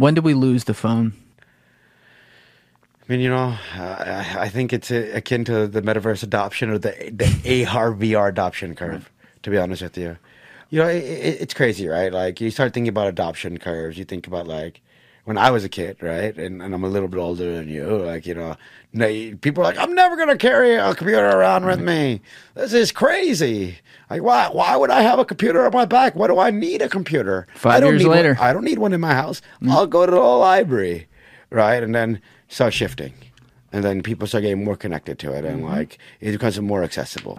When did we lose the phone? I mean, you know, I, I think it's akin to the metaverse adoption or the the AR VR adoption curve. To be honest with you, you know, it, it, it's crazy, right? Like you start thinking about adoption curves. You think about like when I was a kid, right? And, and I'm a little bit older than you. Like, you know, people are like, I'm never going to carry a computer around with me. Mm-hmm. This is crazy. Like, why, why would I have a computer on my back? Why do I need a computer? Five I don't years need later. One, I don't need one in my house. Mm-hmm. I'll go to the library, right? And then start shifting. And then people start getting more connected to it. And mm-hmm. like, it becomes more accessible.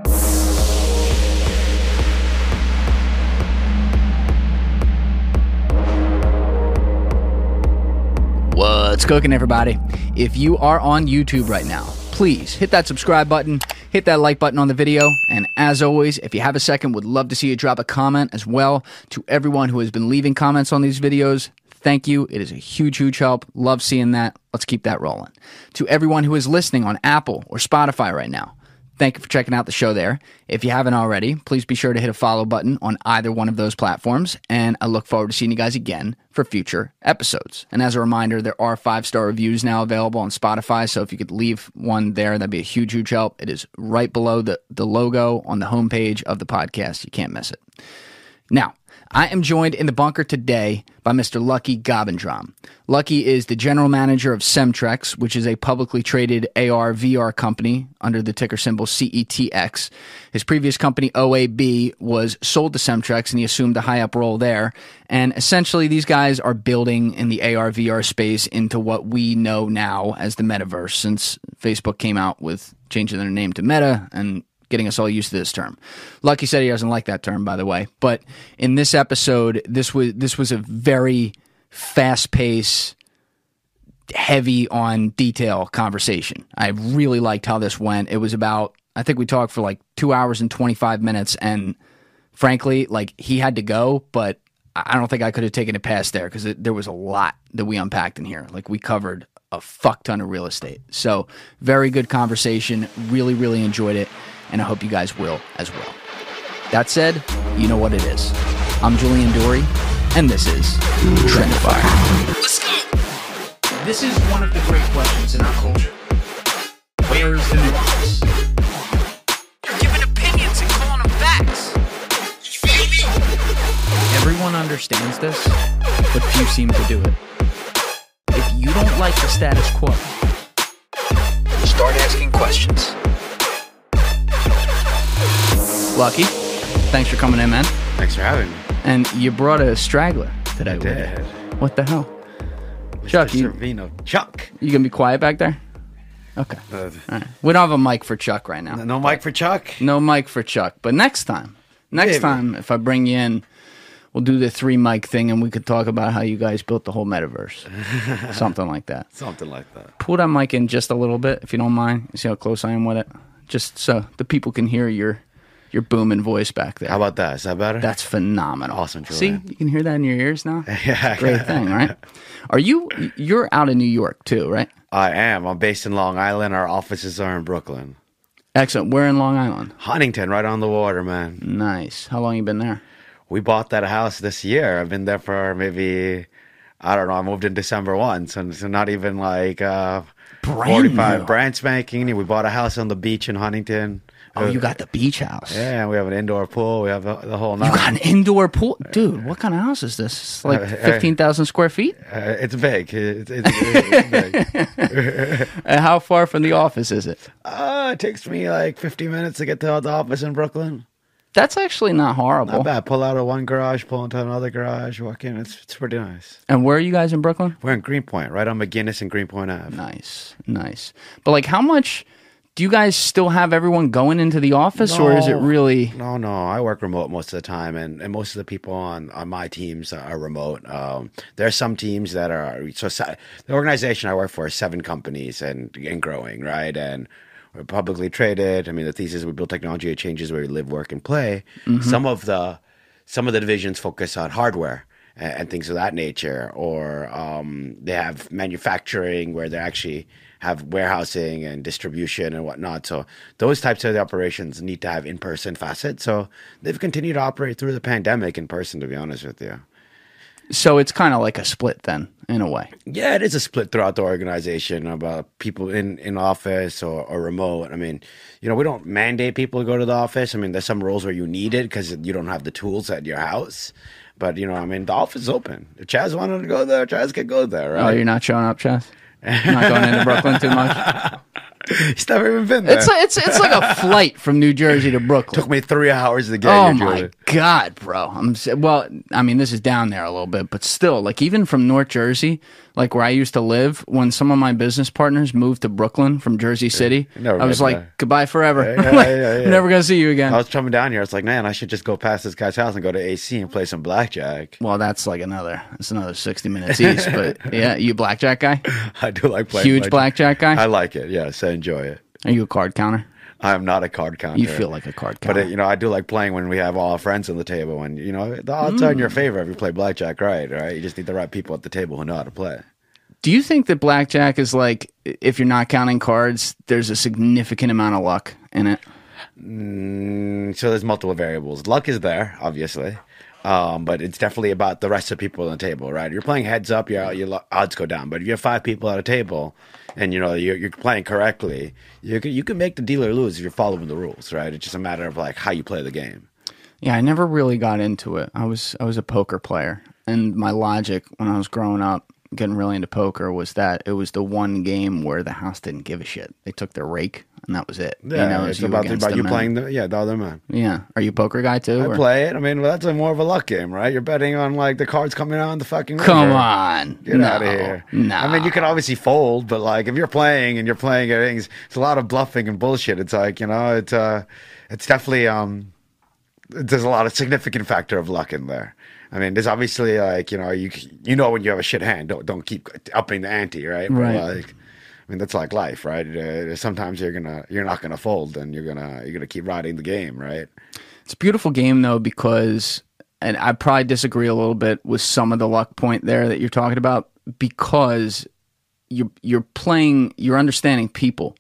What's cooking, everybody? If you are on YouTube right now, please hit that subscribe button, hit that like button on the video, and as always, if you have a second, would love to see you drop a comment as well. To everyone who has been leaving comments on these videos, thank you. It is a huge, huge help. Love seeing that. Let's keep that rolling. To everyone who is listening on Apple or Spotify right now, Thank you for checking out the show there. If you haven't already, please be sure to hit a follow button on either one of those platforms. And I look forward to seeing you guys again for future episodes. And as a reminder, there are five star reviews now available on Spotify. So if you could leave one there, that'd be a huge, huge help. It is right below the, the logo on the homepage of the podcast. You can't miss it. Now, I am joined in the bunker today by Mr. Lucky Gobindram. Lucky is the general manager of Cemtrex, which is a publicly traded AR VR company under the ticker symbol CETX. His previous company, OMB, was sold to Cemtrex and he assumed a high up role there. And essentially, these guys are building in the AR VR space into what we know now as the metaverse since Facebook came out with changing their name to Meta and getting us all used to this term. Lucky said he doesn't like that term, by the way. But in this episode, this was this was a very fast paced, heavy on detail conversation. I really liked how this went. It was about I think we talked for like two hours and twenty five minutes, and frankly, like he had to go, but I don't think I could have taken it past there because there was a lot that we unpacked in here. Like we covered a fuck ton of real estate. So very good conversation. Really, really enjoyed it and I hope you guys will as well. That said, you know what it is. I'm Julian Dorey, and this is Trendifier. Let's go! This is one of the great questions in our culture. Where is the nuance? You're giving opinions and calling them facts. You feel me? Everyone understands this, but few seem to do it. If you don't like the status quo, start asking questions. Lucky, thanks for coming in, man. Thanks for having me. And you brought a straggler today. with did. you. What the hell? Chuck, Mr. you, Servino. Chuck. you gonna be quiet back there? Okay. Uh, All right. We don't have a mic for Chuck right now. no mic for Chuck. No mic for Chuck. But next time, next Maybe. time, if I bring you in, we'll do the three mic thing and we could talk about how you guys built the whole metaverse. Something like that. Something like that. Pull that mic in just a little bit, if you don't mind. See how close I am with it? Just so the people can hear your your booming voice back there. How about that? Is that better? That's phenomenal. Awesome, See, you can hear that in your ears now. yeah. Great thing, right? Are you? You're out in New York too, right? I am. I'm based in Long Island. Our offices are in Brooklyn. Excellent. We're in Long Island. Huntington, right on the water, man. Nice. How long you been there? We bought that house this year. I've been there for maybe, I don't know. I moved in December 1, so, so not even like uh, Brand 45. new. Brand spanking. We bought a house on the beach in Huntington. Oh, you got the beach house. Yeah, we have an indoor pool. We have the, the whole nine. You got an indoor pool, dude. What kind of house is this? It's like Uh, uh, fifteen thousand square feet. Uh, it's big. It's, it's, it's big. And how far from the office is it? Uh, it takes me like 50 minutes to get to the office in Brooklyn. That's actually not horrible. Not bad. Pull out of one garage, pull into another garage, walk in. It's it's pretty nice. And where are you guys in Brooklyn? We're in Greenpoint, right on McGuinness and Greenpoint Ave. Nice, nice. But like, how much do you guys still have everyone going into the office, or is it really? No, no. I work remote most of the time, and, and most of the people on, on my teams are remote. Um, there are some teams that are so the organization I work for is seven companies and and growing, right? And we're publicly traded. I mean, the thesis we build technology that changes where we live, work, and play. Some of the some of the divisions focus on hardware and, things of that nature, or um, they have manufacturing where they actually have warehousing and distribution and whatnot. So those types of the operations need to have in person facets. So they've continued to operate through the pandemic in person. To be honest with you, So it's kind of like a split then, in a way. Yeah, it is a split throughout the organization about people in, in office or, or remote. I mean, you know, we don't mandate people to go to the office. I mean, there's some rules where you need it because you don't have the tools at your house. But, you know, I mean, the office is open. If Chaz wanted to go there, Chaz could go there, Oh, you're not showing up, Chaz? not going into Brooklyn too much. He's never even been there. It's like, it's it's like a flight from New Jersey to Brooklyn. took me three hours to get there. Oh here, my Julie. god, bro! I'm well. I mean, this is down there a little bit, but still, like even from North Jersey, like where I used to live, when some of my business partners moved to Brooklyn from Jersey City, I was like, there. goodbye forever. Yeah, yeah, Like, yeah. Never gonna see you again. I was coming down here. It's like, man, I should just go past this guy's house and go to AC and play some blackjack. well, that's like another. It's another sixty minutes east. But yeah, you blackjack guy? I do like playing Huge blackjack guy? I like it. Yes, I enjoy it. Are you a card counter? I'm not a card counter. You feel like a card counter. But, you know, I do like playing when we have all our friends on the table, and you know, the odds are in your Mm. favor if you play blackjack right. Right? You just need the right people at the table who know how to play. Do you think that blackjack is like, if you're not counting cards, there's a significant amount of luck in it? Mm, so there's multiple variables. Luck is there, obviously, um, but it's definitely about the rest of the people on the table, right? You're playing heads up, your your odds go down. But if you have five people at a table, and you know you're, you're playing correctly, you can you can make the dealer lose if you're following the rules, right? It's just a matter of like how you play the game. Yeah, I never really got into it. I was I was a poker player, and my logic when I was growing up, getting really into poker, was that it was the one game where the house didn't give a shit. They took their rake, and that was it. Yeah, you know, it's you about, against about you playing the yeah the other man. Yeah, are you a poker guy too? I or- play it. I mean, well, that's a more of a luck game, right? You're betting on like the cards coming out on the fucking. Come on, Get no, out of here. No, I mean, you can obviously fold, but like if you're playing and you're playing at things, it's a lot of bluffing and bullshit. It's like you know, it's uh, it's definitely um, there's a lot of significant factor of luck in there. I mean, there's obviously like you know, you you know when you have a shit hand, don't don't keep upping the ante, right? But, Right. like, I mean, that's like life, right? Uh, sometimes you're gonna you're not gonna fold, and you're gonna you're gonna keep riding the game, right? It's a beautiful game though because, and I probably disagree a little bit with some of the luck point there that you're talking about because you're you're playing, you're understanding people.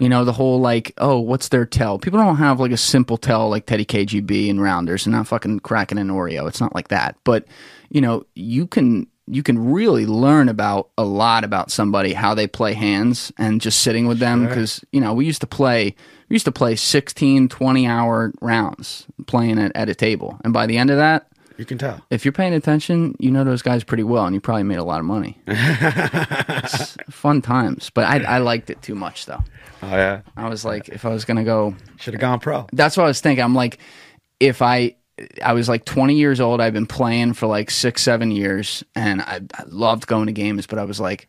You know the whole like, oh, what's their tell? People don't have like a simple tell like Teddy KGB and Rounders and not fucking cracking an Oreo. It's not like that. But you know, you can you can really learn about a lot about somebody how they play hands and just sitting with them because you know we used to play we used to play 16 20 hour rounds playing at, at a table and by the end of that You can tell. if you're paying attention you know those guys pretty well and you probably made a lot of money It's fun times but I, I liked it too much though Oh yeah, i was like if i was gonna go should have gone pro. that's what I was thinking. I'm like, if I, I was like 20 years old. I've been playing for like six, seven years, and I, I loved going to games. But I was like,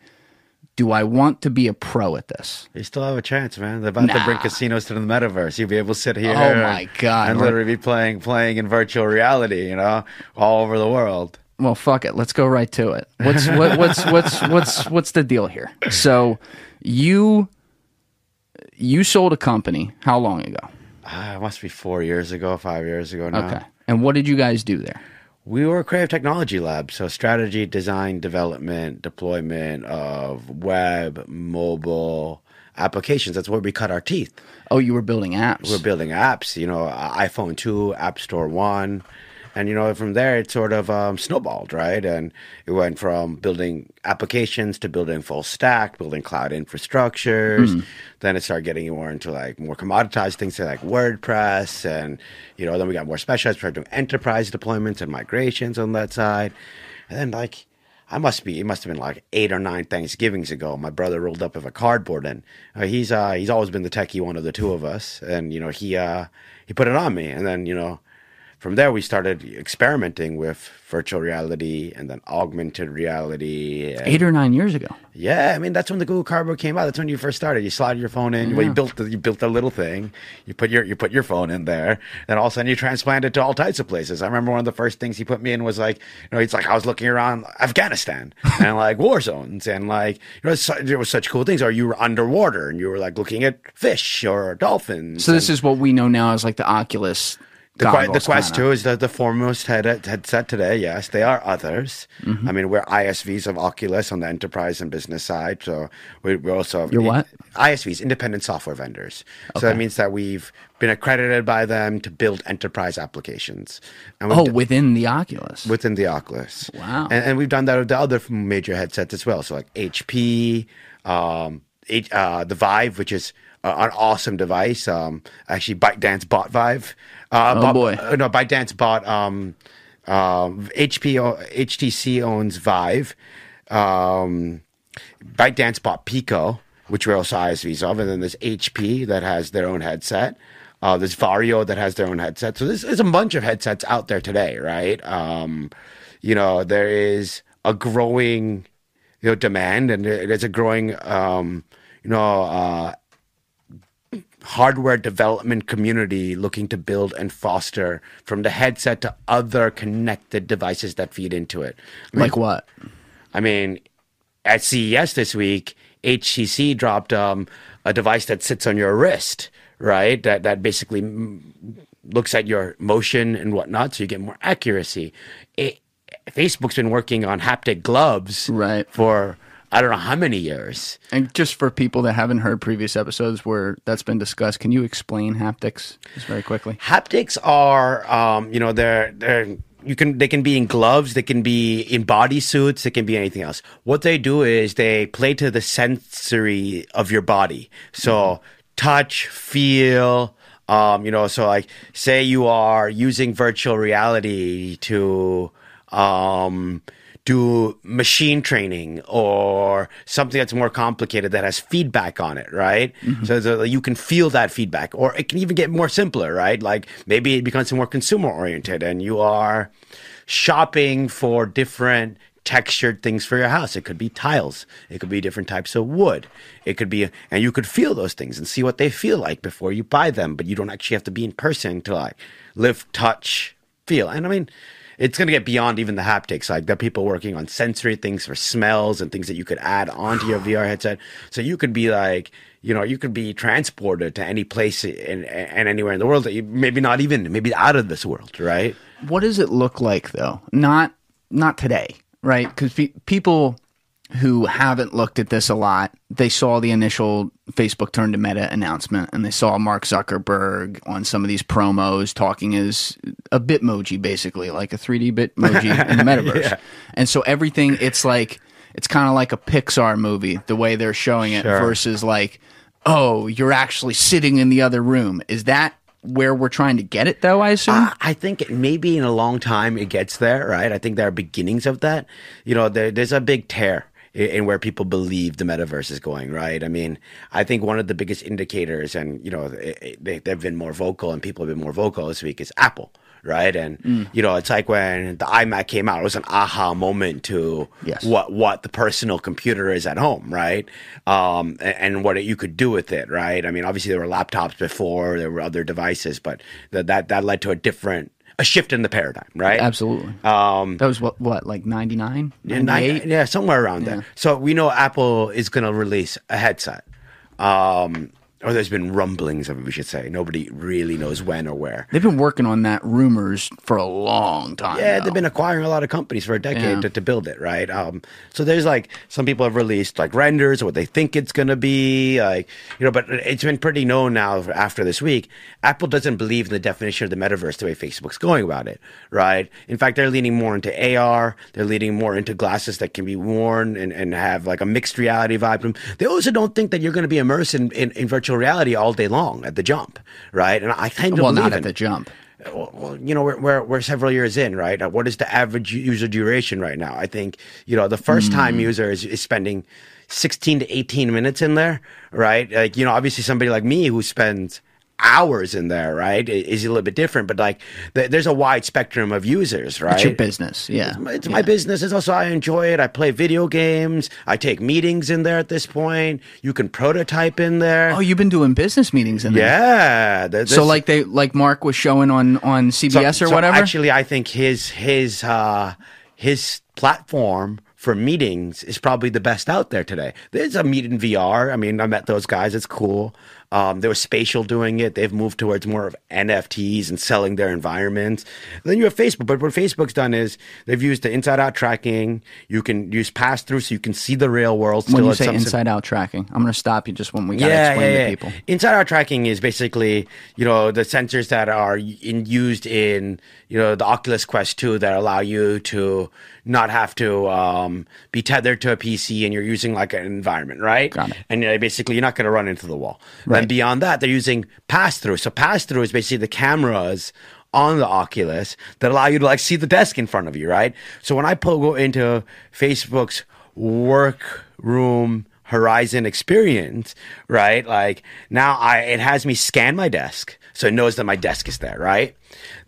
do I want to be a pro at this? You still have a chance, man. They're about to bring casinos to the metaverse. You'll be able to sit here. Oh, my God. And literally be playing, playing in virtual reality. You know, all over the world. Well, fuck it. Let's go right to it. What's what, what's what's what's what's the deal here? So, you you sold a company how long ago? Ah, it must be four years ago, five years ago now. Okay, and what did you guys do there? We were a creative technology lab, so strategy, design, development, deployment of web, mobile applications. That's where we cut our teeth. Oh, you were building apps. We're building apps, you know, iPhone 2, App Store 1. And, you know, from there, it sort of um, snowballed, right? And it went from building applications to building full stack, building cloud infrastructures. Then it started getting more into like more commoditized things like WordPress. And, you know, then we got more specialized, started doing enterprise deployments and migrations on that side. And then, like, I must be. It must have been like eight or nine Thanksgivings ago. My brother rolled up with a cardboard, and uh, he's uh, he's always been the techie one of the two of us. And you know, he uh, he put it on me, and then you know, from there we started experimenting with virtual reality and then augmented reality. and- Eight or nine years ago. yeah, I mean that's when the Google Cardboard came out. That's when you first started. You slide your phone in. Well, you built the, you built a little thing. You put your you put your phone in there, and all of a sudden you transplant it to all types of places. I remember one of the first things he put me in was like, you know, it's like I was looking around Afghanistan and like war zones and like you know su- there was such cool things. Or you were underwater and you were like looking at fish or dolphins. So this is what we know now as like the Oculus The, que- the Quest. 2 is that the foremost head, headset today. Yes, there are others. Mm-hmm. I mean, we're ISVs of Oculus on the enterprise and business side. So we, we also have You're what? ISVs, independent software vendors. So that means that we've been accredited by them to build enterprise applications. And Oh, d- within the Oculus. within the Oculus. Wow. And, and we've done that with the other major headsets as well. So like HP, um, H, uh, the Vive, which is uh, an awesome device. Um, actually, ByteDance bought Vive. Uh, Oh, bought- boy. uh, no, ByteDance bought um, um, HP. HTC owns Vive. Um, ByteDance bought Pico, which we're also ISVs of, and then there's HP that has their own headset. Uh, there's Varjo that has their own headset. So there's, there's a bunch of headsets out there today, right? Um, you know, there is a growing, you know, demand, and there's a growing, um, you know, uh, hardware development community looking to build and foster from the headset to other connected devices that feed into it. I mean, like what? I mean, at CES this week, HTC dropped um, a device that sits on your wrist, right? That that basically looks at your motion and whatnot, so you get more accuracy. It, Facebook's been working on haptic gloves, Right. for I don't know how many years. And just for people that haven't heard previous episodes where that's been discussed, can you explain haptics just very quickly? Haptics are, um, you know, they're they're you can they can be in gloves, they can be in body suits, they can be anything else. What they do is they play to the sensory of your body. So touch, feel, um, you know, so like say you are using virtual reality to um do machine training or something that's more complicated that has feedback on it, right? Mm-hmm. So, so you can feel that feedback, or it can even get more simpler, right? Like maybe it becomes more consumer oriented, and you are shopping for different textured things for your house. It could be tiles, it could be different types of wood, it could be, and you could feel those things and see what they feel like before you buy them. But you don't actually have to be in person to like live, touch, feel. And I mean, it's going to get beyond even the haptics. Like there are people working on sensory things for smells and things that you could add onto your VR headset. So you could be like, you know, you could be transported to any place and, and anywhere in the world that you maybe not even maybe out of this world, right? What does it look like though? Not not today, right? Because pe- people who haven't looked at this a lot, they saw the initial Facebook turn to Meta announcement, and they saw Mark Zuckerberg on some of these promos talking as a Bitmoji, basically like a 3D Bitmoji in the metaverse. And so everything, it's like it's kind of like a Pixar movie, the way they're showing it, Sure. versus like, oh, you're actually sitting in the other room. Is that where we're trying to get it, though? I assume. I- I think maybe in a long time it gets there, right? I think there are beginnings of that. You know, there, there's a big tear in where people believe the metaverse is going, right? I mean, I think one of the biggest indicators, and you know, they, they've been more vocal, and people have been more vocal this week, is Apple. Right, and you know, it's like when the iMac came out; it was an aha moment to Yes. what what the personal computer is at home, right? Um, and, and what you could do with it, right? I mean, obviously there were laptops before, there were other devices, but that that that led to a different a shift in the paradigm, right? Absolutely. Um, That was what, what like 99? 98? yeah, somewhere around there. So we know Apple is going to release a headset. Um, or there's been rumblings of it, we should say. Nobody really knows when or where. They've been working on that rumors for a long time. Yeah, now. they've been acquiring a lot of companies for a decade Yeah. to, to build it, right? Um, so there's like some people have released like renders of what they think it's gonna be, like you know. But it's been pretty known now after this week. Apple doesn't believe in the definition of the metaverse the way Facebook's going about it, right? In fact, they're leaning more into AR. They're leaning more into glasses that can be worn and, and have like a mixed reality vibe. They also don't think that you're going to be immersed in, in, in virtual reality all day long at the jump, right? And I kind of well, not at the jump. well, you know, we're, we're, we're several years in, right? What is the average user duration right now? I think, you know, the first hmm. time user is, is spending 16 to 18 minutes in there, right? Like, you know, obviously somebody like me who spends hours in there, right, is a little bit different, but like th- there's a wide spectrum of users, right? It's your business. Yeah. It's my business. It's also I enjoy it. I play video games. I take meetings in there at this point. You can prototype in there. Oh, you've been doing business meetings in there. yeah. th- So like they like Mark was showing on on CBS or so whatever. Actually, I think his his uh, his platform for meetings is probably the best out there today. There's a MeetinVR. I mean, I met those guys. It's cool. Um, there was Spatial doing it. They've moved towards more of NFTs and selling their environments. then you have Facebook. But what Facebook's done is they've used the inside out tracking. You can use pass through so you can see the real world. When still you say inside out tracking, I'm going to stop you just when we got to explain to people. Inside out tracking is basically, you know, the sensors that are in, used in, you know, the Oculus Quest 2 that allow you to not have to um, be tethered to a PC and you're using like an environment, right? And uh, basically you're not going to run into the wall. Right. Then beyond that, they're using pass through. So pass through is basically the cameras on the Oculus that allow you to like see the desk in front of you, right? So when I pull, go into Facebook's workroom horizon experience, right? Like now I it has me scan my desk. So it knows that my desk is there, right?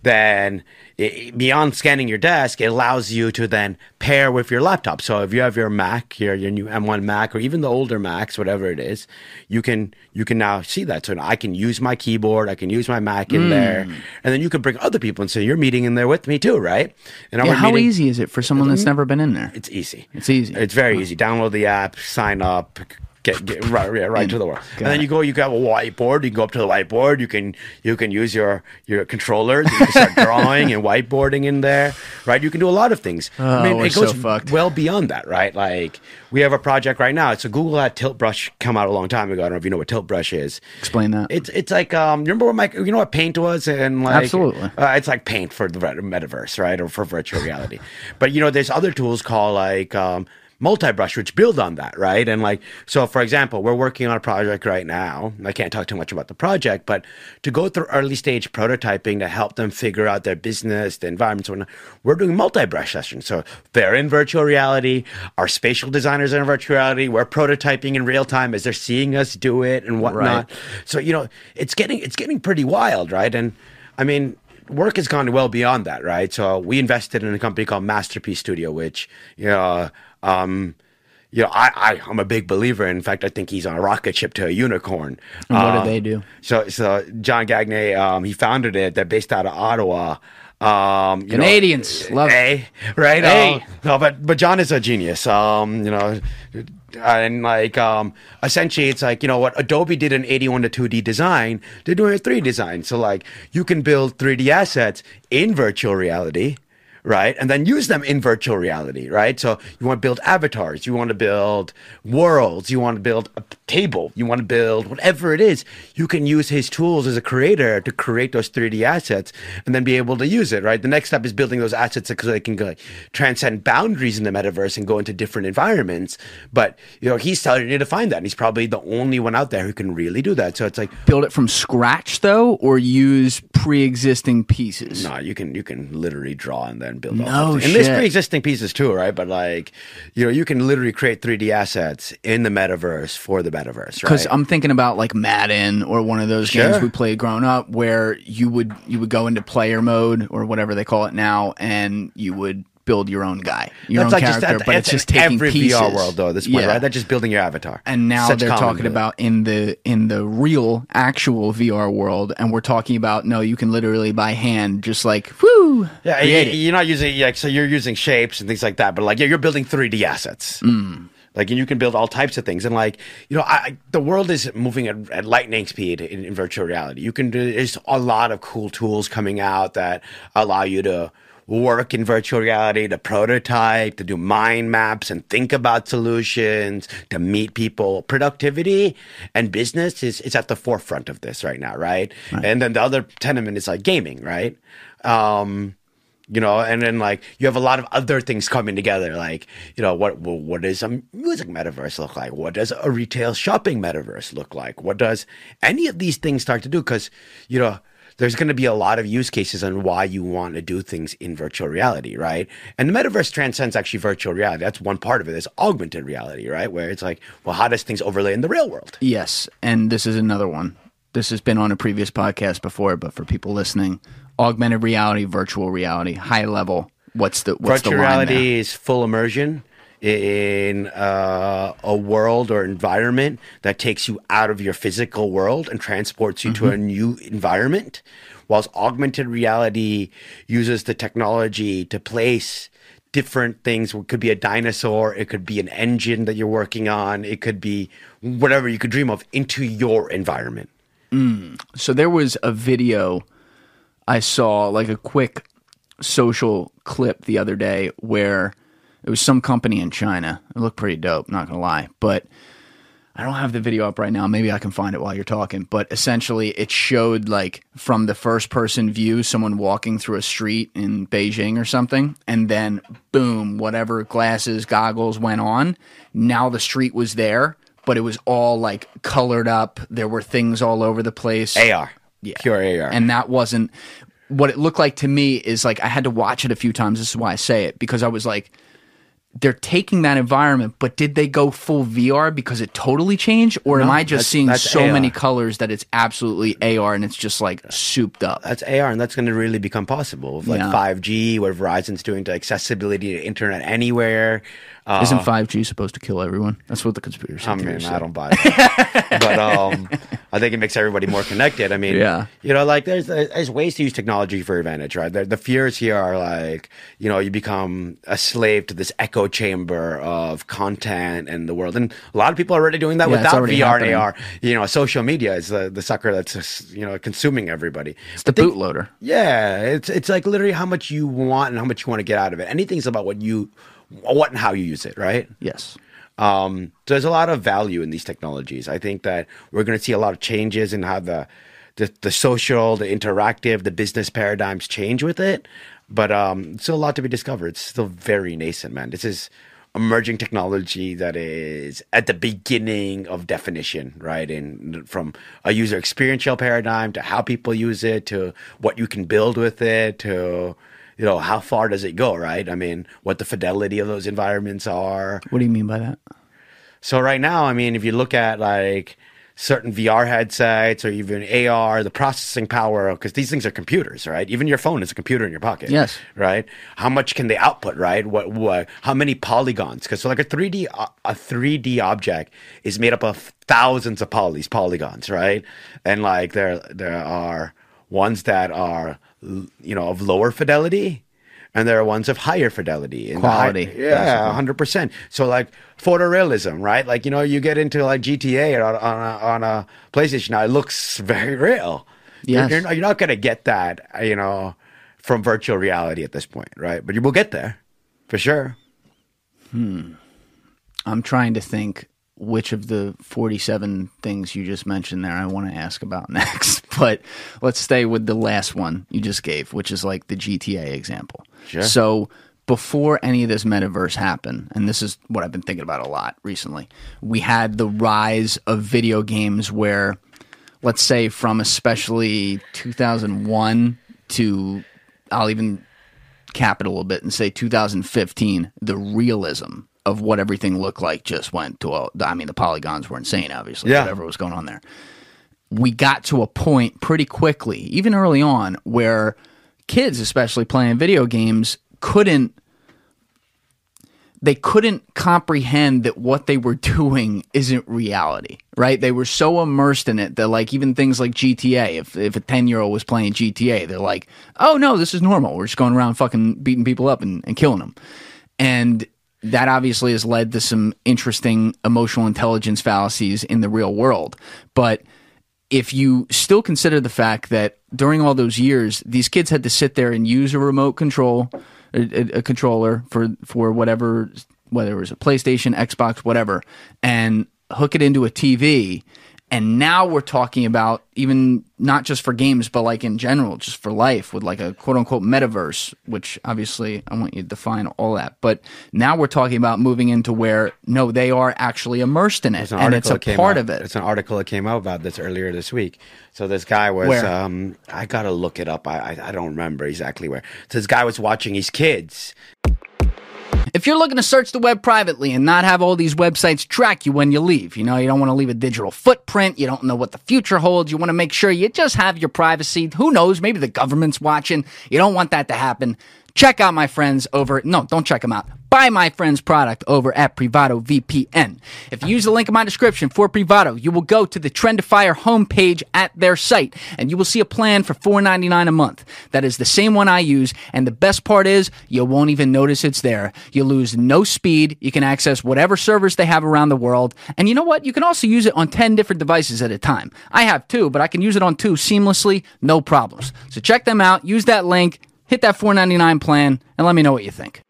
Then it, beyond scanning your desk, it allows you to then pair with your laptop. So if you have your Mac, your your new M1 Mac, or even the older Macs, whatever it is, you can you can now see that. So I can use my keyboard, I can use my Mac in hmm. there, and then you can bring other people and say you're meeting in there with me too, right? And Yeah, how meeting- easy is it for someone that's mm-hmm. never been in there? It's easy. It's easy. It's very easy. Download the app, sign up, get, get right, right, right to the world. Got and then you go. You have a whiteboard. You can go up to the whiteboard. You can you can use your your controllers. You can start drawing and whiteboarding in there. Right. You can do a lot of things. Oh, we're it goes so fucked. well beyond that. Right. Like we have a project right now. So Google had Tilt Brush come out a long time ago. I don't know if you know what Tilt Brush is. Explain that. It's it's like um you remember what my you know what Paint was and like Absolutely. uh, it's like Paint for the metaverse right or for virtual reality, but you know there's other tools called like um multi-brush which build on that right? And like so for example we're working on a project right now. I can't talk too much about the project but to go through early stage prototyping to help them figure out their business the environment whatnot, we're doing multi-brush sessions so they're in virtual reality. Our spatial designers are in virtual reality. We're prototyping in real time as they're seeing us do it and whatnot. So you know it's getting it's getting pretty wild right? And i mean work has gone well beyond that, right? So we invested in a company called Masterpiece Studio, which you know, um, you know, I, I I'm a big believer. In fact, I think he's on a rocket ship to a unicorn. And what do Um, they do? So so John Gagne, um, he founded it. They're based out of Ottawa. Um, you know, Canadians. Love it. Hey, right? Hey. Uh, no, but but John is a genius. Um, you know, and like um, essentially, it's like you know what Adobe did an eighty-one to two D design. They're doing a three design. So like you can build three D assets in virtual reality. Right. And then use them in virtual reality. Right. So you want to build avatars. You want to build worlds. You want to build table. You want to build whatever it is. You can use his tools as a creator to create those 3D assets and then be able to use it. Right. The next step is building those assets so they can go, transcend boundaries in the metaverse and go into different environments. But, you know, he's telling you to find that. And he's probably the only one out there who can really do that. So it's like, Build it from scratch though, or use pre-existing pieces. No, you can you can literally draw and then build. No that. And there's pre-existing pieces too, right? But like, you know, you can literally create 3D assets in the metaverse for the metaverse, Because right? I'm thinking about like Madden or one of those games we played growing up, where you would you would go into player mode or whatever they call it now, and you would build your own guy, your That's own like just character. that, but it's just taking every pieces. VR world though. At this point, Yeah. right? That's just building your avatar. And now Such they're talking about in the in the real actual VR world, and we're talking about no, you can literally by hand just like whoo, Yeah, you, you're not using like so you're using shapes and things like that, but like yeah, you're building 3D assets. Mm. Like and you can build all types of things, and like you know, I, the world is moving at, at lightning speed in, in virtual reality. You can do there's a lot of cool tools coming out that allow you to work in virtual reality, to prototype, to do mind maps, and think about solutions, to meet people. Productivity and business is is at the forefront of this right now, right? And then the other tenement is like gaming, right? Um, you know and then like you have a lot of other things coming together like you know what what does a music metaverse look like? What does a retail shopping metaverse look like? What does any of these things start to do? Because you know there's going to be a lot of use cases on why you want to do things in virtual reality right? And the metaverse transcends actually virtual reality. That's one part of it. Is augmented reality right? Where it's like well how does things overlay in the real world? Yes, and this is another one. This has been on a previous podcast before, but for people listening, augmented reality, virtual reality, high level. What's the what's virtual the reality is full immersion in uh, a world or environment that takes you out of your physical world and transports you to Mm-hmm. a new environment whilst augmented reality uses the technology to place different things it could be a dinosaur it could be an engine that you're working on it could be whatever you could dream of into your environment So there was a video I saw, like a quick social clip the other day where it was some company in China. It looked pretty dope, not gonna lie. But I don't have the video up right now. Maybe I can find it while you're talking. But essentially, it showed like from the first person view, someone walking through a street in Beijing or something. And then, boom, whatever glasses, goggles went on. Now the street was there, but it was all like colored up. There were things all over the place. AR. Yeah. Pure AR. And that wasn't what it looked like to me is like I had to watch it a few times. This is why I say it because I was like, they're taking that environment, but did they go full VR because it totally changed, or am I just that's- seeing that's so AR. many colors that it's absolutely AR and it's just like souped up? that's AR, and that's going to really become possible with like Yeah. 5G, what Verizon's doing to accessibility to internet anywhere. Uh, Isn't 5G supposed to kill everyone? That's what the conspiracy I mean, I don't buy it. but um, I think it makes everybody more connected. I mean, Yeah. you know, like there's there's ways to use technology for advantage, right? The, the fears here are like, you know, you become a slave to this echo chamber of content and the world, and a lot of people are already doing that Yeah, without VR happening. and AR. You know, social media is the, the sucker that's just, you know consuming everybody. It's the bootloader. Yeah, it's it's like literally how much you want and how much you want to get out of it. Anything's about what you, what and how you use it, right? Yes. Um, so there's a lot of value in these technologies. I think that we're going to see a lot of changes in how the, the the social, the interactive, the business paradigms change with it. But um, still a lot to be discovered. It's still very nascent, man. This is emerging technology that is at the beginning of definition, right? And from a user experiential paradigm to how people use it to what you can build with it to you know how far does it go, right? I mean, what the fidelity of those environments are. What do you mean by that? So right now, I mean, if you look at like certain VR headsets or even AR, the processing power, because these things are computers, right? Even your phone is a computer in your pocket. Yes. Right. How much can they output, right? What, what, how many polygons? Because so like a 3D, o- uh, a 3D object is made up of thousands of polys, polygons, right? And like there, there are ones that are, you know, of lower fidelity. And there are ones of higher fidelity and the high- Quality, yeah, hundred percent. So like photorealism, right? Like you know, you get into like GTA on, on, a, on a PlayStation now, it looks very real. Yes. You're, you're, not going to get that, you know, from virtual reality at this point, right? But you will get there for sure. Hmm. I'm trying to think which of the 47 things you just mentioned there I want to ask about next. But let's stay with the last one you just gave, which is like the GTA example. Sure. So before any of this metaverse happened, and this is what I've been thinking about a lot recently, we had the rise of video games where, let's say, from especially 2001 to, I'll even cap it a little bit and say 2015, the realism of what everything looked like just went to a, I mean, the polygons were insane, obviously, Yeah. whatever was going on there. We got to a point pretty quickly, even early on, where kids, especially playing video games, couldn't they couldn't comprehend that what they were doing isn't reality, right? They were so immersed in it that like even things like GTA, if if a 10-year-old was playing GTA, they're like, "Oh no, this is normal. We're just going around fucking beating people up and, and killing them." And that obviously has led to some interesting emotional intelligence fallacies in the real world. But if you still consider the fact that during all those years, these kids had to sit there and use a remote control, a, a- controller for for whatever, whether it was a PlayStation, Xbox, whatever, and hook it into a TV. And now we're talking about even not just for games, but like in general, just for life with like a quote unquote metaverse, which obviously I want you to define all that. But now we're talking about moving into where no, they are actually immersed in it, an and it's a part out- of it. It's an article that came out about this earlier this week. So this guy was, um, I gotta look it up. I, I I don't remember exactly where. So this guy was watching his kids. If you're looking to search the web privately and not have all these websites track you when you leave, you know, you don't want to leave a digital footprint, you don't know what the future holds, you want to make sure you just have your privacy. Who knows, maybe the government's watching. You don't want that to happen. Check out my friends over, no, don't check them out. Buy my friend's product over at Privado VPN. If you use the link in my description for Privado, you will go to the Trendifier homepage at their site and you will see a plan for $4.99 a month. That is the same one I use. And the best part is you won't even notice it's there. You lose no speed. You can access whatever servers they have around the world. And you know what? You can also use it on 10 different devices at a time. I have two, but I can use it on two seamlessly, no problems. So check them out. Use that link, hit that $4.99 plan, and let me know what you think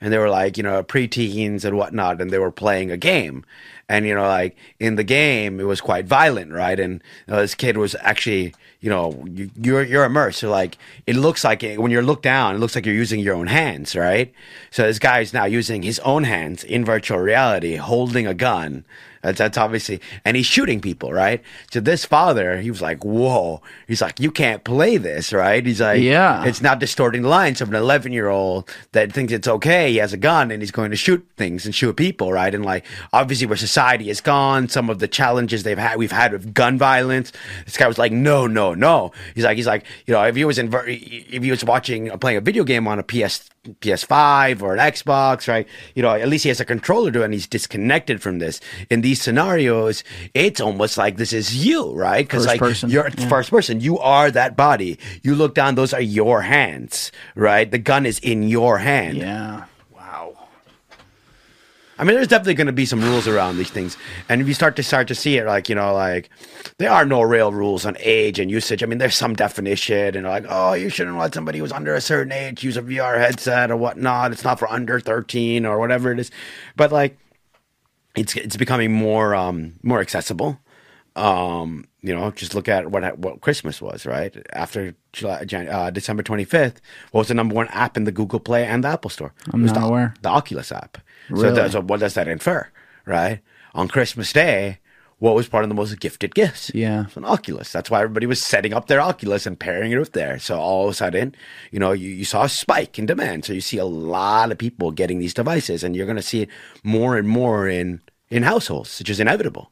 and they were like, you know, preteens and whatnot, and they were playing a game. And, you know, like in the game, it was quite violent, right? And you know, this kid was actually, you know, you, you're, you're immersed. So, like, it looks like it, when you look down, it looks like you're using your own hands, right? So, this guy is now using his own hands in virtual reality, holding a gun that's, that's obviously, and he's shooting people, right? So this father, he was like, whoa. He's like, you can't play this, right? He's like, yeah, it's not distorting the lines of an 11 year old that thinks it's okay. He has a gun and he's going to shoot things and shoot people, right? And like, obviously where society has gone, some of the challenges they've had, we've had with gun violence. This guy was like, no, no, no. He's like, he's like, you know, if he was in, if he was watching, uh, playing a video game on a PS PS5 or an Xbox, right? You know, at least he has a controller to it and he's disconnected from this. In these scenarios, it's almost like this is you, right? Because like person. you're yeah. first person, you are that body. You look down, those are your hands, right? The gun is in your hand. Yeah. I mean, there's definitely going to be some rules around these things, and if you start to start to see it, like you know, like there are no real rules on age and usage. I mean, there's some definition, and like, oh, you shouldn't let somebody who's under a certain age use a VR headset or whatnot. It's not for under 13 or whatever it is, but like, it's it's becoming more um more accessible. Um, you know, just look at what what Christmas was, right? After July, uh, December 25th, what was the number one app in the Google Play and the Apple Store? I'm not the, aware. The Oculus app. Really? So, so what does that infer, right? On Christmas Day, what was part of the most gifted gifts? Yeah. It's an Oculus. That's why everybody was setting up their Oculus and pairing it with there. So all of a sudden, you know, you, you saw a spike in demand. So you see a lot of people getting these devices and you're going to see it more and more in, in households, which is inevitable.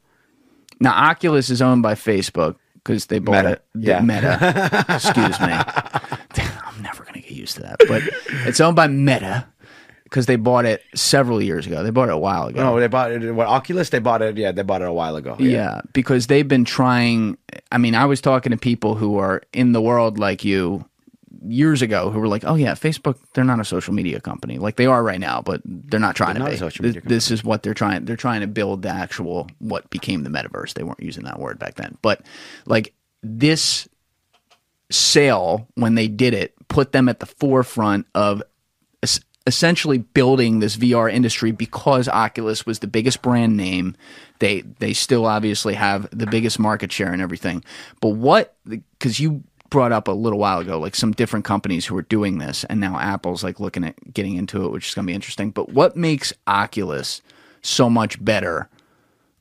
Now, Oculus is owned by Facebook because they bought Meta. it. Yeah. Meta. Excuse me. I'm never going to get used to that. But it's owned by Meta because they bought it several years ago. They bought it a while ago. No, they bought it. What Oculus? They bought it. Yeah, they bought it a while ago. Yeah. yeah, because they've been trying. I mean, I was talking to people who are in the world like you years ago who were like, "Oh yeah, Facebook. They're not a social media company. Like they are right now, but they're not trying they're to not be. This, this, is what they're trying. They're trying to build the actual what became the metaverse. They weren't using that word back then, but like this sale when they did it put them at the forefront of essentially building this VR industry because Oculus was the biggest brand name. They they still obviously have the biggest market share and everything. But what because you brought up a little while ago like some different companies who are doing this and now Apple's like looking at getting into it which is going to be interesting. But what makes Oculus so much better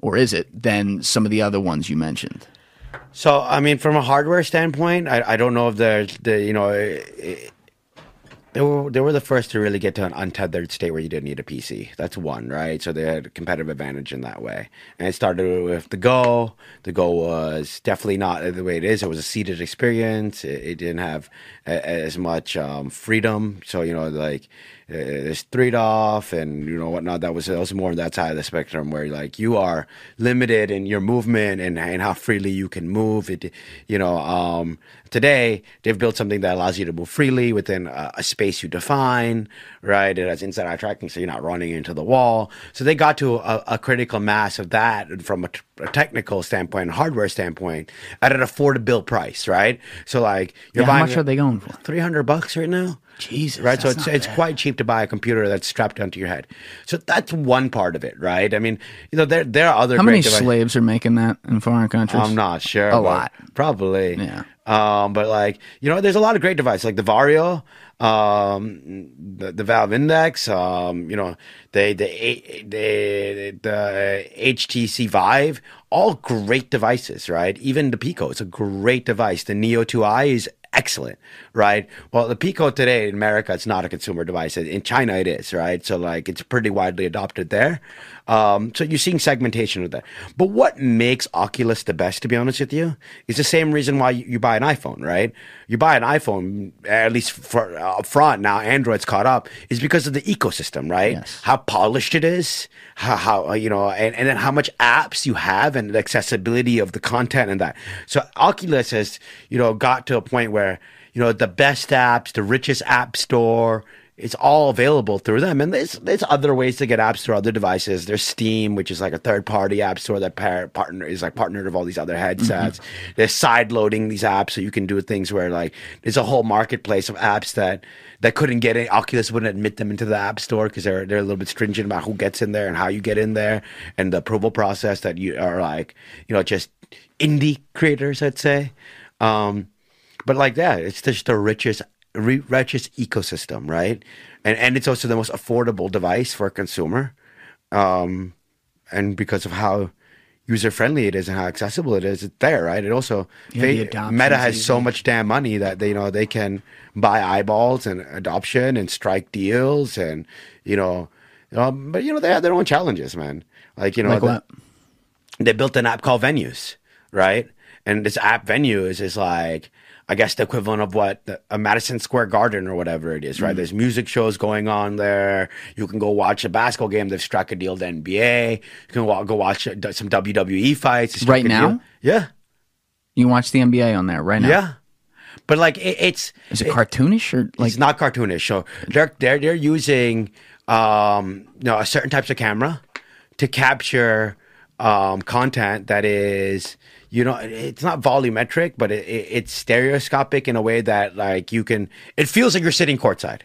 or is it than some of the other ones you mentioned? So, I mean, from a hardware standpoint, I, I don't know if there's the you know it, they were they were the first to really get to an untethered state where you didn't need a PC. That's one, right? So they had a competitive advantage in that way. And it started with the Go. The Go was definitely not the way it is. It was a seated experience. It, it didn't have a, as much um, freedom. So you know, like it's three off and you know whatnot. That was that was more on that side of the spectrum where like you are limited in your movement and, and how freely you can move. It, you know, um, today they've built something that allows you to move freely within a, a space you define. Right, it has inside eye tracking, so you're not running into the wall. So they got to a, a critical mass of that from a, a technical standpoint, hardware standpoint, at an affordable price. Right, so like you're yeah, buying. How much are they going for? Three hundred bucks right now. Jesus, right? So it's it's quite cheap to buy a computer that's strapped onto your head. So that's one part of it, right? I mean, you know, there there are other. How many devices. slaves are making that in foreign countries? I'm not sure. A lot, probably. Yeah. Um, but like you know, there's a lot of great devices like the Vario, um, the, the Valve Index, um, you know, the the the the HTC Vive, all great devices, right? Even the Pico, it's a great device. The Neo 2i is excellent, right? Well, the Pico today in America, it's not a consumer device. In China, it is, right? So like it's pretty widely adopted there. Um, so you're seeing segmentation of that. But what makes Oculus the best, to be honest with you, is the same reason why you, you buy an iPhone, right? You buy an iPhone, at least for up front now, Android's caught up, is because of the ecosystem, right? Yes. How polished it is, how, how uh, you know, and, and then how much apps you have and the accessibility of the content and that. So Oculus has, you know, got to a point where, you know, the best apps, the richest app store, it's all available through them. And there's there's other ways to get apps through other devices. There's Steam, which is like a third party app store that par- partner is like partnered with all these other headsets. Mm-hmm. They're side loading these apps so you can do things where like there's a whole marketplace of apps that that couldn't get in. Oculus wouldn't admit them into the app store because they're they're a little bit stringent about who gets in there and how you get in there and the approval process that you are like you know just indie creators, I'd say. Um, but like that, it's just the richest re- richest ecosystem, right? And and it's also the most affordable device for a consumer, um, and because of how user friendly it is and how accessible it is, it's there, right? It also Yeah, the Meta has so much damn money that they you know they can buy eyeballs and adoption and strike deals and you know, um, but you know they have their own challenges, man. Like you know, Like the- what? they built an app called Venues, right? And this app Venues is like, I guess the equivalent of what the, a Madison Square Garden or whatever it is, right? Mm. There's music shows going on there. You can go watch a basketball game. They've struck a deal with the NBA. You can go watch uh, some WWE fights. Right now? deal. Yeah, You can watch the NBA on there right now. yeah. But like, it, it's Is it cartoonish or like? it's not cartoonish. So they're they're they're using um, you know a certain types of camera to capture um, content that is you know it's not volumetric, but it, it, it's stereoscopic in a way that like you can. It feels like you're sitting courtside.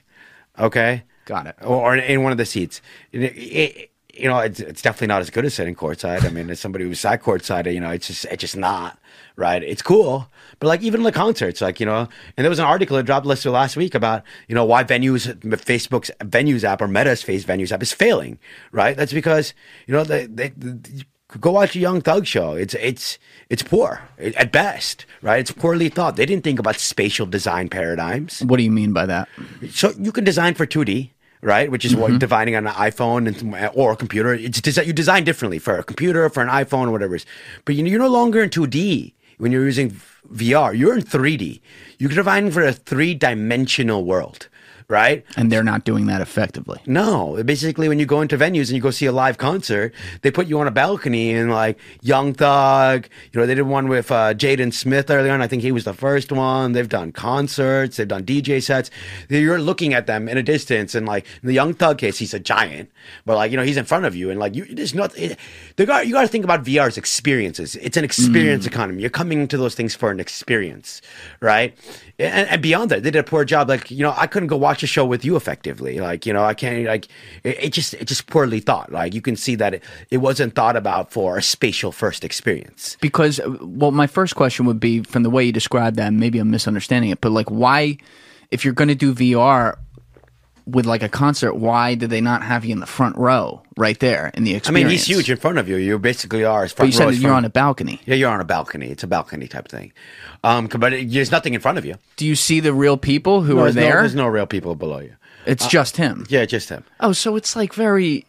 Okay. Got it. Or, or in one of the seats. It- you know, it's, it's definitely not as good as sitting courtside. I mean, as somebody who's sat courtside, you know, it's just it's just not right. It's cool, but like even the concerts, like you know, and there was an article that dropped listed last week about you know why venues, Facebook's venues app or Meta's face venues app is failing. Right? That's because you know they, they, they go watch a Young Thug show. It's it's it's poor at best, right? It's poorly thought. They didn't think about spatial design paradigms. What do you mean by that? So you can design for 2D, right? Which is Mm-hmm. what dividing on an iPhone and, or a computer. It's desi- you design differently for a computer, for an iPhone, or whatever. it is. But you- you're no longer in 2D when you're using VR. You're in 3D. You're design for a three dimensional world, right? And they're not doing that effectively. No, basically, when you go into venues and you go see a live concert, they put you on a balcony and like Young Thug. You know, they did one with uh, Jaden Smith early on. I think he was the first one. They've done concerts. They've done DJ sets. You're looking at them in a distance, and like in the Young Thug case, he's a giant, but like you know, he's in front of you, and like you, there's not. It, they got you got to think about VR's experiences. It's an experience economy. You're coming into those things for an experience, right? And, and beyond that, they did a poor job. Like you know, I couldn't go watch a show with you effectively. Like you know, I can't. Like it, it just it just poorly thought. Like you can see that it, it wasn't thought about for a spatial first experience. Because, uh, well, my first question would be from the way you described that, maybe I'm misunderstanding it, but like, why, if you're going to do VR with like a concert, why did they not have you in the front row right there in the experience? I mean, he's huge in front of you. You basically are. As But you said you're front- on a balcony. Yeah, you're on a balcony. It's a balcony type thing. Um, but it, there's nothing in front of you. Do you see the real people who No, are there's no- there? there's no real people below you. it's just him. Yeah, just him. Oh, so it's like very.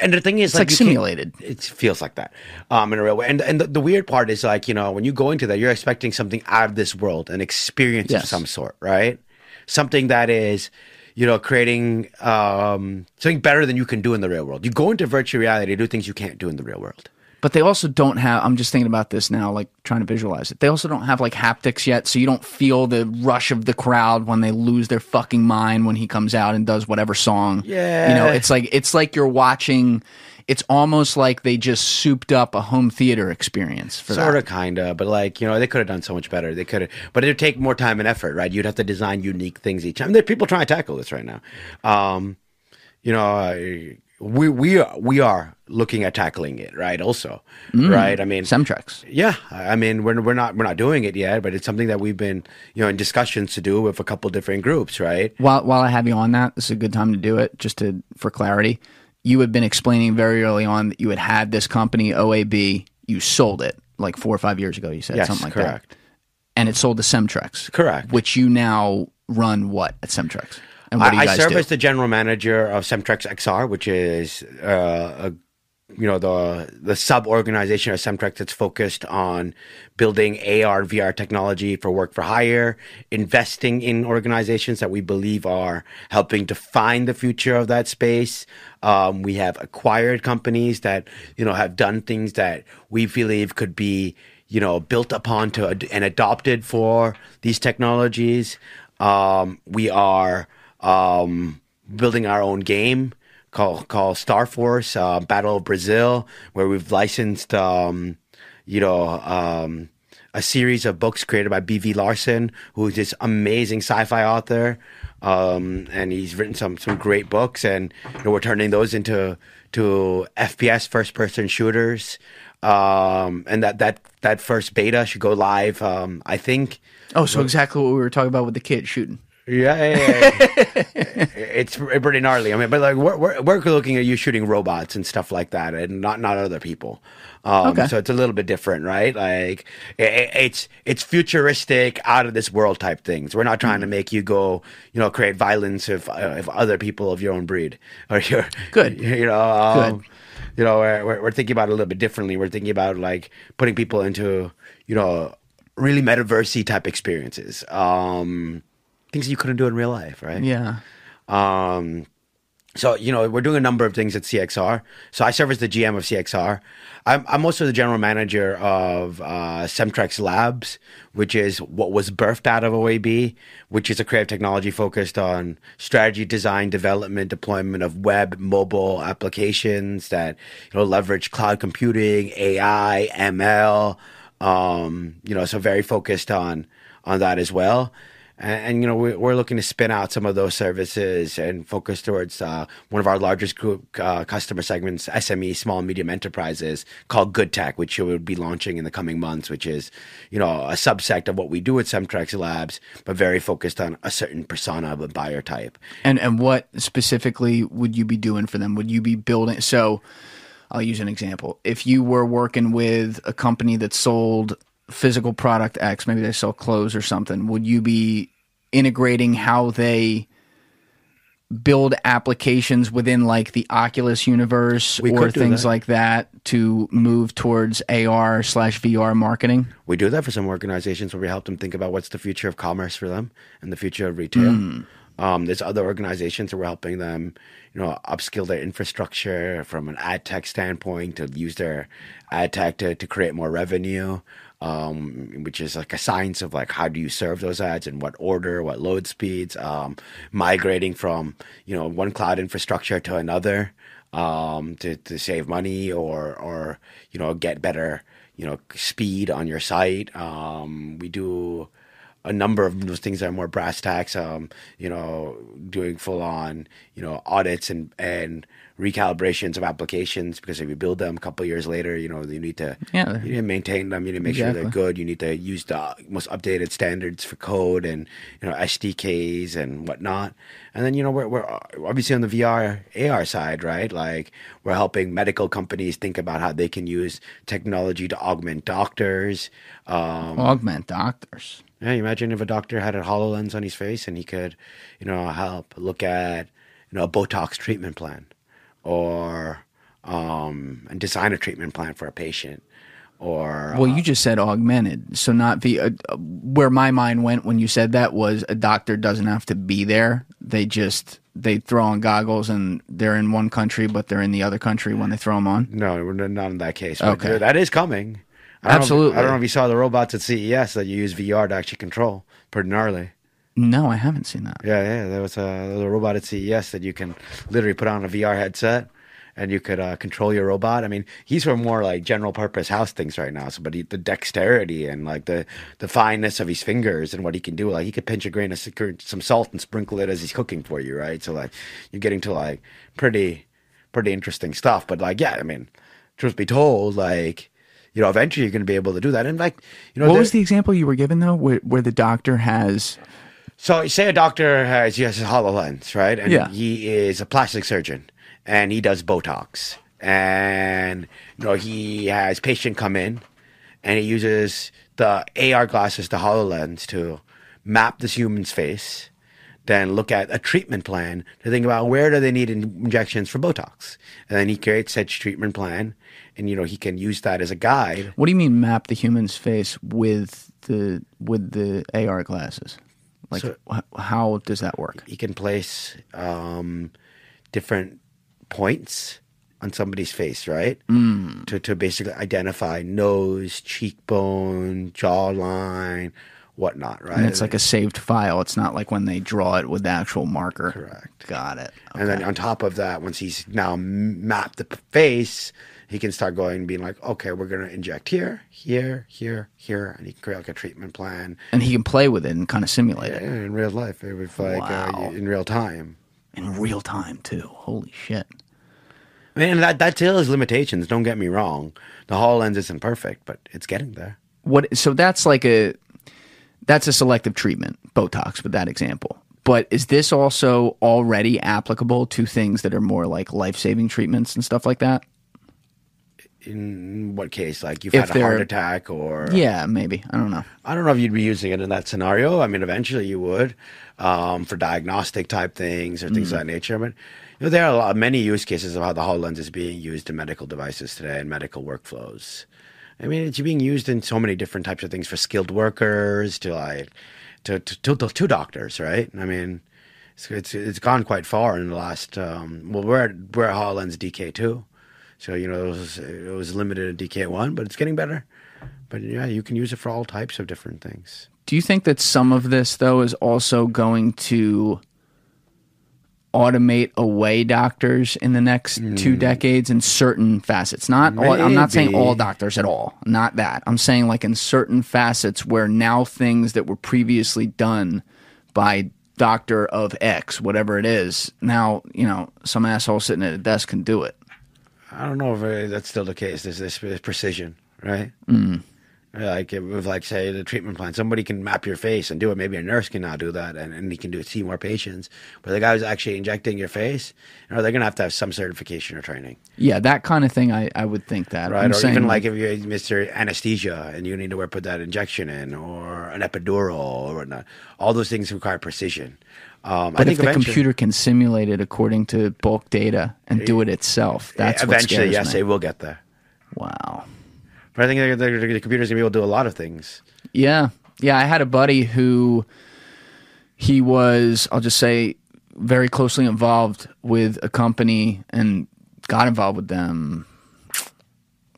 And the thing is, like like, simulated. It feels like that, um, in a real way. And and the, the weird part is like you know when you go into that, you're expecting something out of this world, an experience of some sort, right? Something that is, you know, creating um, something better than you can do in the real world. You go into virtual reality to do things you can't do in the real world. But they also don't have. I'm just thinking about this now, like trying to visualize it. They also don't have like haptics yet, so you don't feel the rush of the crowd when they lose their fucking mind when he comes out and does whatever song. Yeah. you know, it's like it's like you're watching. It's almost like they just souped up a home theater experience for Sort that. of, kind of, but like you know, they could have done so much better. They could have, but it'd take more time and effort, right? You'd have to design unique things each time. There are people trying to tackle this right now. Um, you know, uh, we we are we are looking at tackling it, right? Also, right? I mean, Cemtrex. yeah, I I mean, we're we're not we're not doing it yet, but it's something that we've been you know in discussions to do with a couple different groups, right? While while I have you on that, this is a good time to do it, just to for clarity. You had been explaining very early on that you had had this company OMB. You sold it like four or five years ago. You said Yes, something like correct. that. and it sold to Cemtrex. Correct. Which you now run what at Cemtrex? And what do you I, I serve do? as the general manager of Cemtrex XR, which is uh, a you know the the sub organization of Cemtrex that's focused on building AR VR technology for work for hire, investing in organizations that we believe are helping define the future of that space. Um, we have acquired companies that you know have done things that we believe could be you know built upon to ad- and adopted for these technologies. Um, we are um, building our own game called called Star Force uh, Battle of Brazil, where we've licensed um, you know um, a series of books created by B.V. Larson, who is this amazing sci-fi author, um, and he's written some some great books, and you know, we're turning those into to FPS first person shooters. Um, and that, that, that first beta should go live, um, I think, oh, so exactly what we were talking about with the kid shooting. Yeah, yeah, yeah. it's pretty gnarly. I mean, but like we're, we're we're looking at you shooting robots and stuff like that, and not not other people. Um, Okay. So it's a little bit different, right? Like i i- it's it's futuristic, out of this world type things. We're not trying to make you go, you know, create violence of uh, of other people of your own breed or your Good. You know, um, Good. you know, we're, we're- we're thinking about it a little bit differently. We're thinking about like putting people into, you know, really metaversey type experiences. Um, things you couldn't do in real life, right? Yeah. Um, so you know we're doing a number of things at CXR. So I serve as the GM of CXR. I'm, I'm also the general manager of uh, Cemtrex Labs, which is what was birthed out of OMB, which is a creative technology focused on strategy, design, development, deployment of web, mobile applications that you know leverage cloud computing, AI, ML. Um, you know, so very focused on on that as well and, and you know we, we're looking to spin out some of those services and focus towards uh, one of our largest group uh, customer segments sme small and medium enterprises called good tech which we will be launching in the coming months which is you know a subsect of what we do at Cemtrex labs but very focused on a certain persona of a buyer type And and what specifically would you be doing for them? Would you be building? So, I'll use an example. If you were working with a company that sold physical product X, maybe they sell clothes or something, would you be integrating how they build applications within like the Oculus universe We or things that. like that to move towards AR slash VR marketing? we do that for some organizations where we help them think about what's the future of commerce for them and the future of retail. Um, there's other organizations that we're helping them, you know, upskill their infrastructure from an ad tech standpoint to use their ad tech to, to create more revenue, um, which is like a science of like how do you serve those ads in what order, what load speeds, um, migrating from you know one cloud infrastructure to another um, to to save money or or you know get better you know speed on your site. Um, we do a number of those things that are more brass tacks. Um, you know, doing full on you know audits and and recalibrations of applications because if you build them a couple of years later, you know you need to Yeah. you need to maintain them. You need to make sure they're good. You need to use the most updated standards for code and you know SDKs and whatnot. And then you know we're we're obviously on the VR AR side, right? Like we're helping medical companies think about how they can use technology to augment doctors. Um, Augment doctors. yeah, you imagine if a doctor had a HoloLens on his face and he could, you know, help look at, you know, a Botox treatment plan or um, and design a treatment plan for a patient or Well, you just said augmented, so not the uh, uh, where my mind went when you said that was a doctor doesn't have to be there. They just they throw on goggles and they're in one country, but they're in the other country when they throw them on. no, we're not in that case. But Okay. that is coming. I know if- Absolutely. I don't know if you saw the robots at CES that you use VR to actually control. Pretty gnarly. No, I haven't seen that. Yeah, yeah. There was a, there was a robot at CES that you can literally put on a VR headset and you could uh, control your robot. I mean, he's for more like general purpose house things right now. So, but he, the dexterity and like the the fineness of his fingers and what he can do, like he could pinch a grain of some salt and sprinkle it as he's cooking for you, right? So like you're getting to like pretty pretty interesting stuff. But like, yeah, I mean, truth be told, like. You know, eventually you're going to be able to do that. And like, you know, What was the example you were given though, where, where the doctor has? So say a doctor has he has a HoloLens, right? And Yeah. he is a plastic surgeon and he does Botox. And you know, he has patient come in and he uses the AR glasses, the HoloLens, to map this human's face, then look at a treatment plan to think about where do they need in- injections for Botox, and then he creates such treatment plan, and you know he can use that as a guide. What do you mean map the human's face with the with the AR glasses? Like So- wh- how does that work? He can place um, different points on somebody's face, right? Mm. To to basically identify nose, cheekbone, jawline, whatnot, right? And it's like a saved file. It's not like when they draw it with the actual marker. Correct. Got it. And then on top of that, once he's now mapped the face, he can start going and being like, okay, we're going to inject here, here, here, here. And he can create like a treatment plan And he can play with it and kind of simulate it in real life. It was like Wow. uh, in real time. in real time too. Holy shit. I mean, that, that still has limitations. Don't get me wrong. The HoloLens isn't perfect, but it's getting there. What? So that's like a that's a selective treatment, Botox, with that example. But is this also already applicable to things that are more like life saving treatments and stuff like that? In what case? Like you've If had a heart attack or. Yeah, maybe. I don't know. I don't know if you'd be using it in that scenario. I mean, eventually you would um, for diagnostic type things or things of that nature. But you know, there are a lot, many use cases of how the HoloLens is being used in medical devices today and medical workflows. I mean, it's being used in so many different types of things for skilled workers to like to to, to, to, to doctors, right? I mean, it's, it's it's gone quite far in the last. Um, well, we're at, we're at HoloLens DK two, so you know it was, it was limited to DK one, but it's getting better. But yeah, you can use it for all types of different things. Do you think that some of this though is also going to automate away doctors in the next two decades in certain facets? Not all, I'm not saying Hmm. All doctors at all. Not that. I'm saying like in certain facets where now things that were previously done by doctor of X, whatever it is, now, you know, some asshole sitting at a desk can do it. I don't know if uh, that's still the case. There's this precision, right? Like it- with like say the treatment plan, somebody can map your face and do it. Maybe a nurse can now do that, and, and he can do it, see more patients. But the guy who's actually injecting your face, you know, they're gonna have to have some certification or training, Yeah, that kind of thing I, I would think that. right? I'm or even like if you're Mr. Anesthesia and you need to wear put that injection in, or an epidural or whatnot. All those things require precision. Um, I But think if the computer can simulate it according to bulk data and do it itself, that's eventually, scares yes, me. they will get there. Wow. But I think the, the, the computer's gonna be able to do a lot of things. Yeah. Yeah. I had a buddy who he was, I'll just say, very closely involved with a company and got involved with them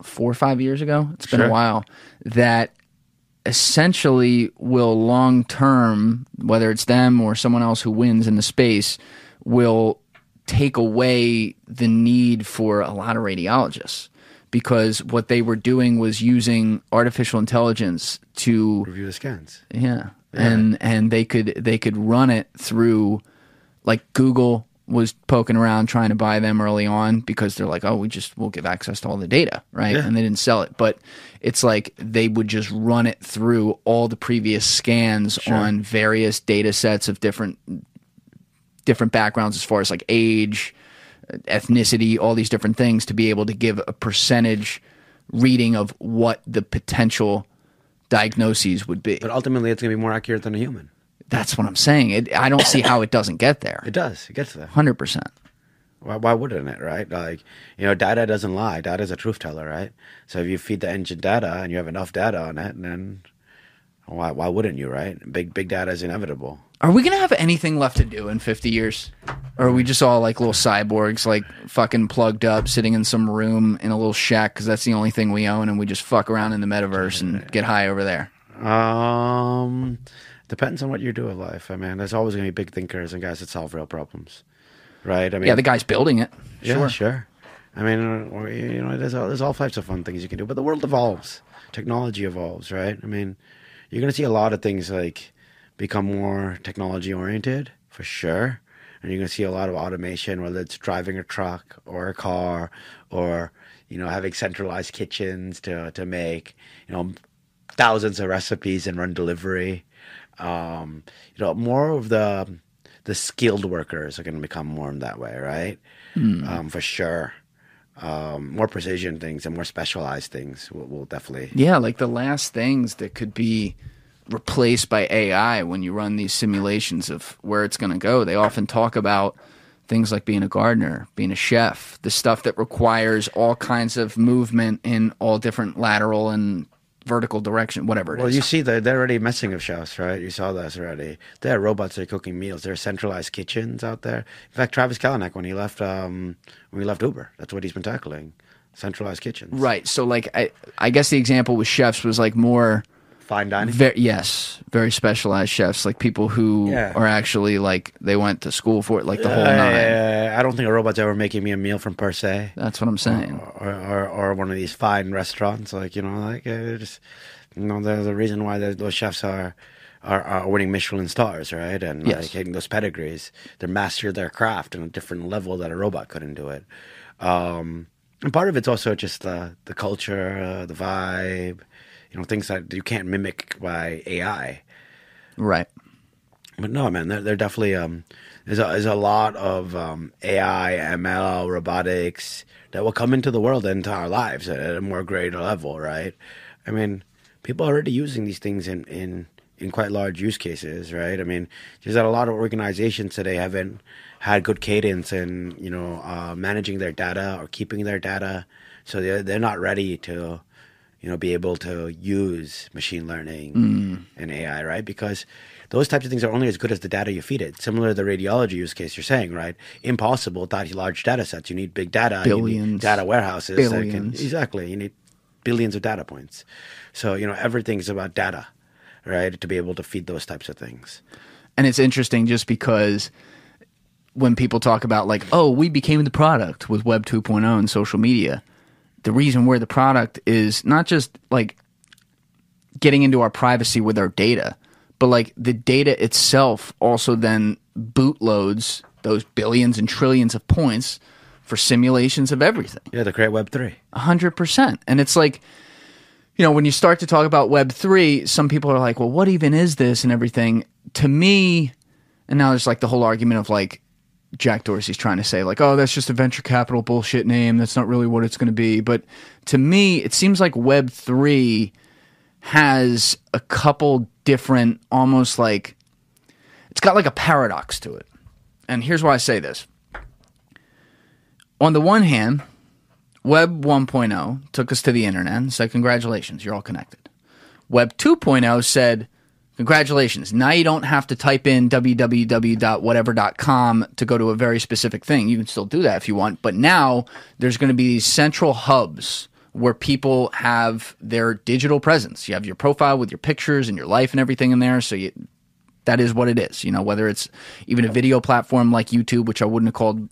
four or five years ago. It's been a while. That essentially will long term, whether it's them or someone else who wins in the space, will take away the need for a lot of radiologists because what they were doing was using artificial intelligence to Review the scans. yeah. And and they could they could run it through like Google was poking around trying to buy them early on because they're like, oh, we just we'll give access to all the data, right? Yeah. And they didn't sell it, but it's like they would just run it through all the previous scans on various data sets of different different backgrounds as far as like age, ethnicity, all these different things to be able to give a percentage reading of what the potential diagnoses would be. But ultimately, it's going to be more accurate than a human. That's what I'm saying. It, I don't see how it doesn't get there. It does. It gets there. Hundred percent. Why, why wouldn't it, right? Like, you know, data doesn't lie. Data is a truth teller, right? So if you feed the engine data and you have enough data on it, then why, why wouldn't you, right? Big big data is inevitable. Are we gonna have anything left to do in 50 years? Or are we just all like little cyborgs, like fucking plugged up, sitting in some room in a little shack because that's the only thing we own, and we just fuck around in the metaverse and get high over there? Um, depends on what you do in life. I mean, there's always going to be big thinkers and guys that solve real problems, right? I mean, Yeah, the guy's building it. Yeah, Sure. sure. I mean, you know, there's all, there's all types of fun things you can do, but the world evolves, technology evolves, right? I mean, you're going to see a lot of things like become more technology oriented for sure, and you're going to see a lot of automation, whether it's driving a truck or a car, or you know, having centralized kitchens to to make you know thousands of recipes and run delivery. Um, you know, more of the the skilled workers are going to become more in that way, right? Um, for sure. um, more precision things and more specialized things will, will definitely. Yeah, like the last things that could be replaced by AI when you run these simulations of where it's going to go. They often talk about things like being a gardener, being a chef, the stuff that requires all kinds of movement in all different lateral and vertical direction, whatever it Well, is. you see, they're, they're already messing with chefs, right? You saw this already. There are robots that are cooking meals. There are centralized kitchens out there. In fact, Travis Kalanick, when he left, um, when he left Uber, that's what he's been tackling: centralized kitchens. right. So, like, I, I guess the example with chefs was like more. Fine dining. Very, yes, very specialized chefs, like people who Yeah. are actually like they went to school for it, like the whole Uh, nine. I don't think a robot's ever making me a meal from per se. That's what I'm saying. or, or, or one of these fine restaurants, like you know, like uh, just you know, the the reason why those chefs are, are are winning Michelin stars, right? And Yes. like getting those pedigrees, they're mastered their craft on a different level that a robot couldn't do it. Um, and part of it's also just the the culture, uh, the vibe, you know, things that you can't mimic by AI. Right. But no, man, they're, they're definitely um, there's a, there's a lot of um, AI, ML, robotics that will come into the world and into our lives at a more greater level, right? I mean, people are already using these things in in in quite large use cases, right? I mean, there's a lot of organizations today haven't had good cadence in you know uh, managing their data or keeping their data, so they're they're not ready to you know, be able to use machine learning mm. and AI, right? Because those types of things are only as good as the data you feed it. Similar to the radiology use case you're saying, right? Impossible without large data sets. You need big data. Billions. data warehouses. that can- Billions. exactly. You need billions of data points. So, you know, everything's about data, right? To be able to feed those types of things. And it's interesting just because when people talk about like, oh, we became the product with Web 2.0 and social media, the reason we're the product is not just like getting into our privacy with our data, but like the data itself also then bootloads those billions and trillions of points for simulations of everything. Yeah, to create Web three. A hundred percent. And it's like, you know, when you start to talk about Web three, some people are like, "Well, what even is this?" and everything. To me, and now there's like the whole argument of like Jack Dorsey's trying to say like, "Oh, that's just a venture capital bullshit name. That's not really what it's going to be." But to me, it seems like Web three has a couple different, almost like it's got like a paradox to it. And here's why I say this. On the one hand, Web 1.0 took us to the internet and said, Congratulations, you're all connected. Web 2.0 said, Congratulations, now you don't have to type in www.whatever.com to go to a very specific thing. You can still do that if you want, but now there's going to be these central hubs where people have their digital presence. You have your profile with your pictures and your life and everything in there. So you, that is what it is. You know, whether it's even a video platform like YouTube, which I wouldn't have called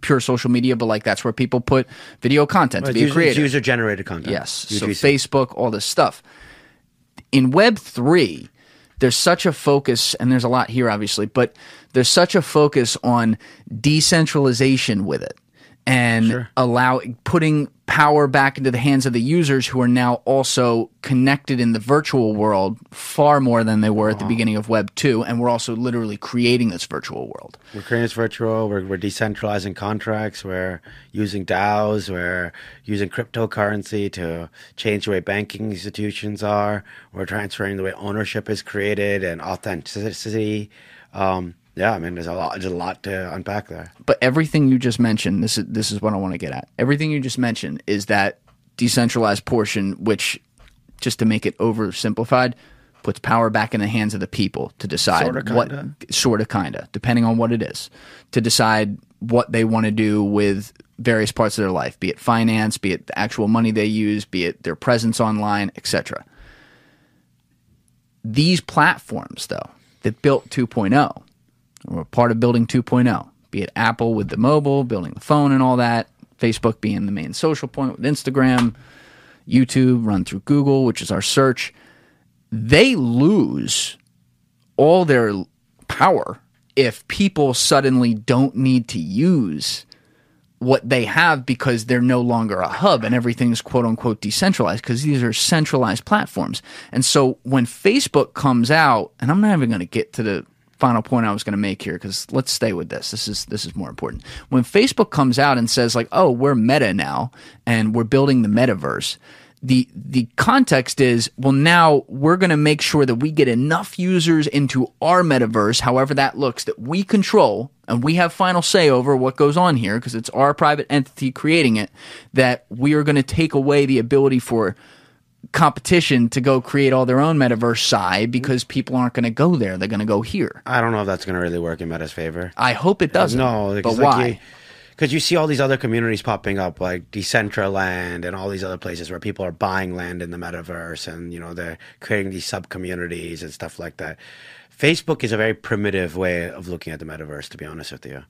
pure social media, but like that's where people put video content to be a creator. user generated content. Yes. So UGC. Facebook, all this stuff. In Web three, there's such a focus, and there's a lot here, obviously, but there's such a focus on decentralization with it and allow putting power back into the hands of the users who are now also connected in the virtual world far more than they were at the beginning of Web 2 and we're also literally creating this virtual world. We're creating this virtual. We're, we're decentralizing contracts. We're using DAOs. We're using cryptocurrency to change the way banking institutions are. We're transferring the way ownership is created and authenticity. Um, yeah, I mean, there's a lot. There's a lot to unpack there. but everything you just mentioned this is this is what I want to get at. Everything you just mentioned is that decentralized portion which just to make it oversimplified puts power back in the hands of the people to decide Sorta, what kinda. sort of kind of depending on what it is to decide what they want to do with various parts of their life be it finance be it the actual money they use be it their presence online etc these platforms though that built 2.0 or part of building 2.0, be it Apple with the mobile, building the phone and all that, Facebook being the main social point with Instagram, YouTube run through Google, which is our search. They lose all their power if people suddenly don't need to use what they have because they're no longer a hub and everything's quote unquote decentralized because these are centralized platforms. And so when Facebook comes out, and I'm not even going to get to the final point I was going to make here because let's stay with this. This is this is more important. When Facebook comes out and says like, "Oh, we're Meta now and we're building the metaverse." The the context is, well now we're going to make sure that we get enough users into our metaverse, however that looks, that we control and we have final say over what goes on here because it's our private entity creating it that we are going to take away the ability for competition to go create all their own metaverse side because people aren't going to go there. They're going to go here. I don't know if that's going to really work in Meta's favor. I hope it doesn't. No, but like why? Because you, see all these other communities popping up, like Decentraland and all these other places where people are buying land in the metaverse, and you know they're creating these sub communities and stuff like that. Facebook is a very primitive way of looking at the metaverse, to be honest with you.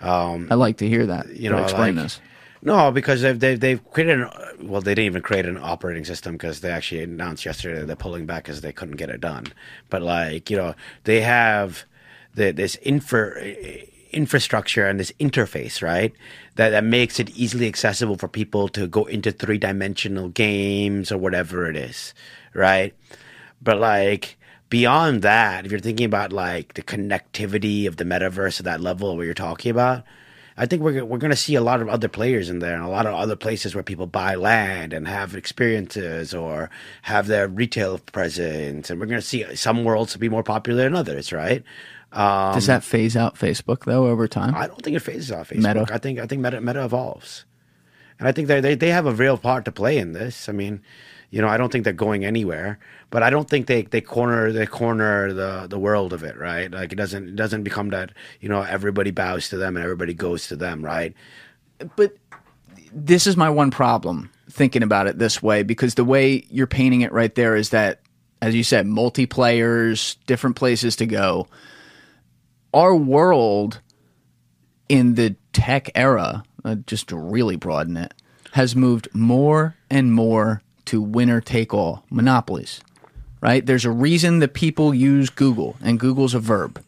Um, I like to hear that. you know, explain like- this. No, because they've they've, they've created an, well, they didn't even create an operating system because they actually announced yesterday they're pulling back because they couldn't get it done. But like you know, they have the, this infra infrastructure and this interface, right? That that makes it easily accessible for people to go into three dimensional games or whatever it is, right? But like beyond that, if you're thinking about like the connectivity of the metaverse at that level where you're talking about, I think we're we're going to see a lot of other players in there and a lot of other places where people buy land and have experiences or have their retail presence, and we're going to see some worlds be more popular than others, right? Um, Does that phase out Facebook though over time? I don't think it phases out Facebook. Meta. I think I think Meta Meta evolves, and I think they they they have a real part to play in this. I mean, you know, I don't think they're going anywhere, but I don't think they they corner they corner the the world of it, right? Like it doesn't it doesn't become that you know everybody bows to them and everybody goes to them, right? but this is my one problem thinking about it this way because the way you're painting it right there is that as you said multiplayers different places to go our world in the tech era uh, just to really broaden it has moved more and more to winner take all monopolies right there's a reason that people use google and google's a verb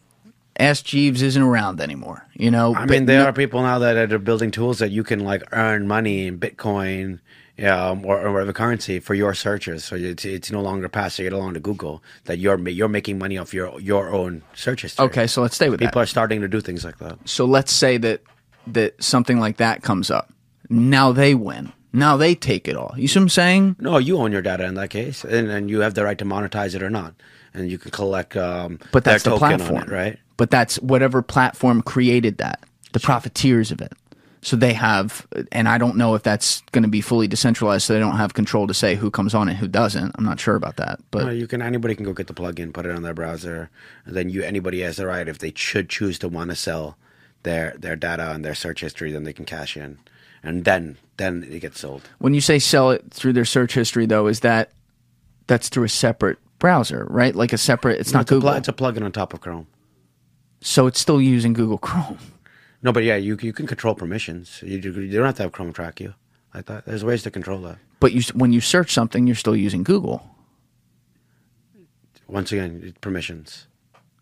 ask jeeves isn't around anymore you know I mean, there no- are people now that are building tools that you can like earn money in Bitcoin. Um, or, or whatever currency for your searches, so it's, it's no longer passing it along to Google. That you're you're making money off your your own search history. okay so let's stay with that people are starting to do things like that. So let's say that that something like that comes up. Now they win. Now they take it all. You see what I'm saying? No, you own your data in that case, and, and you have the right to monetize it or not, and you can collect. Um, But that's the token platform, it, right? But that's whatever platform created that. The profiteers of it. So they have, and I don't know if that's going to be fully decentralized. So they don't have control to say who comes on and who doesn't. I'm not sure about that. But you can anybody can go get the plugin, put it on their browser, and then you anybody has the right if they should choose to want to sell their their data and their search history, then they can cash in, and then then it gets sold. when you say sell it through their search history, though, is that that's through a separate browser, right? Like a separate. It's not it's, a Google. pl- it's a plugin on top of Chrome. so it's still using Google Chrome. No, but yeah, you you can control permissions. You, you don't have to have Chrome track you like that. There's ways to control that. But you, when you search something, you're still using Google. Once again, permissions.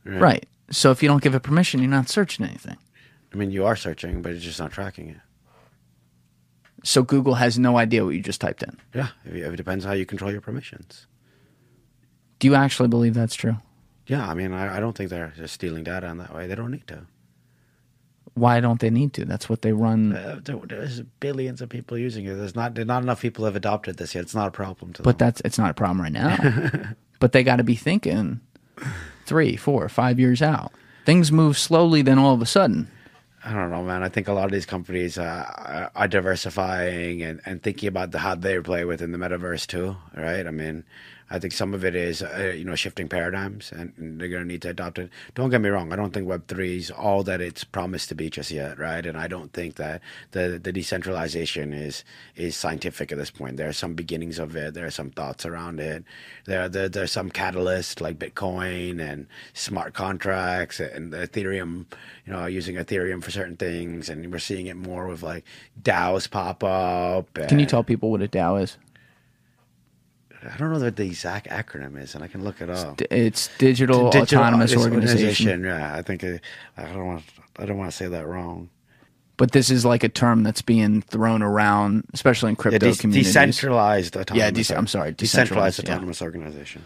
Right. So if you don't give it permission, you're not searching anything. I mean, you are searching, but it's just not tracking it. So Google has no idea what you just typed in. Yeah, it, depends how you control your permissions. Do you actually believe that's true? Yeah, I mean, I, I don't think they're just stealing data in that way. They don't need to. Why don't they need to? That's what they run. Uh, there- there's billions of people using it. There's not not enough people have adopted this yet. It's not a problem to But them. that's it's not a problem right now. but they got to be thinking three, four, five years out. Things move slowly, then all of a sudden. I don't know, man. I think a lot of these companies uh, are- diversifying and, and thinking about the, how they play within the metaverse too, right? I mean, I think some of it is, uh, you know, shifting paradigms, and, and they're going to need to adopt it. Don't get me wrong; I don't think Web three is all that it's promised to be just yet, right? And I don't think that the the decentralization is is scientific at this point. There are some beginnings of it. There are some thoughts around it. There there there's some catalysts like Bitcoin and smart contracts and Ethereum. You know, using Ethereum for certain things, and we're seeing it more with like DAOs pop up. Can you tell people what a DAO is? I don't know what the exact acronym is, and I can look it up. It's digital, Digital autonomous Dis- organization. Yeah, I think uh, I don't want. I don't want to say that wrong. But this is like a term that's being thrown around, especially in Yeah, crypto de- communities. decentralized autonomous. dec- I'm sorry, decentralized decentralized, yeah. autonomous organization.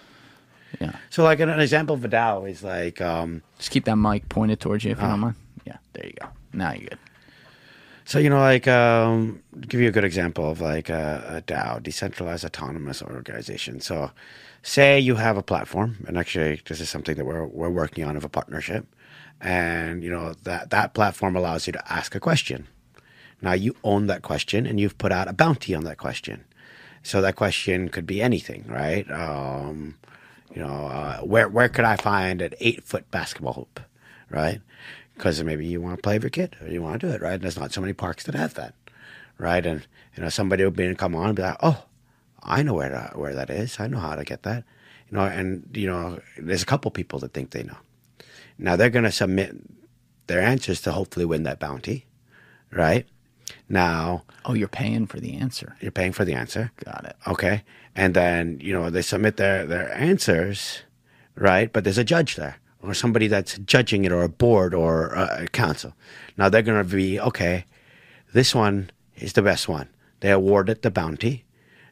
Yeah. So like an, an example of a DAO is like um, Just keep that mic pointed towards you if you Ah. don't mind. Yeah, there you go. Now you're good. So you know, like, um, give you a good example of like a, a DAO, decentralized autonomous organization. So, say you have a platform, and actually, this is something that we're we're working on of a partnership, and you know that that platform allows you to ask a question. Now you own that question, and you've put out a bounty on that question. So that question could be anything, right? Um, you know, uh, where where could I find an eight foot basketball hoop, right? Because maybe you want to play with your kid or you want to do it, right? And there's not so many parks that have that, right? And you know, somebody will be and come on and be like, oh, I know where that, where that is. I know how to get that, you know. And you know, there's a couple people that think they know. Now they're going to submit their answers to hopefully win that bounty, right? Now Oh, you're paying for the answer. you're paying for the answer. Got it. Okay. And then, you know, they submit their, their answers, right? But there's a judge there or somebody that's judging it or a board or a council. Now they're going to be, okay, this one is the best one. They award it the bounty.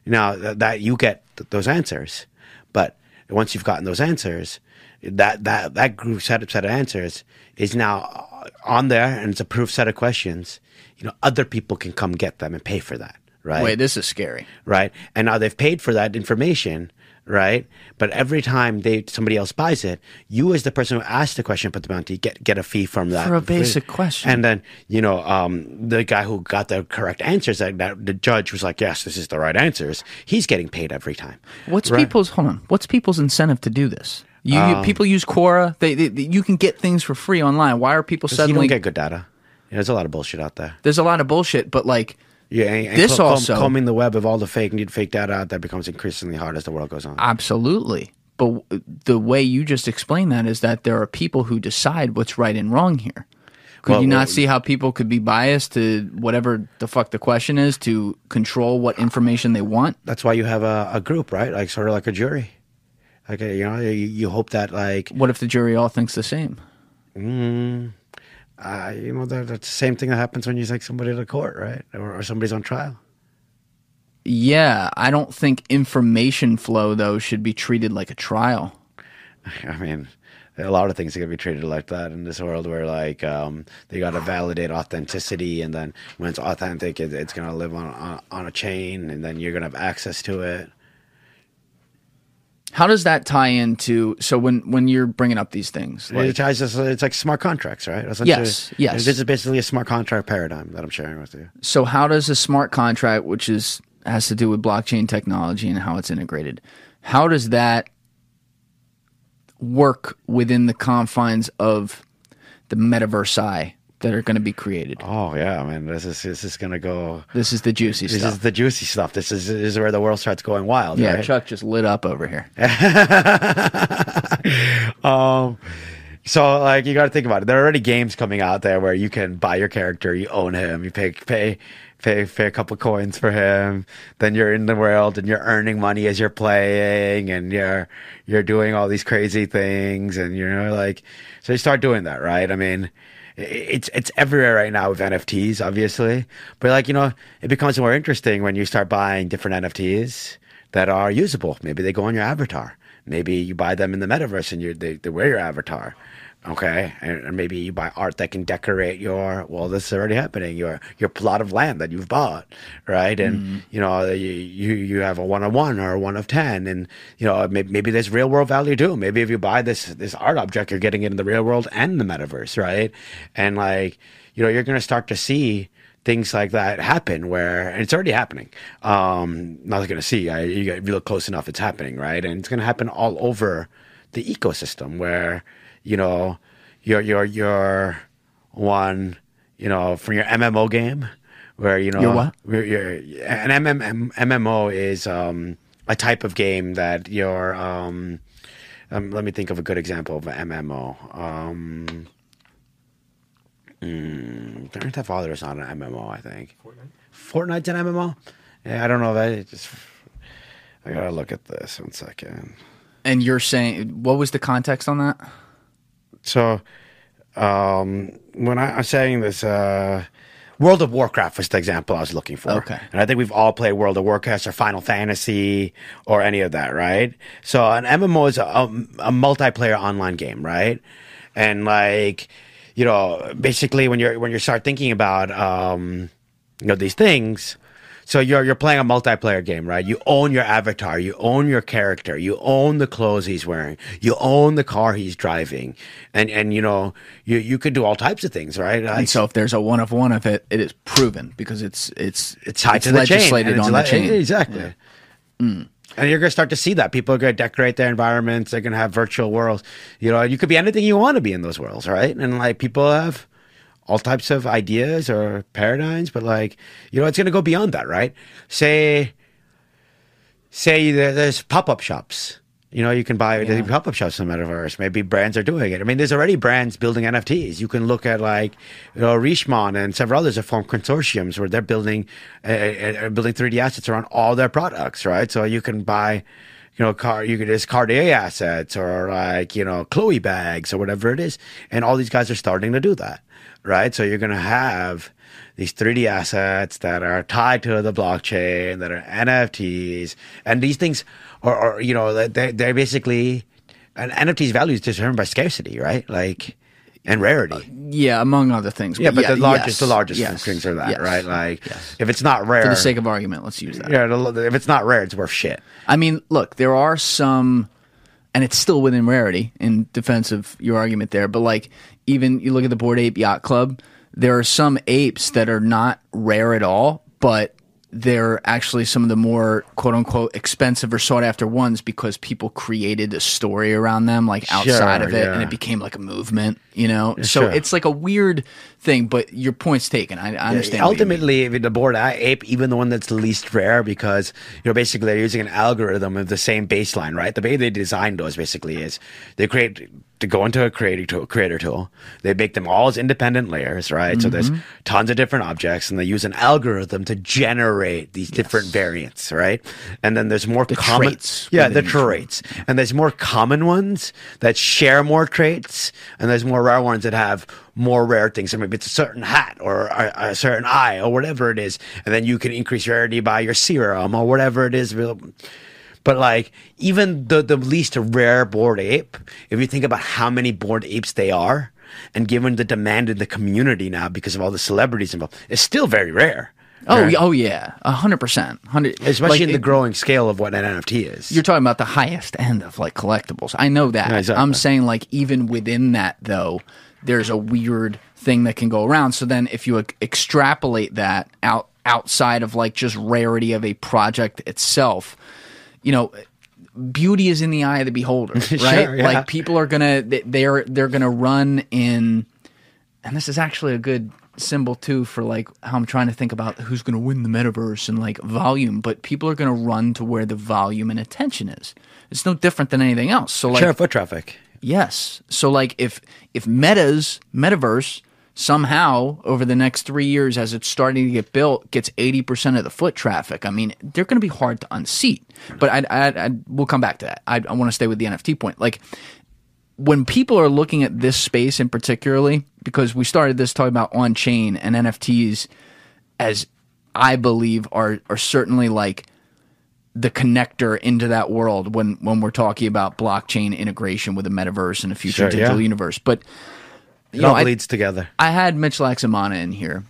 Now th- that you get th- those answers, but once you've gotten those answers, that, that, that group set of, set of answers is now uh, on there and it's a proof set of questions. You know, other people can come get them and pay for that, right? Wait, this is scary. right? And now they've paid for that information, right? But every time they somebody else buys it, you as the person who asked the question, put the bounty, get get a fee from that For a basic question. And then you know um, the guy who got the correct answers, that, that the judge was like, yes, this is the right answers. He's getting paid every time. What's Right. people's hold on? What's people's incentive to do this? You, Um, you people use Quora. They, they, you can get things for free online. Why are people 'Cause you suddenly? don't get good data. There's a lot of bullshit out there. there's a lot of bullshit, but like Yeah, and, and This co- com- also- combing the web of all the fake and fake data out there becomes increasingly hard as the world goes on. absolutely. But w- the way you just explained that is that there are people who decide what's right and wrong here. Could Well, you not well- see how people could be biased to whatever the fuck the question is to control what information they want? That's why you have a, a group, right? Like sort of like a jury. Okay, you know, you, you hope that like What if the jury all thinks the same? Mm. Uh, you know, that, that's the same thing that happens when you take somebody to court, right? Or, or somebody's on trial. Yeah, I don't think information flow though should be treated like a trial. I mean, a lot of things are gonna be treated like that in this world, where like um, they got to validate authenticity, and then when it's authentic, it, it's gonna live on, on on a chain, and then you're gonna have access to it. How does that tie into so when when you're bringing up these things? Like, it ties us, it's like smart contracts, right? Yes, yes. This is basically a smart contract paradigm that I'm sharing with you. so how does a smart contract, which is has to do with blockchain technology and how it's integrated, how does that work within the confines of the metaverse that are going to be created? Oh yeah, man, this is this is gonna go. This is the juicy This stuff. is the juicy stuff. This is this is where the world starts going wild. yeah, right? Chuck just lit up over here. um, so like you got to think about it. There are already games coming out there where you can buy your character, you own him, you pay pay pay pay a couple coins for him. Then you're in the world and you're earning money as you're playing, and you're you're doing all these crazy things, and you know like so you start doing that, right? I mean. It's it's everywhere right now with NFTs, obviously, but like you know, it becomes more interesting when you start buying different NFTs that are usable. Maybe they go on your avatar. Maybe you buy them in the metaverse and you they, they wear your avatar. Okay, and, maybe you buy art that can decorate your. Well, this is already happening. Your your plot of land that you've bought, right? And you know you, you you have a one of one or a one of ten, and you know maybe, maybe there's real world value too. Maybe if you buy this this art object, you're getting it in the real world and the metaverse, right? And like you know you're going to start to see things like that happen where and it's already happening um not going to see I, you, if you look close enough it's happening right and it's going to happen all over the ecosystem where you know you're you're you're one you know from your mmo game where you know Your what? where you're, an MM, mmo is um a type of game that you're um um, let me think of a good example of an MMO. Um, mm, Grand Theft Auto is not an MMO, I think. Fortnite. Fortnite's an MMO. Yeah, I don't know that. It just I gotta look at this one second. And you're saying what was the context on that? So, um, when I, I'm saying this, uh, World of Warcraft was the example I was looking for. Okay. And I think we've all played World of Warcraft or Final Fantasy or any of that, right? So an MMO is a, a, a multiplayer online game, right? And like, you know, basically when you're when you start thinking about um, you know these things, so you're you're playing a multiplayer game, right? You own your avatar, you own your character, you own the clothes he's wearing, you own the car he's driving, and and you know you you could do all types of things, right? Like, And so if there's a one of one of it, it is proven because it's it's it's tied it's to the chain, legislated it's on the chain. exactly. Mm. And you're gonna start to see that people are gonna decorate their environments. They're gonna have virtual worlds. You know, you could be anything you want to be in those worlds, right? And like people have all types of ideas or paradigms, but like you know, it's gonna go beyond that, right? Say, say there's pop up shops. You know, you can buy Yeah. pop up shops in the metaverse. Maybe brands are doing it. I mean, there's already brands building NFTs. You can look at like, you know, Richemont and several others have formed consortiums where they're building, uh, uh, building 3D assets around all their products, right? So you can buy, you know, car, you can just Cartier assets or like, you know, Chloe bags or whatever it is. And all these guys are starting to do that, right? So you're going to have these 3D assets that are tied to the blockchain, that are NFTs, and these things are, are you know, they they're basically an NFT's value is determined by scarcity, right? Like and rarity. Uh, yeah, among other things. yeah, but the largest, yes, the largest yes, things are that, yes, right? Like if it's not rare, for the sake of argument, let's use that. yeah, if it's not rare, it's worth shit. I mean, look, there are some, and it's still within rarity in defense of your argument there, but like even you look at the Bored Ape Yacht Club, there are some apes that are not rare at all, but they're actually some of the more quote unquote expensive or sought after ones because people created a story around them like outside Sure, of it and it became like a movement, you know? So Sure. it's like a weird thing, but your point's taken. I, I understand. what. Ultimately, the bored ape, even the one that's the least rare, because you know basically they're using an algorithm of the same baseline, right? The way they designed those basically is they create to go into a creator tool, creator tool. They make them all as independent layers, right? So there's Mm-hmm. tons of different objects, and they use an algorithm to generate these different variants, right? And then there's more common, traits yeah, the traits, and there's more common ones that share more traits, and there's more rare ones that have more rare things. So maybe it's a certain hat or a, a certain eye or whatever it is, and then you can increase rarity by your serum or whatever it is. But like even the the least rare bored ape, if you think about how many bored apes they are, and given the demand in the community now because of all the celebrities involved, it's still very rare. Oh, right? yeah, oh yeah, a hundred percent, hundred. especially like, in the it- growing scale of what an NFT is. You're talking about the highest end of like collectibles. I know that. Yeah, exactly. I'm saying like even within that though, there's a weird thing that can go around. So then if you ex- extrapolate that out outside of like just rarity of a project itself, you know, beauty is in the eye of the beholder, right? Sure, yeah. Like people are gonna they- they're they're gonna run in, and this is actually a good symbol too for like how I'm trying to think about who's gonna win the metaverse and like volume. But people are gonna run to where the volume and attention is. It's no different than anything else. So like Share foot traffic. Yes. So like if if Meta's metaverse somehow over the next 3 years as it's starting to get built gets 80% of the foot traffic, I mean, they're going to be hard to unseat. But I I, I we'll come back to that. I, I want to stay with the NFT point. Like when people are looking at this space in particularly because we started this talking about on chain and NFTs as I believe are are certainly like the connector into that world when when we're talking about blockchain integration with a metaverse and a future Sure, digital yeah. universe. But you It know, all I, bleeds together. I had Mitch Laxamana in here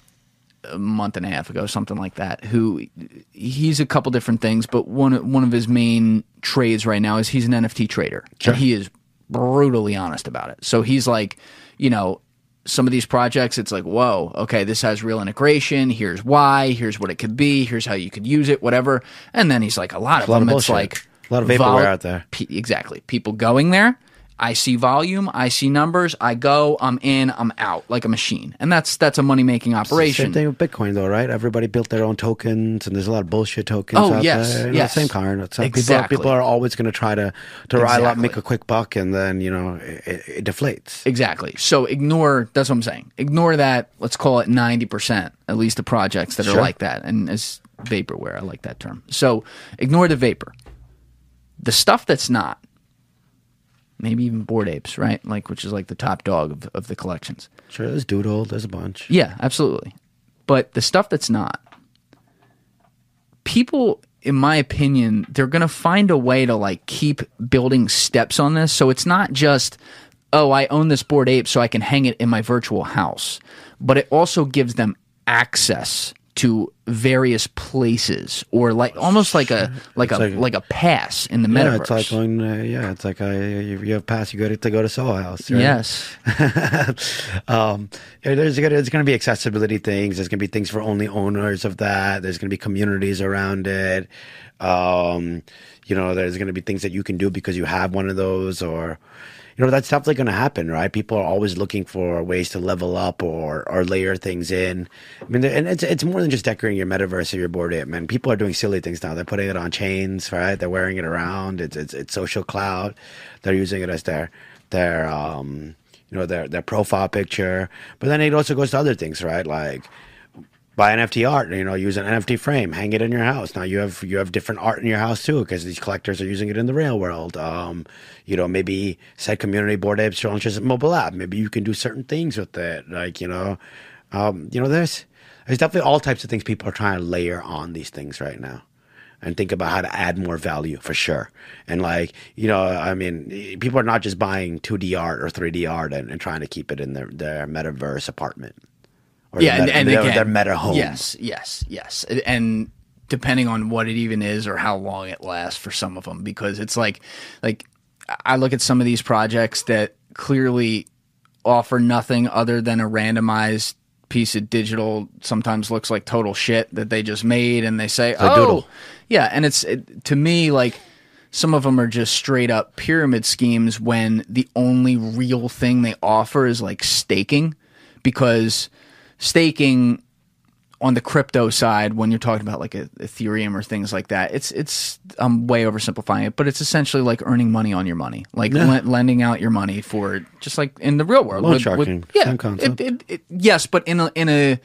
a month and a half ago, something like that. Who he's a couple different things, but one one of his main trades right now is he's an NFT trader, and he is brutally honest about it. So he's like, you know. Some of these projects, it's like, whoa, okay, this has real integration. Here's why. Here's what it could be. Here's how you could use it, whatever. And then he's like, a lot of a lot them, of it's like A lot of vaporware out there. Pe- exactly. People going there. I see volume. I see numbers. I go. I'm in. I'm out like a machine, and that's that's a money making operation. Same thing with Bitcoin, though, right? Everybody built their own tokens, and there's a lot of bullshit tokens. Oh, out yes, there. You know, yes. same kind. Like Exactly. People, people are always going to try to to rile up, make a quick buck, and then you know it, it, deflates. Exactly. So ignore. That's what I'm saying. Ignore that. Let's call it ninety percent, at least the projects that are Sure. like that, and as vaporware, I like that term. So ignore the vapor. The stuff that's not. Maybe even bored apes, right? Like which is like the top dog of, of the collections. Sure, there's Doodle, there's a bunch. Yeah, absolutely. But the stuff that's not, people, in my opinion, they're going to find a way to like keep building steps on this. So it's not just, oh, I own this bored ape so I can hang it in my virtual house, but it also gives them access to various places or like almost like a like a like, like- a pass in the Yeah, metaverse. it's like uh, yeah, it's like uh, you, you have pass, you go to, to go to Soho House. right? yes. um, there's gonna there's gonna be accessibility things. There's gonna be things for only owners of that. There's gonna be communities around it. Um, you know, there's gonna be things that you can do because you have one of those, or you know, that's definitely gonna happen, right? People are always looking for ways to level up or or layer things in. I mean, and it's it's more than just decorating your metaverse or your bored ape, man. People are doing silly things now. They're putting it on chains, right? They're wearing it around. It's it's it's social cloud. They're using it as their their um you know their their profile picture but then it also goes to other things right like buy NFT art you know use an NFT frame hang it in your house now you have you have different art in your house too because these collectors are using it in the real world um you know maybe set community bored apes launches mobile app maybe you can do certain things with it like you know um you know there's there's definitely all types of things people are trying to layer on these things right now and think about how to add more value for sure. And like, you know, I mean, people are not just buying 2D art or 3D art and, and trying to keep it in their, their metaverse apartment. Yeah, and, and their, again, their meta home. Yes, yes, yes, and depending on what it even is or how long it lasts for some of them, because it's like, like I look at some of these projects that clearly offer nothing other than a randomized piece of digital. Sometimes looks like total shit that they just made, and they say, "Oh, doodle. yeah," and it's it, to me like. Some of them are just straight up pyramid schemes when the only real thing they offer is like staking because staking on the crypto side when you're talking about like a, ethereum or things like that it's it's i'm way oversimplifying it but it's essentially like earning money on your money like le- lending out your money for just like in the real world Loan sharking, yeah it, it, it, yes but in a in a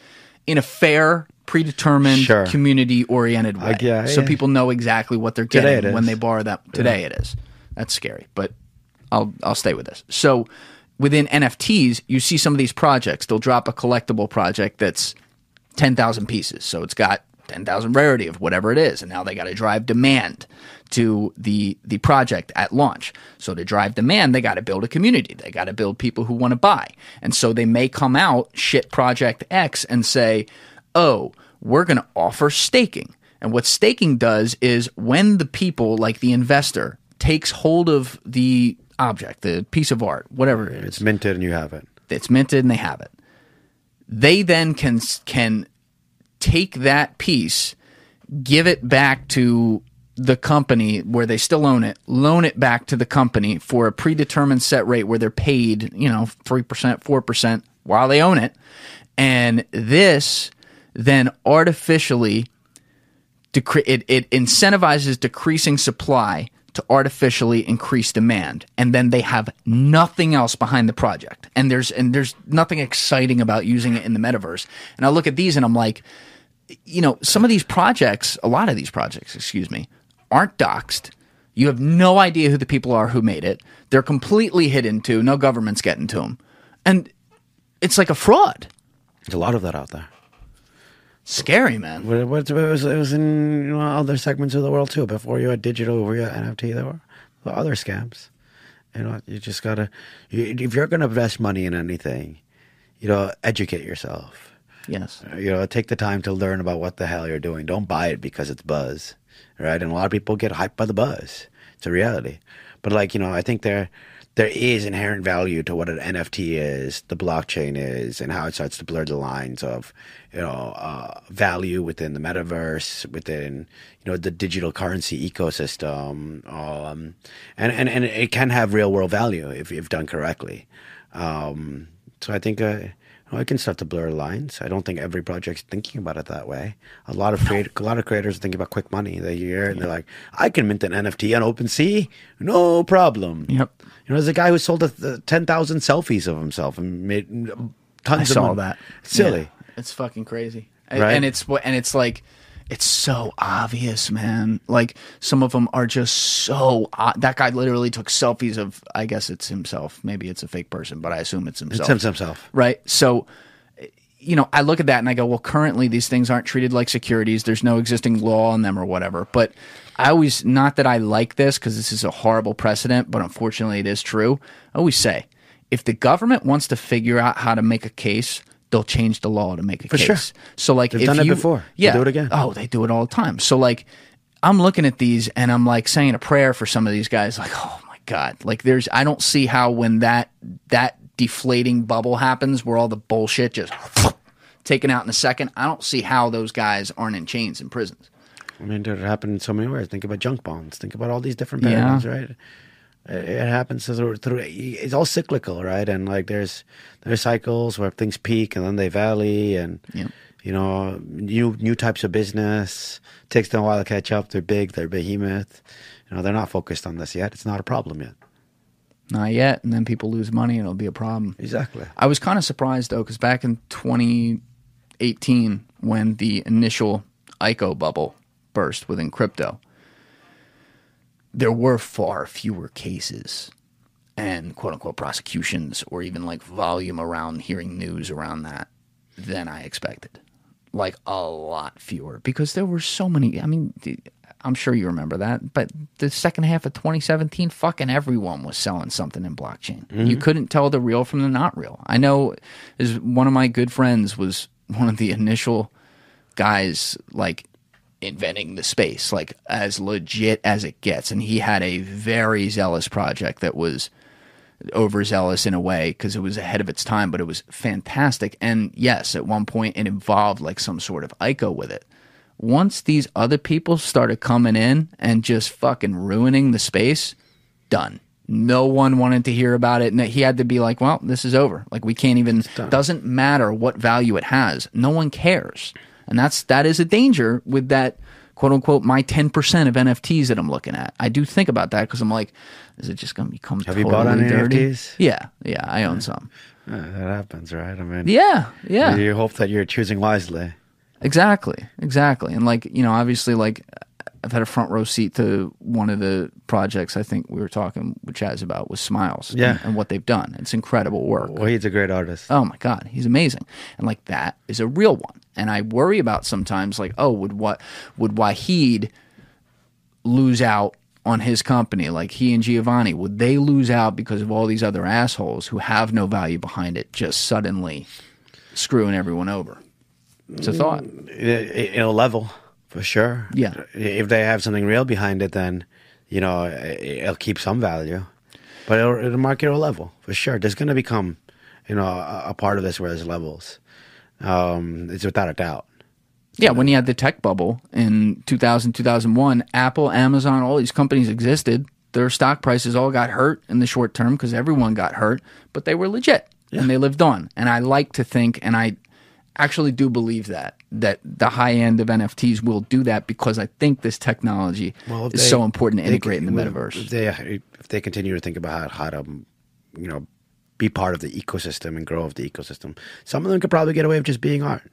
in a fair predetermined Sure. community oriented way yeah, so yeah. people know exactly what they're getting when they borrow that today it is that's scary but I'll I'll stay with this. So within NFTs, you see some of these projects. They'll drop a collectible project that's ten thousand pieces. So it's got ten thousand rarity of whatever it is, and now they got to drive demand to the the project at launch. So to drive demand, they got to build a community. They got to build people who want to buy, and so they may come out shit project X and say, "Oh, we're going to offer staking." And what staking does is when the people, like the investor, takes hold of the object, the piece of art, whatever it is, It's minted and you have it. it's minted and they have it. They then can can take that piece, give it back to the company where they still own it, loan it back to the company for a predetermined set rate where they're paid, you know, 3%, 4% while they own it. And this then artificially decre- it, it incentivizes decreasing supply to artificially increase demand and then they have nothing else behind the project. And there's and there's nothing exciting about using it in the metaverse. And i look at these and i'm like you know some of these projects a lot of these projects excuse me aren't doxed you have no idea who the people are who made it. They're completely hidden too. No government's getting to them and it's like a fraud. There's a lot of that out there. Scary man What, what, it, was, it was in you know, other segments of the world too. Before you had digital, before you had NFT, there were other scams. You know, you just gotta. You, if you're gonna invest money in anything, you know, educate yourself. yes uh, You know, take the time to learn about what the hell you're doing. Don't buy it because it's buzz, right? And a lot of people get hyped by the buzz. It's a reality. But like you know, I think there there is inherent value to what an NFT is, the blockchain is, and how it starts to blur the lines of you know uh, value within the metaverse, within you know the digital currency ecosystem, um, and and and it can have real world value if if done correctly. Um, so I think. Uh, it can start to blur lines. I don't think every project's thinking about it that way. A lot of creat- a lot of creators are thinking about quick money. They hear and they're like, "I can mint an NFT on OpenSea, no problem." Yep. You know, there's a guy who sold a, a uh, ten thousand selfies of himself and made mm, tons I of saw money. that. Silly. Yeah, it's fucking crazy. Right? And it's and it's like it's so obvious, man. Like some of them are just so o- that guy literally took selfies of I guess it's himself. Maybe it's a fake person, but I assume it's himself. It's himself. Right? So you know, I look at that and I go, well, currently these things aren't treated like securities. There's no existing law on them or whatever. But I always, not that I like this because this is a horrible precedent, but unfortunately it is true. I always say, if the government wants to figure out how to make a case, they'll change the law to make a case. sure. So like, They've if done it you, before. They'll Yeah, do it again. Oh, they do it all the time. So like, I'm looking at these and I'm like saying a prayer for some of these guys. Like, oh my god, like there's, I don't see how when that that deflating bubble happens, where all the bullshit just taken out in a second. I don't see how those guys aren't in chains in prisons. I mean, it happened in so many ways. Think about junk bonds. Think about all these different Yeah. right? It happens through, through. It's all cyclical, right? And like, there's there's cycles where things peak and then they valley, and Yeah. you know, new new types of business takes them a while to catch up. They're big, they're behemoth. You know, they're not focused on this yet. It's not a problem yet. Not yet, and then people lose money and it'll be a problem. Exactly. I was kind of surprised though, because back in 2018, when the initial ICO bubble burst within crypto, there were far fewer cases and quote unquote prosecutions or even like volume around hearing news around that than I expected. Like a lot fewer because there were so many. I mean, I'm sure you remember that, but the second half of 2017, fucking everyone was selling something in blockchain. You mm-hmm. couldn't tell the real from the not real. I know is one of my good friends was one of the initial guys like inventing the space, like as legit as it gets. And he had a very zealous project that was overzealous in a way because it was ahead of its time, but it was fantastic. And yes, at one point it involved like some sort of ICO with it. Once these other people started coming in and just fucking ruining the space, done. No one wanted to hear about it. And he had to be like, well, this is over. Like we can't even doesn't matter what value it has. No one cares. And that's that is a danger with that quote unquote my 10% of NFTs that I'm looking at. I do think about that because I'm like, is it just going to become Have you bought any dirty? NFTs? Yeah, yeah, I own some. Yeah, that happens, right? I mean, Yeah, yeah. You hope that you're choosing wisely. Exactly, exactly. And like, you know, obviously like I've had a front row seat to one of the projects I think we were talking with Chaz about was Smiles Yeah. and, and what they've done. It's incredible work. Well, he's a great artist. Oh my god, he's amazing. And like that is a real one. And I worry about sometimes like, oh, would what would Wahid lose out on his company like he and Giovanni would they lose out because of all these other assholes who have no value behind it just suddenly screwing everyone over? It's a thought. Mm, it, it'll level for sure. Yeah. If they have something real behind it, then you know it- it'll keep some value, but it'll, the market level for sure. There's going to become you know a, a part of this where there's levels. Um, it's without a doubt. Yeah, when you had the tech bubble in 2000, 2001, Apple, Amazon, all these companies existed. Their stock prices all got hurt in the short term because everyone got hurt, but they were legit and they lived on. And I like to think, and I actually do believe that, that the high end of NFTs will do that because I think this technology if is they- so important to integrate in the metaverse. If they if they continue to think about how to, you know, be part of the ecosystem and grow of the ecosystem, some of them could probably get away with just being art.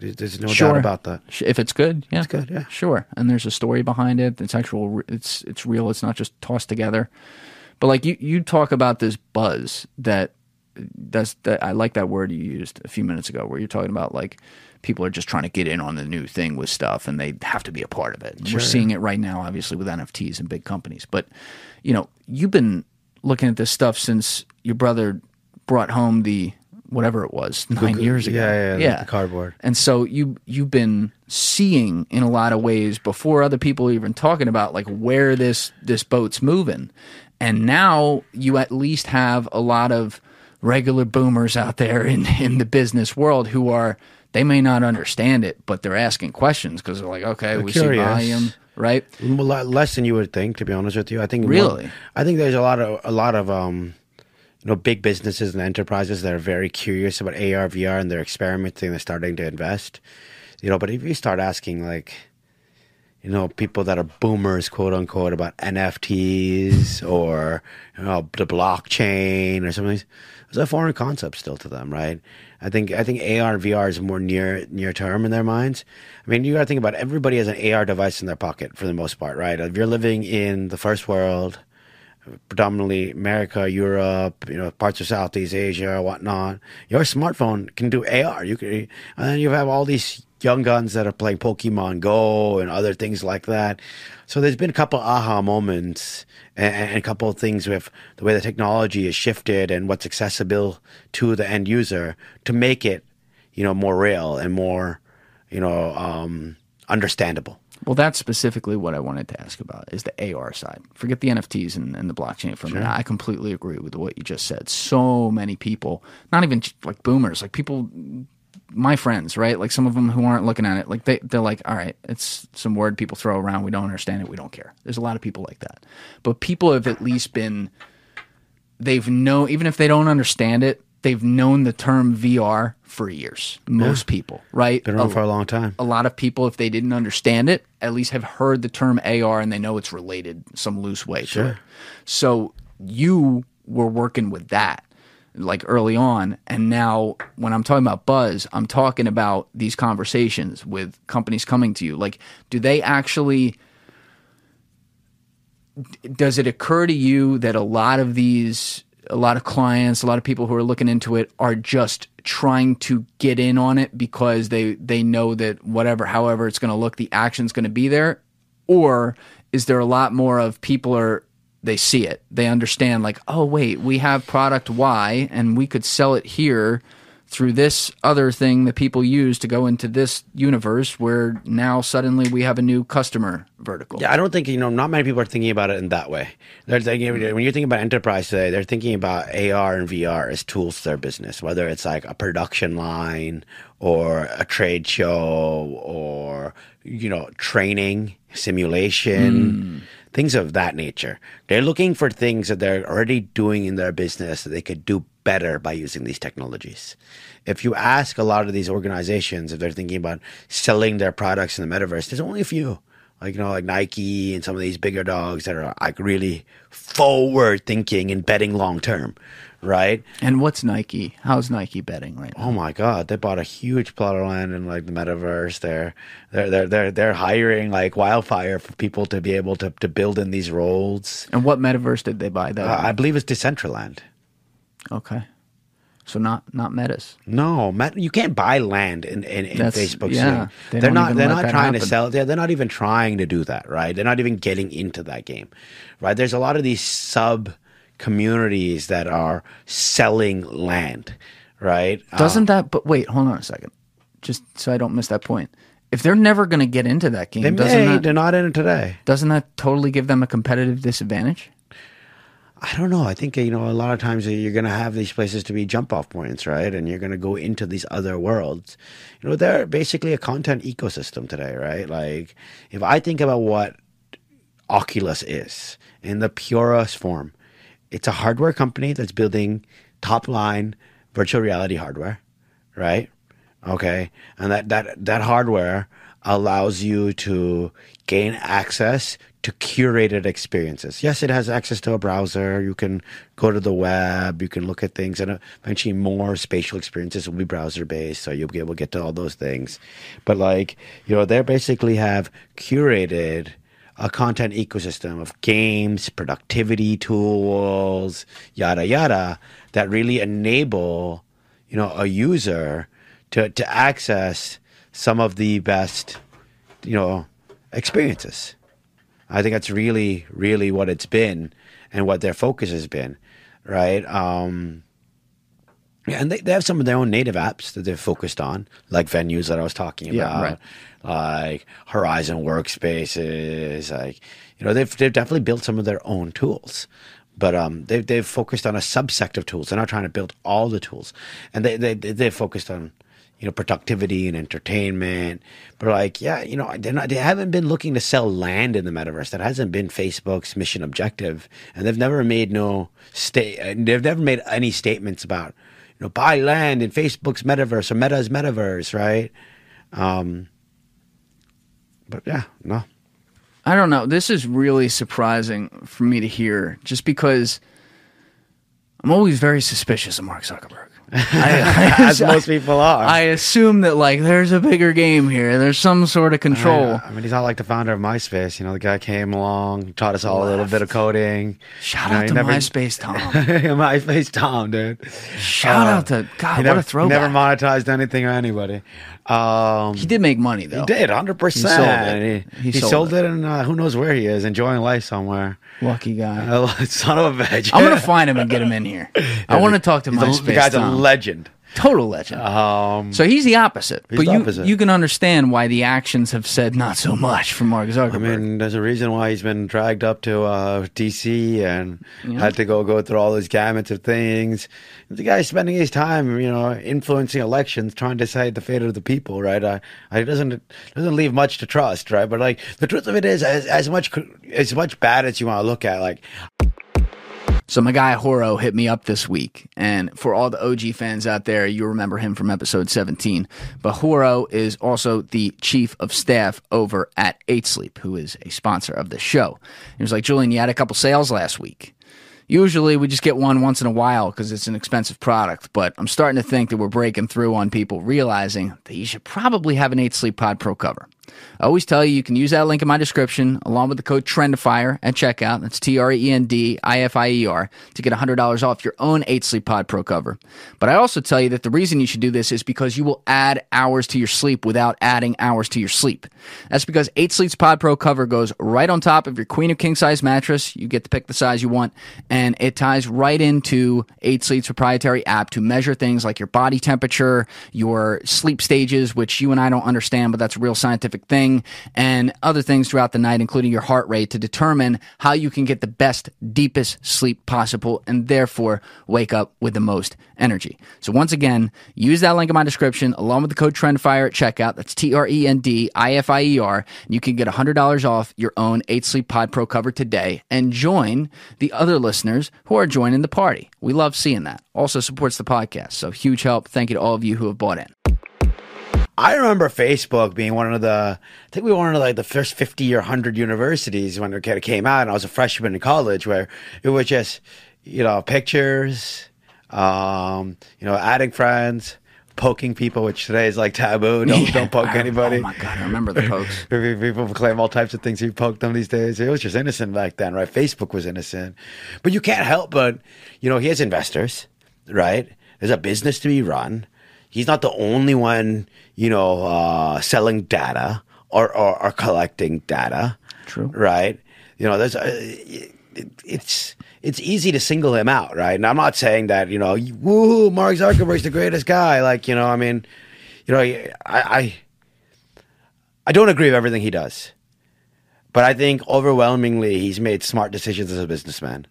There's- There's no doubt about that. If it's good, yeah, it's good, yeah. sure. And there's a story behind it. It's actual. It's it's real. It's not just tossed together. But like you, you talk about this buzz that that's that I like that word you used a few minutes ago, where you're talking about like people are just trying to get in on the new thing with stuff, and they have to be a part of it. And We're seeing it right now, obviously, with NFTs and big companies. But you know, you've been looking at this stuff since your brother brought home the whatever it was nine years ago. Yeah, yeah, the cardboard. And so you you've been seeing in a lot of ways before other people even talking about like where this this boat's moving. And now you at least have a lot of regular boomers out there in in the business world who are they may not understand it, but they're asking questions because they're like, okay, we curious. see volume, right? Well, le- less than you would think, to be honest with you. I think more- Really? I think there's a lot of a lot of um, you know, big businesses and enterprises that are very curious about AR, VR, and they're experimenting. They're starting to invest. You know, but if you start asking like, you know, people that are boomers, quote unquote, about NFTs or you know the blockchain or something, it's a foreign concept still to them, right? I think I think AR, VR is more near near term in their minds. I mean, you got to think about everybody has an AR device in their pocket for the most part, right? If you're living in the first world, predominantly America, Europe, you know, parts of Southeast Asia, whatnot. Your smartphone can do AR. You can, and then you have all these young guns that are playing Pokemon Go and other things like that. So there's been a couple aha moments and, and a couple of things with the way the technology is shifted and what's accessible to the end user to make it, you know, more real and more, you know, um, understandable. Well, that's specifically what I wanted to ask about is the AR side. Forget the NFTs and, and the blockchain for a minute. I completely agree with what you just said. So many people, not even like boomers, like people, my friends, right? Like some of them who aren't looking at it, like they, they're like, all right, it's some word people throw around. We don't understand it. We don't care. There's a lot of people like that. But people have at least been, they've known, even if they don't understand it, they've known the term VR for years. Most people, right? Been around for a long time. a lot of people, if they didn't understand it, at least have heard the term AR and they know it's related some loose way to it. So you were working with that like early on. And now when I'm talking about buzz, I'm talking about these conversations with companies coming to you. Like, do they actually does it occur to you that a lot of these a lot of clients a lot of people who are looking into it are just trying to get in on it because they they know that whatever however it's going to look the action's going to be there or is there a lot more of people are they see it they understand like oh wait we have product y and we could sell it here through this other thing that people use to go into this universe where now suddenly we have a new customer vertical Yeah, I don't think you know. Not many people are thinking about it in that way. They're thinking when you're thinking about enterprise today, they're thinking about AR and VR as tools to their business. Whether it's like a production line or a trade show or you know training simulation. Hmm. Things of that nature. They're looking for things that they're already doing in their business that they could do better by using these technologies. If you ask a lot of these organizations if they're thinking about selling their products in the metaverse, there's only a few like you know like nike and some of these bigger dogs that are like really forward thinking and betting long term right and what's nike how's nike betting right now oh my god they bought a huge plot of land in like the metaverse they're they're they're they're, they're hiring like wildfire for people to be able to, to build in these roles and what metaverse did they buy though uh, i believe it's decentraland okay so not not metas No, Met, you can't buy land in, in, in Facebook. yeah, they They're don't They're not trying to sell. They're, they're not even trying to do that. Right. They're not even getting into that game. Right. There's a lot of these sub communities that are selling land. Right. Uh, doesn't that but wait hold on a second just so i don't miss that point if they're never going to get into that game they doesn't may. that They're not in it today. doesn't that totally give them a competitive disadvantage I don't know. I think you know a lot of times you're going to have these places to be jump off points, right? And you're going to go into these other worlds. You know, they're basically a content ecosystem today, right? Like if I think about what Oculus is in the purest form, it's a hardware company that's building top line virtual reality hardware, right? Okay, and that that that hardware allows you to gain access to curated experiences. Yes, it has access to a browser. You can go to the web. You can look at things, and eventually more spatial experiences will be browser based, so you'll be able to get to all those things. But like you know, they basically have curated a content ecosystem of games, productivity tools, yada yada, that really enable you know a user to to access some of the best you know experiences. I think that's really really what it's been and what their focus has been, right? Um, yeah, and they, they have some of their own native apps that they're focused on, like venues that I was talking Yeah, about, right. Like Horizon Workspaces. Like, you know, they've they've definitely built some of their own tools, but um, they've they've focused on a subsect of tools. They're not trying to build all the tools, and they they they- they've focused on you know productivity and entertainment. But like, yeah, you know, they're not they haven't been looking to sell land in the metaverse. That hasn't been Facebook's mission objective, and they've never made no state. They've never made any statements about you know buy land in Facebook's metaverse or Meta's metaverse, right? Um, but yeah, no. I don't know. This is really surprising for me to hear just because I'm always very suspicious of Mark Zuckerberg. I, as most people are. I assume that like there's a bigger game here. There's some sort of control. I, I mean, he's not like the founder of MySpace. You know, the guy came along, taught us all a little bit of coding. Shout You know, out to never- MySpace Tom. MySpace Tom, dude. Shout Uh, out to God. What a throwback. Never monetized anything or anybody. Um, he did make money though. He did, hundred He sold percent. it. He, He he sold sold, it. it, and uh, who knows where he is, enjoying life somewhere. Lucky guy. Uh, son of a bitch. I'm gonna find him and get him in here. I want to talk to a- MySpace The guy's a legend. Total legend. Um, so he's the opposite, He's but the you opposite. you can understand why the actions have said not so much for Mark Zuckerberg. I mean, there's a reason why he's been dragged up to uh, DC and had to go go through all those gamuts of things. The guy's spending his time, you know, influencing elections, trying to decide the fate of the people, right? I, it doesn't doesn't leave much to trust, right? But like the truth of it is, as, as much as much bad as you want to look at, like So my guy Horo hit me up this week, and for all the OG fans out there, you remember him from episode 17. But Horo is also the chief of staff over at Eight Sleep, who is a sponsor of the show. He was like, Julian, you had a couple sales last week. Usually we just get one once in a while because it's an expensive product, but I'm starting to think that we're breaking through on people realizing that you should probably have an 8 Sleep Pod Pro cover. I always tell you you can use that link in my description along with the code TRENDIFIER at checkout. That's T R E N D I F I E R to get $100 off your own 8 Sleep Pod Pro cover. But I also tell you that the reason you should do this is because you will add hours to your sleep without adding hours to your sleep. That's because 8 Sleep's Pod Pro cover goes right on top of your queen or king size mattress. You get to pick the size you want, and it ties right into 8 Sleep's proprietary app to measure things like your body temperature, your sleep stages, which you and I don't understand, but that's real scientific thing, and other things throughout the night, including your heart rate, to determine how you can get the best, deepest sleep possible, and therefore wake up with the most energy. So once again, use that link in my description along with the code TRENDIFIER at checkout. That's T R E N D I F I E R. You can get $100 off your own 8 Sleep Pod Pro cover today and join the other listeners who are joining the party. We love seeing that. Also supports the podcast. So huge help. Thank you to all of you who have bought in. I remember Facebook being one of the, I think we were one of like the first 50 or 100 universities when it came out and I was a freshman in college where it was just, you know, pictures, um, you know, adding friends, poking people, which today is like taboo. Don't, don't poke I- anybody. Oh my God, I remember the pokes. People claim all types of things. You poked them these days. It was just innocent back then, right? Facebook was innocent, but you can't help but, you know, he has investors, right? There's a business to be run. He's not the only one, you know, uh, selling data or, or, or collecting data. True. Right. You know, there's, uh, it, it's, it's easy to single him out, right? And I'm not saying that, you know, woo, Mark Zuckerberg's the greatest guy. Like, you know, I mean, you know, I, I, I don't agree with everything he does, but I think overwhelmingly he's made smart decisions as a businessman.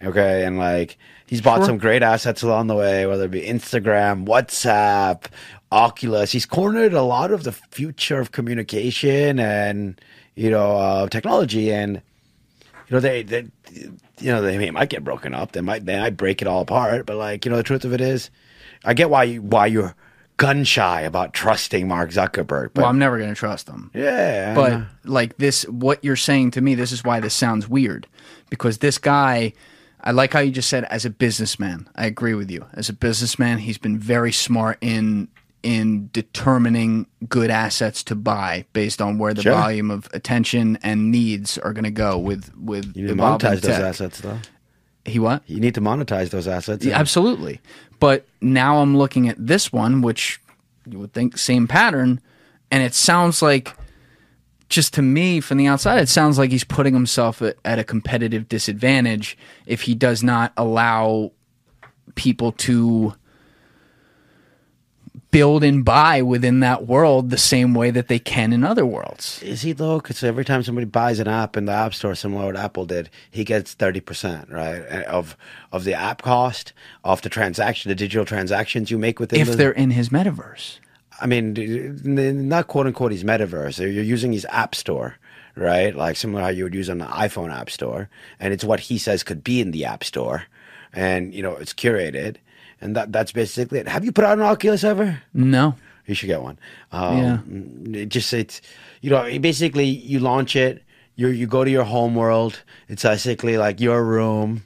Okay, and like he's bought Sure. some great assets along the way, whether it be Instagram, WhatsApp, Oculus. He's cornered a lot of the future of communication and you know uh, technology, and you know they, they you know they might get broken up. They might they might break it all apart. But like you know the truth of it is, I get why you why you're gun shy about trusting Mark Zuckerberg. But well, I'm never going to trust him. yeah, But like this, what you're saying to me, this is why this sounds weird. Because this guy, I like how you just said as a businessman. I agree with you. As a businessman, he's been very smart in in determining good assets to buy based on where the Sure. volume of attention and needs are going to go with with you need to monetize those assets though. He what? You need to monetize those assets. Yeah, absolutely. But now I'm looking at this one, which you would think same pattern, and it sounds like, just to me from the outside, it sounds like he's putting himself at, a competitive disadvantage if he does not allow people to build and buy within that world the same way that they can in other worlds. Is he though? Because every time somebody buys an app in the App Store, similar to what Apple did, he gets thirty percent, right, of of the app cost, of the transaction, the digital transactions you make within. If the, they're in his metaverse. I mean, not quote unquote his metaverse. You're using his app store, right? Like similar how you would use on the iPhone app store, and it's what he says could be in the app store, and you know it's curated, and that that's basically it. Have you put out an Oculus ever? No. You should get one. Um, It just it's you know it basically you launch it. You you go to your home world. It's basically like your room,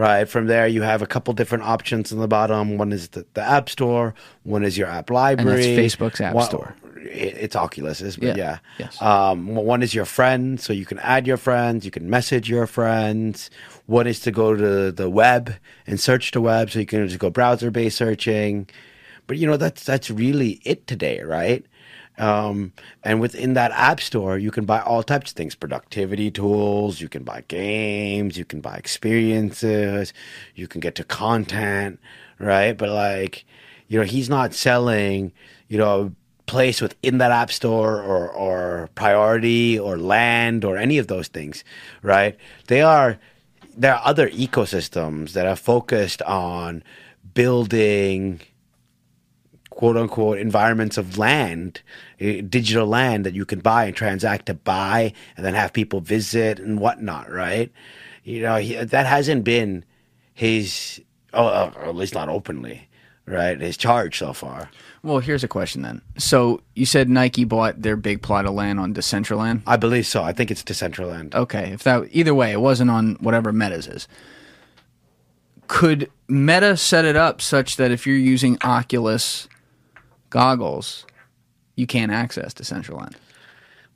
right? From there, you have a couple different options on the bottom. One is the, the App Store, one is your app library. Facebook's App One- Store. it- It's Oculus's, but Yeah. yeah. Yes. Um, one is your friends, so you can add your friends, you can message your friends. One is to go to the web and search the web, so you can just go browser based searching. But you know that's that's really it today, right? Um, and within that app store, you can buy all types of things: productivity tools. You can buy games. You can buy experiences. You can get to content, right? But like, you know, he's not selling, you know, place within that app store or or priority or land or any of those things, right? They are there are other ecosystems that are focused on building quote unquote environments of land, eh, digital land that you can buy and transact to buy and then have people visit and whatnot, right? You know, he, that hasn't been his, oh, or at least not openly, right? His charge so far. Well, here's a question then. So you said Nike bought their big plot of land on Decentraland. I believe so. I think it's Decentraland. Okay, if that either way, it wasn't on whatever Meta's is. Could Meta set it up such that if you're using Oculus goggles, you can't access Decentraland?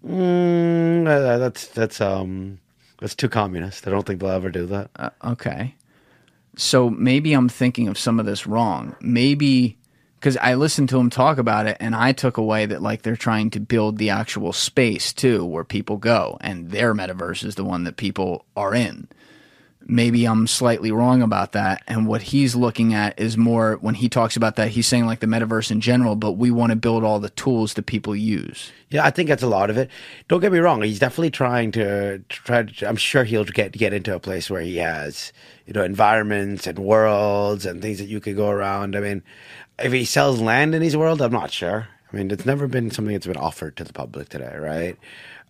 Mm, uh, that's that's um that's too communist. I don't think they'll ever do that. Uh, okay. So maybe I'm thinking of some of this wrong. Maybe because I listened to him talk about it and I took away that like they're trying to build the actual space too where people go and their metaverse is the one that people are in. Maybe I'm slightly wrong about that. And what he's looking at is more when he talks about that, he's saying like the metaverse in general, but we want to build all the tools that people use. Yeah, I think that's a lot of it. Don't get me wrong; he's definitely trying to try. To, I'm sure he'll get get into a place where he has you know environments and worlds and things that you could go around. I mean, if he sells land in his world, I'm not sure. I mean, it's never been something that's been offered to the public today, right?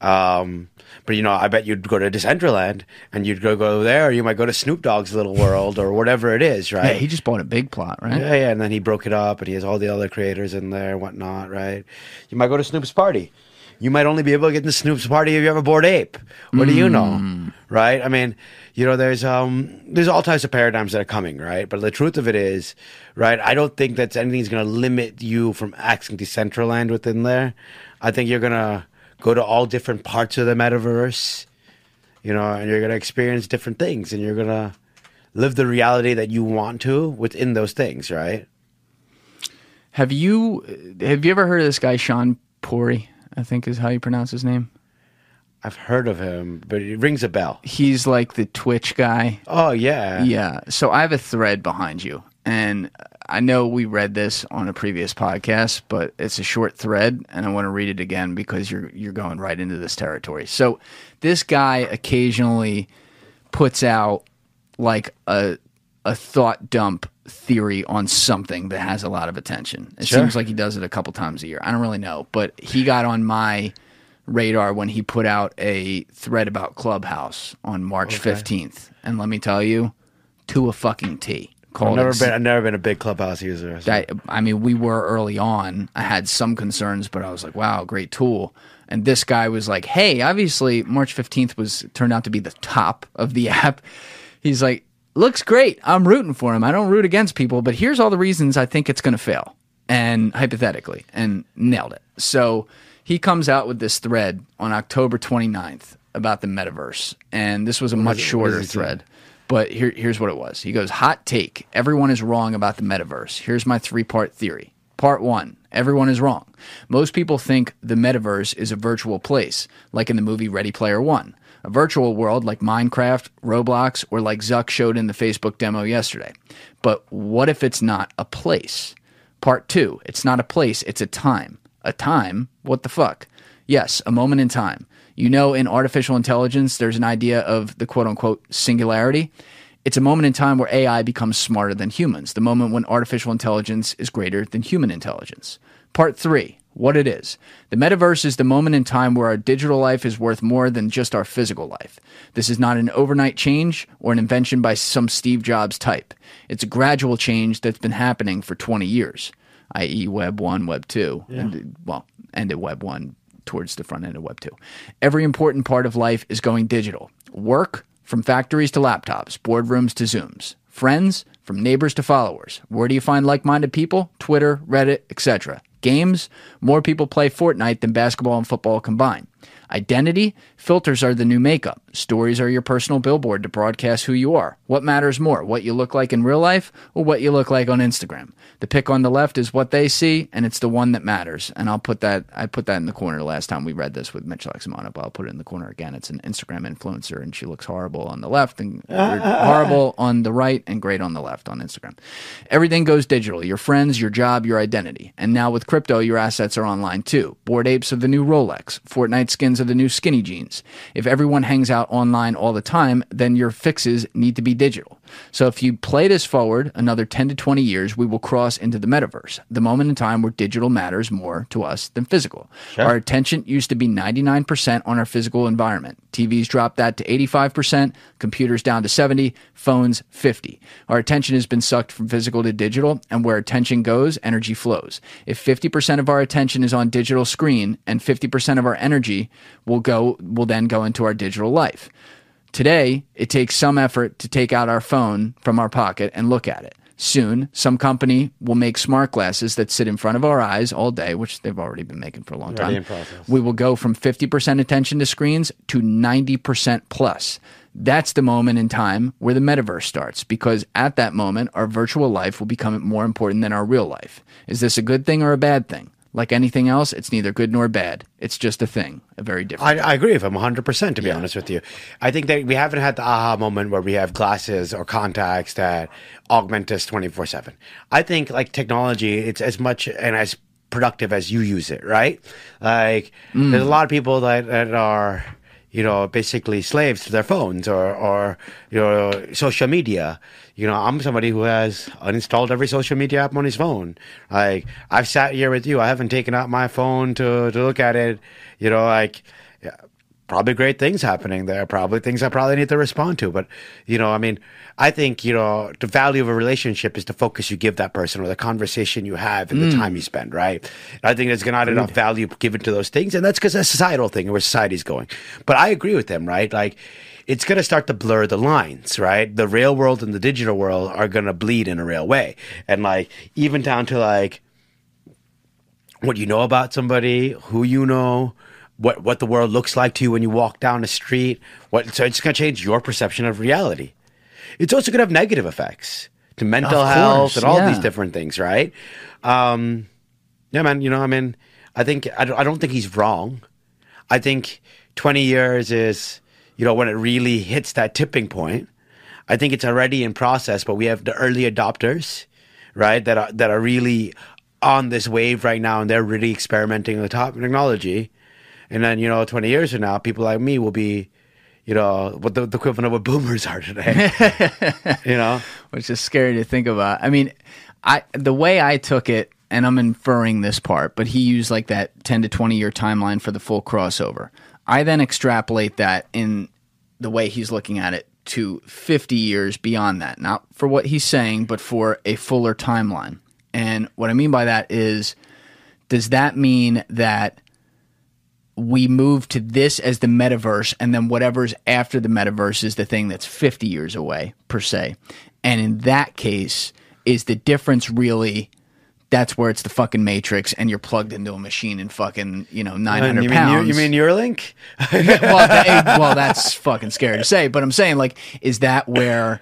Um, but you know, I bet you'd go to Decentraland and you'd go go there, or you might go to Snoop Dogg's little world or whatever it is, right? Yeah, he just bought a big plot, right? Yeah, yeah, and then he broke it up, and he has all the other creators in there and whatnot, right? You might go to Snoop's party. You might only be able to get into Snoop's party if you have a bored ape. What do you know, right? I mean, you know, there's um, there's all types of paradigms that are coming, right? But the truth of it is, right? I don't think that anything's going to limit you from accessing Decentraland within there. I think you're gonna go to all different parts of the metaverse, you know, and you're gonna experience different things, and you're gonna live the reality that you want to within those things, right? Have you have you ever heard of this guy Shaan Puri? I think is how you pronounce his name. I've heard of him, but it rings a bell. He's like the Twitch guy. Oh yeah, Yeah. So I have a thread behind you, and I know we read this on a previous podcast, but it's a short thread, and I want to read it again because you're you're going right into this territory. So this guy occasionally puts out like a a thought dump theory on something that has a lot of attention. It Sure. seems like he does it a couple times a year. I don't really know, but he got on my radar when he put out a thread about Clubhouse on March 15th. And let me tell you, to a fucking T. I've never been. I've never been a big clubhouse user. so- I, I mean, we were early on. I had some concerns, but I was like, wow, great tool. And this guy was like, hey, obviously March 15th was turned out to be the top of the app. He's like, looks great. I'm rooting for him. I don't root against people, but here's all the reasons I think it's going to fail. And hypothetically, and nailed it. So he comes out with this thread on October 29th about the metaverse. And this was a much shorter thread. But here, here's what it was. He goes, Hot take. Everyone is wrong about the metaverse. Here's my three part theory. Part one everyone is wrong. Most people think the metaverse is a virtual place, like in the movie Ready Player One, a virtual world like Minecraft, Roblox, or like Zuck showed in the Facebook demo yesterday. But what if it's not a place? Part two it's not a place, it's a time. A time? What the fuck? Yes, a moment in time. You know, in artificial intelligence, there's an idea of the quote unquote singularity. It's a moment in time where AI becomes smarter than humans, the moment when artificial intelligence is greater than human intelligence. Part three what it is. The metaverse is the moment in time where our digital life is worth more than just our physical life. This is not an overnight change or an invention by some Steve Jobs type. It's a gradual change that's been happening for 20 years, i.e., Web 1, Web 2, and, well, ended Web 1 towards the front end of Web 2. Every important part of life is going digital work, From factories to laptops, boardrooms to Zooms. Friends, from neighbors to followers. Where do you find like minded people? Twitter, Reddit, etc. Games, more people play Fortnite than basketball and football combined. Identity, filters are the new makeup. Stories are your personal billboard to broadcast who you are. What matters more, what you look like in real life or what you look like on Instagram? The pick on the left is what they see, and it's the one that matters. And I'll put that I put that in the corner last time we read this with Mitch Laxamana, but I'll put it in the corner again. It's an Instagram influencer, and she looks horrible on the left and horrible on the right and great on the left on Instagram. Everything goes digital. Your friends, your job, your identity. And now with crypto, your assets are online too. Bored apes are the new Rolex. Fortnite skins are the new skinny jeans. If everyone hangs out online all the time, then your fixes need to be digital. So if you play this forward another 10 to 20 years, we will cross into the metaverse, the moment in time where digital matters more to us than physical. Our attention used to be 99% on our physical environment. TVs dropped that to 85%, computers down to 70, phones 50. Our attention has been sucked from physical to digital, and where attention goes, energy flows. If 50% of our attention is on digital screen and 50% of our energy will go will then go into our digital life. Today, it takes some effort to take out our phone from our pocket and look at it. Soon, some company will make smart glasses that sit in front of our eyes all day, which they've already been making for a long Already time. We will go from 50% attention to screens to 90% plus. That's the moment in time where the metaverse starts because at that moment, our virtual life will become more important than our real life. Is this a good thing or a bad thing? Like anything else, it's neither good nor bad. It's just a thing, a very different. I, I agree with him 100%, to be honest with you. I think that we haven't had the aha moment where we have glasses or contacts that augment us 24 7. I think, like technology, it's as much and as productive as you use it, right? Like, mm. there's a lot of people that, that are, you know, basically slaves to their phones or, or, you know, social media. You know, I'm somebody who has uninstalled every social media app on his phone. Like, I've sat here with you. I haven't taken out my phone to, to look at it. You know, like, yeah, probably great things happening there. Probably things I probably need to respond to. But, you know, I mean, I think, you know, the value of a relationship is the focus you give that person or the conversation you have and the mm. time you spend, right? And I think there's not enough value given to those things. And that's because that's a societal thing and where society's going. But I agree with them, right? Like, it's going to start to blur the lines, right? The real world and the digital world are going to bleed in a real way. And like, even down to like, what you know about somebody, who you know, what what the world looks like to you when you walk down the street. What so it's going to change your perception of reality. It's also going to have negative effects to mental Of health and all yeah. these different things, right? Um, yeah, man. You know, I mean, I think I don't, I don't think he's wrong. I think twenty years is you know when it really hits that tipping point. I think it's already in process, but we have the early adopters, right? That are that are really on this wave right now, and they're really experimenting with top technology. And then you know, twenty years from now, people like me will be, you know, what the, the equivalent of what boomers are today. you know, which is scary to think about. I mean, I the way I took it, and I'm inferring this part, but he used like that 10 to 20 year timeline for the full crossover. I then extrapolate that in the way he's looking at it to 50 years beyond that, not for what he's saying, but for a fuller timeline. And what I mean by that is, does that mean that we move to this as the metaverse and then whatever's after the metaverse is the thing that's 50 years away per se and in that case is the difference really that's where it's the fucking matrix and you're plugged into a machine in fucking you know 900 you pounds mean you, you mean Neuralink? well, that, well that's fucking scary to say but i'm saying like is that where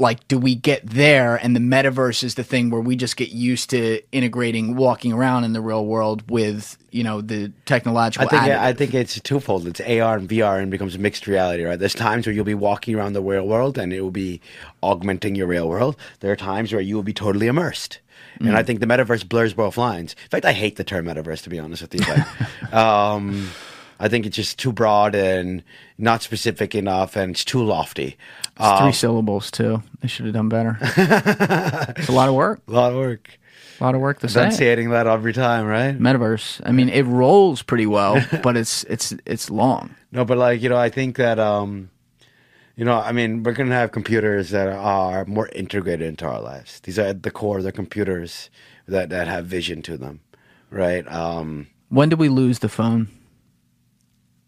like do we get there and the metaverse is the thing where we just get used to integrating walking around in the real world with you know the technological I think additive? I think it's twofold. It's AR and VR and becomes mixed reality, right? There's times where you'll be walking around the real world and it will be augmenting your real world. There are times where you will be totally immersed. And I think the metaverse blurs both lines. In fact, I hate the term metaverse to be honest with you. But, um, I think it's just too broad and not specific enough, and it's too lofty. It's three syllables too. They should have done better. it's a lot of work. A lot of work. A lot of work to say. Enunciating that every time, right? Metaverse. I mean, it rolls pretty well, but it's it's it's long. No, but like you know, I think that um, you know, I mean, we're gonna have computers that are more integrated into our lives. These are at the core. They're computers that that have vision to them, right? Um, When did we lose the phone?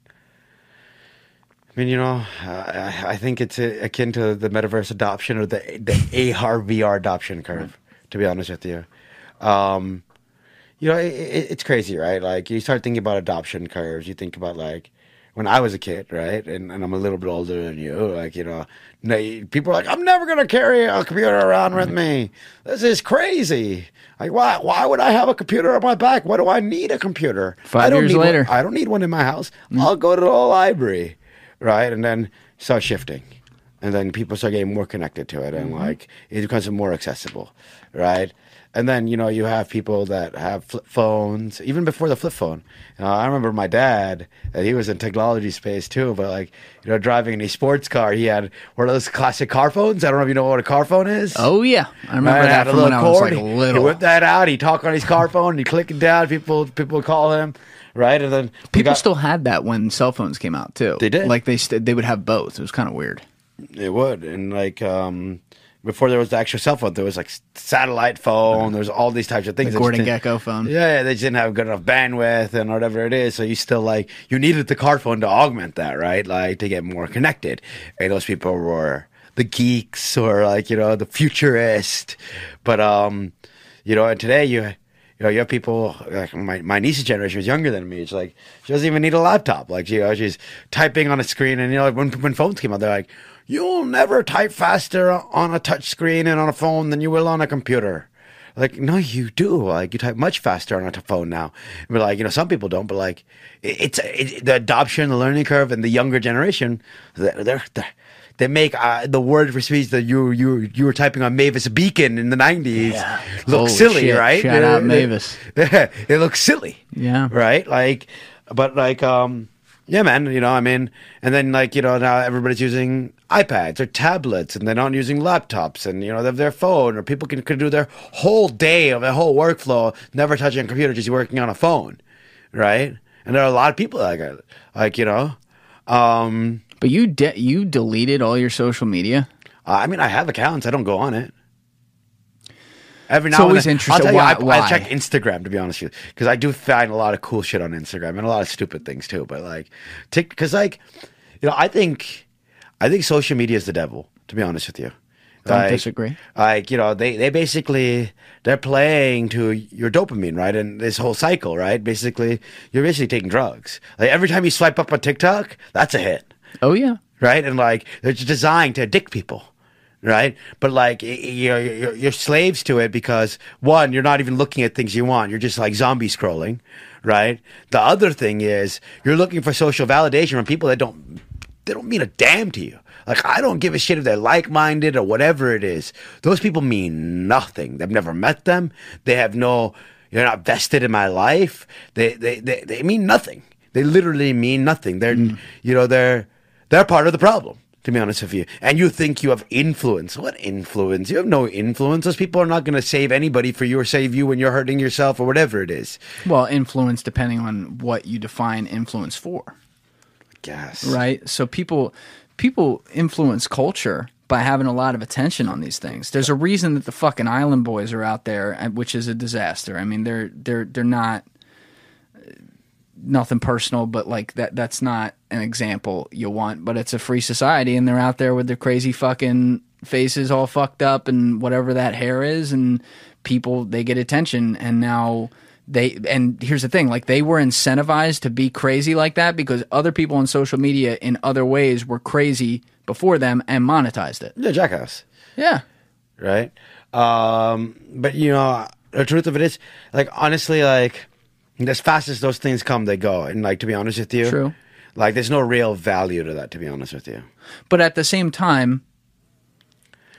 I mean, you know, I, I think it's akin to the metaverse adoption or the the AR VR adoption curve. To be honest with you, um, you know, it, it, it's crazy, right? Like you start thinking about adoption curves. You think about like when I was a kid, right? And, and I'm a little bit older than you. Like, you know, people are like, I'm never going to carry a computer around with me. This is crazy. Like, why, why would I have a computer on my back? Why do I need a computer? Five I don't years later. One, I don't need one in my house. Mm. I'll go to the library, right? And then start shifting. And then people start getting more connected to it and mm-hmm. like it becomes more accessible, right? And then you know you have people that have flip phones even before the flip phone. You know, I remember my dad that he was in technology space too, but like you know driving a sports car, he had one of those classic car phones. I don't know if you know what a car phone is. Oh yeah, I remember Right, that had a from when I little was like cord. He- He little. whipped that out. He talked on his car phone. He click it down. People people would call him, right? And then People got- still had that when cell phones came out too. They did? Like they st- they would have both. It was kind of weird. It would, and like um, before there was the actual cell phone, there was like satellite phone. There was all these types of things. The Gordon Gekko phone. Yeah, yeah, they just didn't have good enough bandwidth and whatever it is. So you still like you needed the car phone to augment that, right? Like to get more connected. And those people were the geeks or like you know the futurist. But um, you know, and today you. You know, you have people like my, my niece's generation was younger than me. It's like she doesn't even need a laptop. Like you know, she's typing on a screen, and you know, when when phones came out, they're like, "You'll never type faster on a touch screen and on a phone than you will on a computer." Like, no, you do. Like, you type much faster on a phone now. But like, you know, some people don't. But like, it's it, the adoption, the learning curve, and the younger generation, they're they're. they make uh, the word for speech that you you you were typing on Mavis Beacon in the nineties look Holy silly, shit. right? Shout out It- Mavis. it, it looks silly. Yeah. Right? Like but like um yeah man, you know, I mean and then like, you know, now everybody's using iPads or tablets and they're not using laptops and you know, they have their phone or people can, can do their whole day of their whole workflow never touching a computer, just working on a phone. Right? And there are a lot of people like that. Like, you know. Um But you de- you deleted all your social media. I mean, I have accounts. I don't go on it. Every now It's and always then, interesting. I'll Why- you, I, I check Instagram to be honest with you, because I do find a lot of cool shit on Instagram and a lot of stupid things too. But like, because like, you know, I think, I think social media is the devil. To be honest with you, Don't Like- disagree. Like you know, they they basically they're playing to your dopamine, right? And this whole cycle, right? Basically, you're basically taking drugs. Like every time you swipe up on TikTok, that's a hit Oh yeah. right? And like they're just designed to addict people, right? But like you're, you're you're slaves to it because one, you're not even looking at things you want. You're just like zombie scrolling, right? The other thing is you're looking for social validation from people that don't they don't mean a damn to you. Like I don't give a shit if they're like-minded or whatever it is. Those people mean nothing. They've never met them. They have no. You're not vested in my life. They they they, they mean nothing. They literally mean nothing. They're mm. you know they're they're part of the problem. To be honest with you, and you think you have influence. What influence? You have no influence. Those people are not going to save anybody for you or save you when you're hurting yourself or whatever it is. Well, influence depending on what you define influence for. Yes. right? So people people influence culture by having a lot of attention on these things. There's a reason that the fucking Island Boys are out there, which is a disaster. I mean, they're they're they're not uh, nothing personal, but like that that's not an example you want. But it's a free society, and they're out there with their crazy fucking faces all fucked up and whatever that hair is, and people they get attention, and now they and here's the thing like they were incentivized to be crazy like that because other people on social media in other ways were crazy before them and monetized it Yeah, jackass. yeah right? Um, but you know, the truth of it is, like honestly, like as fast as those things come, they go. And like to be honest with you, True. Like there's no real value to that. To be honest with you, but at the same time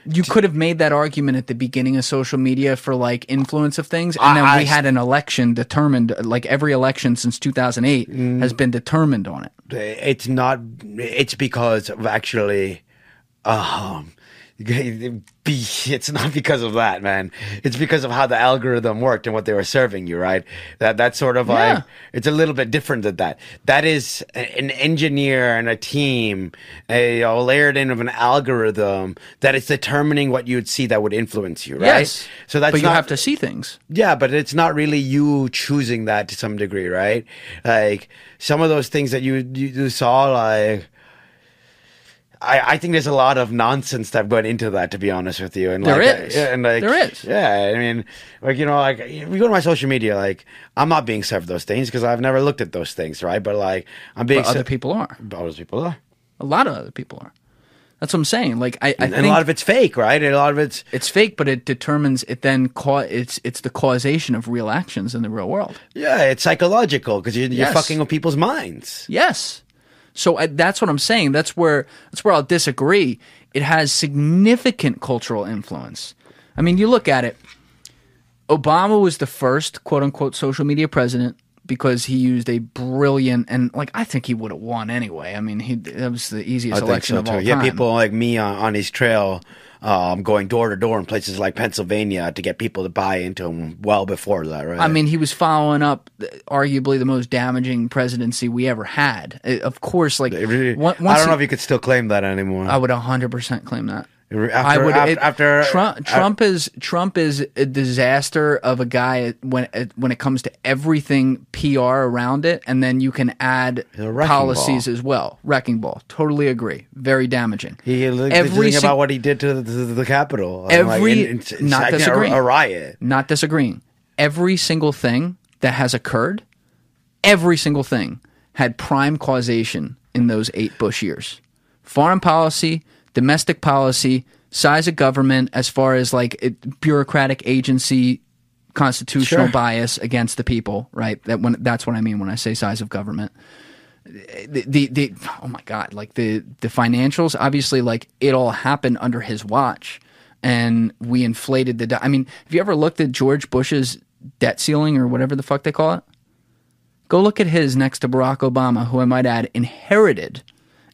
you could have made that argument at the beginning of social media for like influence of things and then I- we I- had an election determined like every election since 2008 Mm. has been determined on it it's not. It's because of actually. Um, it's not because of that, man. It's because of how the algorithm worked and what they were serving you, right? That that's sort of Yeah. like it's a little bit different than that. That is an engineer and a team, a, you know, layered in of an algorithm that is determining what you would see that would influence you, right? yes So that's but you not, have to see things yeah, but it's not really you choosing that to some degree, right? Like some of those things that you you, you saw, like I, I think there's a lot of nonsense that went into that, to be honest with you. And There like, is. yeah, and like, There is. Yeah, I mean, like you know, like if you go to my social media, like I'm not being served those things because I've never looked at those things, right? But like I'm being But other ser- people are. other people are, A lot of other people are. That's what I'm saying. Like I, I and a lot of it's fake, right? And a lot of it's it's fake, but it determines it then ca- it's it's the causation of real actions in the real world. yeah, it's psychological because you're, you're fucking with people's minds. Yes. So I, that's what I'm saying. That's where that's where I'll disagree. It has significant cultural influence. I mean, you look at it. Obama was the first quote unquote social media president because he used a brilliant and like I think he would have won anyway. I mean, he that was the easiest I election so of too. all Yeah, people like me on, on his trail, um, going door to door in places like Pennsylvania to get people to buy into him well before that, right? I mean, he was following up arguably the most damaging presidency we ever had. Uh, Of course, like I don't know he- if you could still claim that anymore. I would 100% claim that. After, I would af- it- after Trump. uh, Trump is Trump is a disaster of a guy when when it comes to everything PR around it, and then you can add policies ball. as well. Wrecking ball, totally agree. Very damaging. He Every about what he did to the, to the Capitol. Every- and it's- it's not like a- disagreeing. A, riot. Not disagreeing. Every single thing that has occurred, every single thing had prime causation in those eight Bush years. Foreign policy, domestic policy, size of government, as far as like it, bureaucratic agency, constitutional Sure. bias against the people. Right. That when that's what I mean when I say size of government. The, the the oh my god like the the financials obviously like it all happened under his watch and we inflated the I mean have you ever looked at George Bush's debt ceiling or whatever the fuck they call it go look at his next to Barack Obama who I might add inherited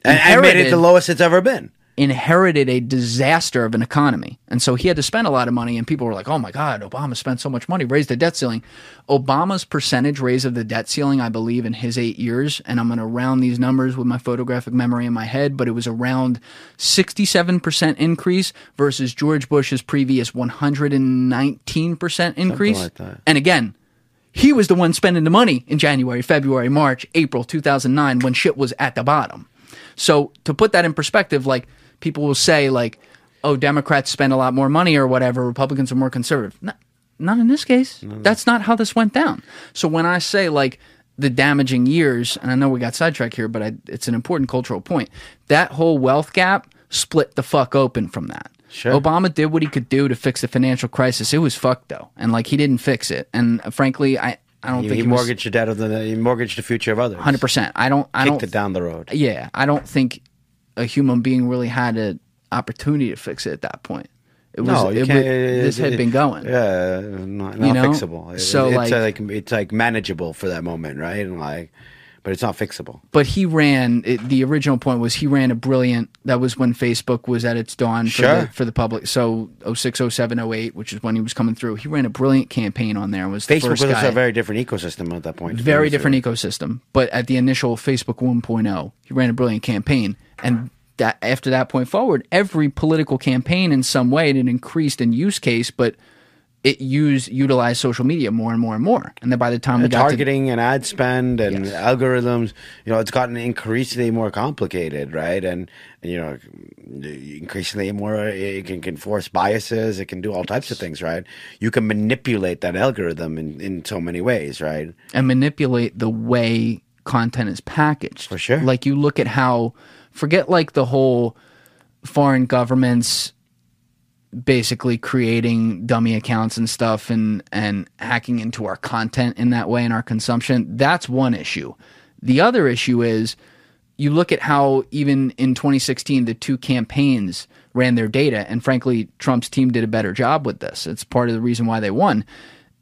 And, and made it inherited- the lowest it's ever been. Inherited a disaster of an economy. And so he had to spend a lot of money, and people were like, oh my God, Obama spent so much money, raised the debt ceiling. Obama's percentage raise of the debt ceiling, I believe, in his eight years, and I'm going to round these numbers with my photographic memory in my head, but it was around 67% increase versus George Bush's previous 119% increase. like. And again, he was the one spending the money in January, February, March, April 2009 when shit was at the bottom. So to put that in perspective, like people will say, like, "Oh, Democrats spend a lot more money or whatever. Republicans are more conservative." No, not in this case. That's not how this went down. So when I say like the damaging years, and I know we got sidetracked here, but I, it's an important cultural point. That whole wealth gap split the fuck open from that. Sure. Obama did what he could do to fix the financial crisis. It was fucked though, and like he didn't fix it. And uh, frankly, I I don't He, think he he, was mortgaged the debt of the. He mortgaged the future of others. hundred percent. I don't. I Kicked don't. Kicked it down the road. Yeah, I don't think a human being really had an opportunity to fix it at that point. It was. No, it was- this had been going. Yeah, not, not You know? fixable. It- So, it's like- like it's like manageable for that moment, right? And like, but it's not fixable. But he ran. It, the original point was he ran a brilliant. That was when Facebook was at its dawn for Sure. the for the public. So 06, 07, 08, which is when he was coming through. He ran a brilliant campaign on there. and Was the Facebook first was guy. a very different ecosystem at that point. very different ecosystem. But at the initial Facebook 1.0, he ran a brilliant campaign, and that after that point forward, every political campaign in some way it increased in use case, but it use utilized social media more and more and more. And then by the time The got to targeting and ad spend and Yes. algorithms, you know, it's gotten increasingly more complicated, right? And you know, increasingly more, it can, can force biases. It can do all types of things, right? You can manipulate that algorithm in, in so many ways, right? and manipulate the way content is packaged. For sure. Like you look at how forget like the whole foreign governments basically creating dummy accounts and stuff and and hacking into our content in that way and our consumption. That's one issue. The other issue is you look at how even in 2016 the two campaigns ran their data and frankly Trump's team did a better job with this. It's part of the reason why they won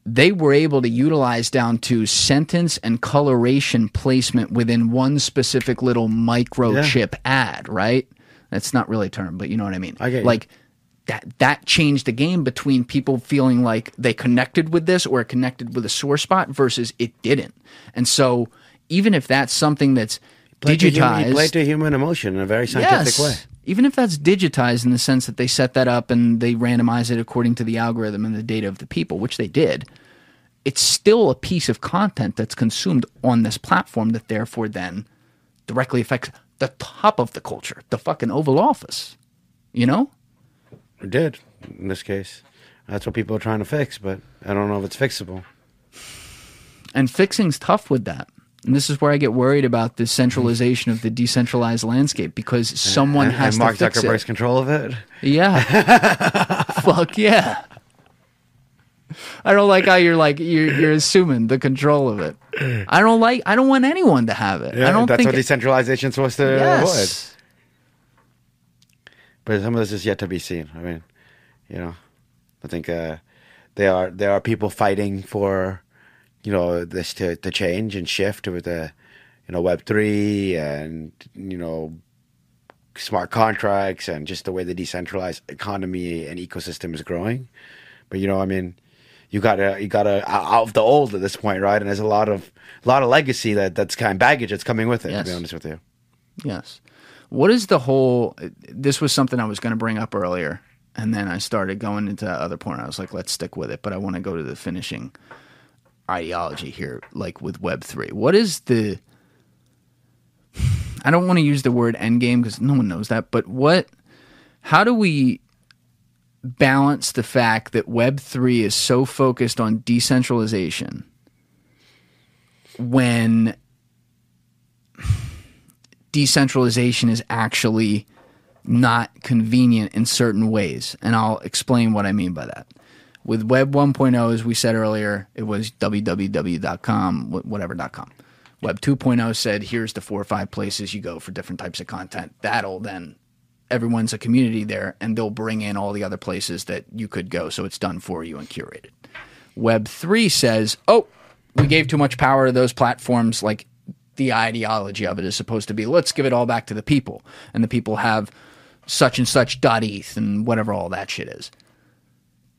they were able to utilize down to sentence and coloration placement within one specific little microchip ad, right? That's not really a term, but you know what I mean. I. Like that that changed the game between people feeling like they connected with this or connected with a sore spot versus it didn't. And so even if that's something that's Play to human- digitized you to human emotion in a very scientific way. even if that's digitized in the sense that they set that up and they randomize it according to the algorithm and the data of the people, which they did, it's still a piece of content that's consumed on this platform that therefore then directly affects the top of the culture, the fucking Oval Office. You know? It did in this case. That's what people are trying to fix, but I don't know if it's fixable. And fixing's tough with that. And this is where I get worried about the centralization of the decentralized landscape because someone and, has and Mark to fix Zuckerberg's it. control of it. Yeah. Fuck yeah. I don't like how you're like you're, you're assuming the control of it. I don't like. I don't want anyone to have it. I don't that's think. what decentralization is supposed to avoid. Yes. But some of this is yet to be seen. I mean, you know, I think uh, there are there are people fighting for, you know, this to, to change and shift with the, you know, Web three and you know, smart contracts and just the way the decentralized economy and ecosystem is growing. But you know, I mean, you gotta you gotta out of the old at this point, right? And there's a lot of a lot of legacy that that's kind of baggage that's coming with it. To be honest with you. Yes. What is the whole? This was something I was going to bring up earlier, and then I started going into that other point. I was like, let's stick with it, but I want to go to the finishing ideology here, like with Web three. What is the? I don't want to use the word end game because no one knows that, but what? How do we balance the fact that Web three is so focused on decentralization when decentralization is actually not convenient in certain ways. And I'll explain what I mean by that. With Web 1.0, as we said earlier, it was www.com, wh- whatever.com. Web 2.0 said, here's the four or five places you go for different types of content. That'll then, everyone's a community there, and they'll bring in all the other places that you could go. So it's done for you and curated. Web 3 says, oh, we gave too much power to those platforms. Like the ideology of it is supposed to be, let's give it all back to the people. And the people have such and such dot .eth and whatever all that shit is.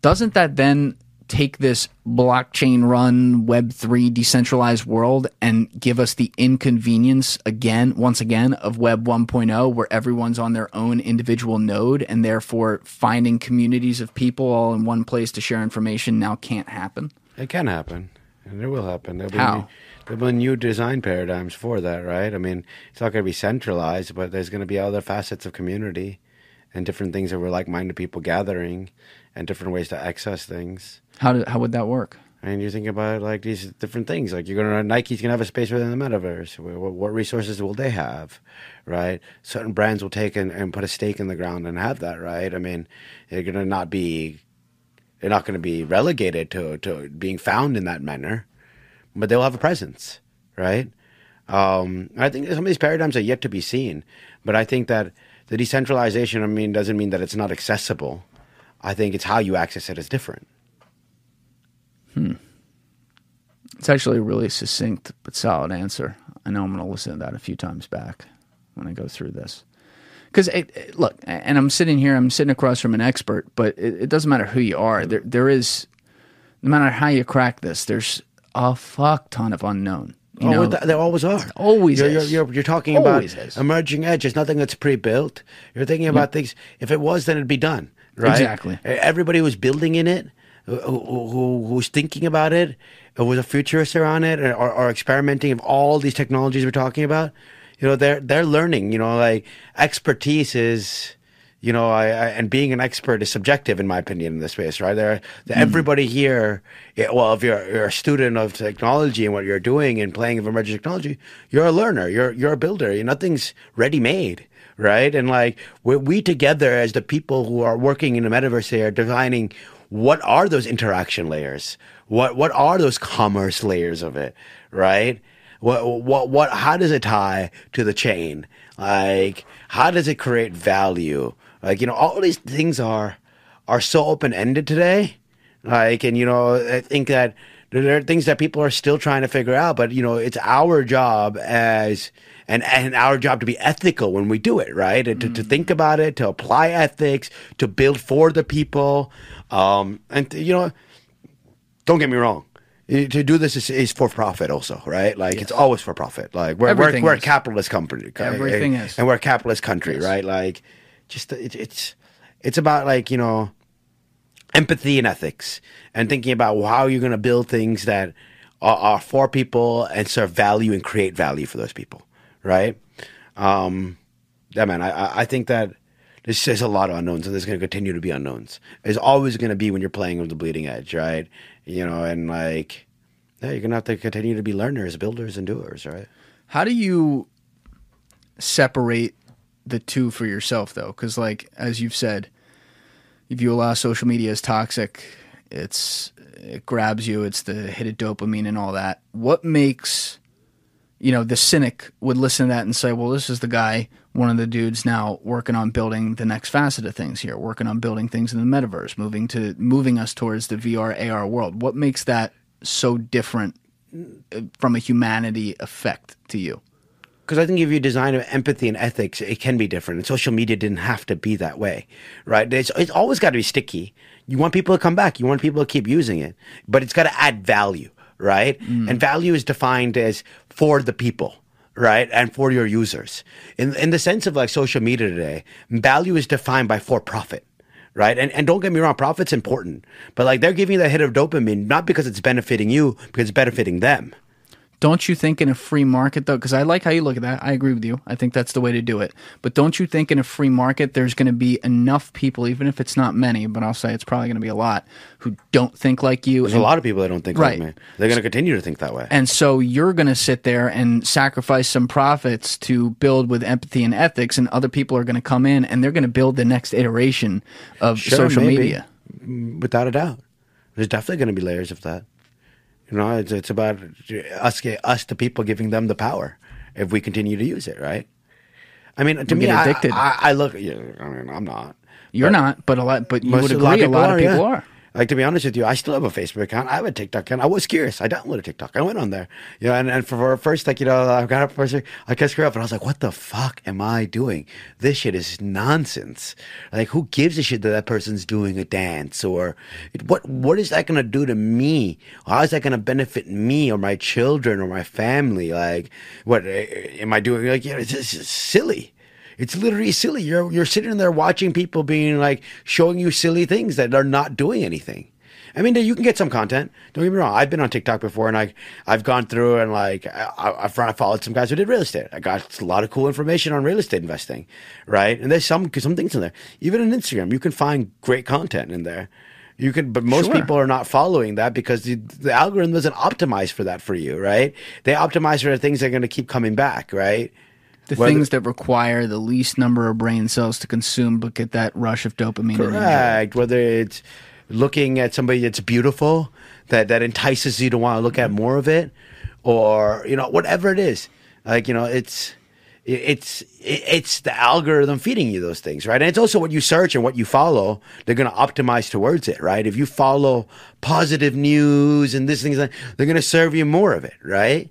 Doesn't that then take this blockchain run web3 decentralized world and give us the inconvenience again once again of web 1.0 where everyone's on their own individual node and therefore finding communities of people all in one place to share information now can't happen It can happen, and it will happen. There'll be How? There'll be new design paradigms for that, right? I mean, it's not going to be centralized, but there's going to be other facets of community and different things that we're like-minded people gathering, and different ways to access things. how, do, how would that work And you think about like these different things, like you're gonna Nike's gonna have a space within the metaverse. What, what resources will they have, right? Certain brands will take and, and put a stake in the ground and have that, right? I mean, they're gonna not be, they're not gonna be relegated to to being found in that manner, but they'll have a presence, right? Um, I think some of these paradigms are yet to be seen, but I think that the decentralization, I mean, doesn't mean that it's not accessible. I think it's how you access it is different. Hmm. It's actually a really succinct but solid answer. I know I'm going to listen to that a few times back when I go through this. Because look, and I'm sitting here, I'm sitting across from an expert, but it, it doesn't matter who you are. There, there is, no matter how you crack this, there's a fuck ton of unknown. You oh, th- there always are. Always you're, is. You're, you're, you're talking Always about is. emerging edges, nothing that's pre-built. You're thinking about things. If it was, then it'd be done, right? Exactly. Everybody was building in it, who, who, who- who's thinking about it, who was a futurist around it, or, or experimenting of all these technologies we're talking about, you know, they're they're learning. You know, like expertise is. You know, I, I and being an expert is subjective, in my opinion, in this space, right? There, mm. everybody here. yeah, Well, if you're, you're a student of technology and what you're doing and playing with emerging technology, you're a learner. You're you're a builder. Nothing's ready made, right? And like we, we together as the people who are working in the metaverse here, are defining what are those interaction layers, what what are those commerce layers of it, right? What what what? How does it tie to the chain? Like how does it create value? Like you know, all these things are are so open ended today. Like, and you know, I think that there are things that people are still trying to figure out. But you know, it's our job as and and our job to be ethical when we do it, right? And to, to think about it, to apply ethics, to build for the people, um, and you know, don't get me wrong. eh, To do this is, is for profit, also, right? Like it's always for profit. Like we're we're, we're a capitalist company. Everything and, is. and we're a capitalist country, right? Like, just it, it's it's about like you know empathy and ethics and thinking about how you're going to build things that are, are for people and serve value and create value for those people right Um, yeah, man, I, I- think that there's, there's a lot of unknowns, and there's going to continue to be unknowns. There's always going to be when you're playing with the bleeding edge, right? You know, and like, yeah, you're going to have to continue to be learners, builders, and doers, right? How do you separate the two for yourself though? Because like as you've said, if you allow social media as toxic, it's it grabs you. It's the hit of dopamine and all that. What makes you know the cynic would listen to that and say, "Well, this is the guy, one of the dudes now working on building the next facet of things here, working on building things in the metaverse, moving to moving us towards the VR AR world." What makes that so different uh, from a humanity effect to you? Because I think if you design empathy and ethics, it can be different. And social media didn't have to be that way, right? It's, it's always got to be sticky. You want people to come back. You want people to keep using it, but it's got to add value, right? Mm. And value is defined as for the people. Right, and for your users, in in the sense of like social media today, value is defined by for profit, right? And and don't get me wrong, profit's important, but like they're giving you that hit of dopamine not because it's benefiting you, because it's benefiting them. Don't you think in a free market though? Because I like how you look at that. I agree with you. I think that's the way to do it. But don't you think in a free market there's going to be enough people, even if it's not many, but I'll say it's probably going to be a lot, who don't think like you. There's and- a lot of people that don't think Right. like me. They're going to continue to think that way. And so you're going to sit there and sacrifice some profits to build with empathy and ethics, and other people are going to come in and they're going to build the next iteration of Sure, social maybe. media. Mm, without a doubt. There's definitely going to be layers of that. You know, it's, it's about us, us, the people, giving them the power if we continue to use it, right? I mean, to We me, I, addicted. I, I look. Yeah, I mean, I'm not. You're But not, but a lot, but you would agree a lot of people yeah. are. Like to be honest with you, I still have a Facebook account. I have a TikTok account. I was curious. I downloaded TikTok. I went on there, you know, and, and for, first, like you know, I got up first. I kept her up, and I was like, "What the fuck am I doing? This shit is nonsense. Like, who gives a shit that that person's doing a dance or what? What is that gonna do to me? How is that gonna benefit me or my children or my family? Like, what eh, am I doing? Like, you know, it's silly." It's literally silly. You're you're sitting there watching people being like showing you silly things that are not doing anything. I mean, you can get some content. Don't get me wrong. I've been on TikTok before, and I I've gone through and like I, I, followed some guys who did real estate. I got a lot of cool information on real estate investing, right? And there's some some things in there. Even on Instagram, you can find great content in there. You can, but most Sure. people are not following that because the, the algorithm doesn't optimize for that for you, right? They optimize for the things that are going to keep coming back, right? The Whether- things that require the least number of brain cells to consume, but get that rush of dopamine. Correct. Whether it's looking at somebody that's beautiful, that that entices you to want to look at more of it, or you know whatever it is. Like you know, it's it's it's the algorithm feeding you those things, right? And it's also what you search and what you follow. They're going to optimize towards it, right? If you follow positive news and this things, they're going to serve you more of it, right?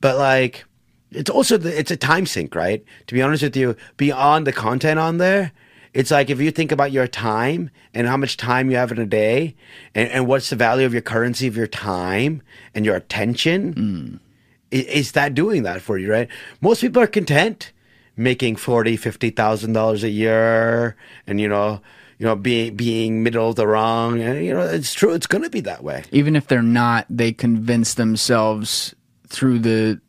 but like it's also the, it's a time sink right? To be honest with you beyond the content on there it's like if you think about your time and how much time you have in a day and, and what's the value of your currency of your time and your attention hmm. i- is that doing that for you right? Most people are content making forty fifty thousand dollars a year and you know you know being being middle of the wrong and you know it's true it's going to be that way. Even if they're not, they convince themselves through the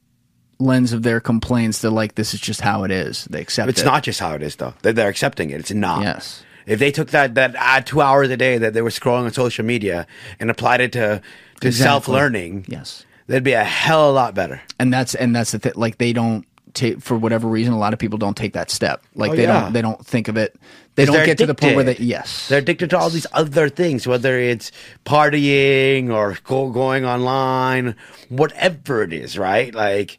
lens of their complaints that like this is just how it is. They accept it. It's it. not just how it is, though. They're, they're accepting it. It's not. Yes. If they took that that uh, two hours a day that they were scrolling on social media and applied it to to Exactly. self learning, Yes. they'd be a hell of a lot better. And that's and that's the thing. Like they don't take for whatever reason. A lot of people don't take that step. Like Oh, they yeah. don't. They don't think of it. They don't get to the point where they. Yes. They're addicted to all these other things, whether it's partying or go, going online, whatever it is, right? Like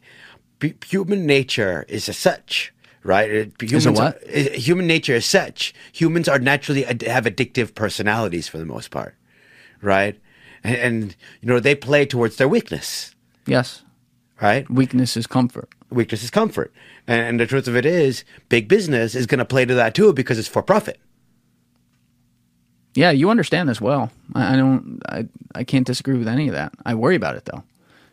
human nature is as such. Right, It- humans what? Are, i- human nature is such. Humans are naturally ad- have addictive personalities for the most part, right? And, and you know they play towards their weakness, yes. right? Weakness is comfort. Weakness is comfort, and, and the truth of it is, big business is going to play to that too because it's for profit. Yeah, you understand this well. I, I don't. I I can't disagree with any of that. I worry about it though.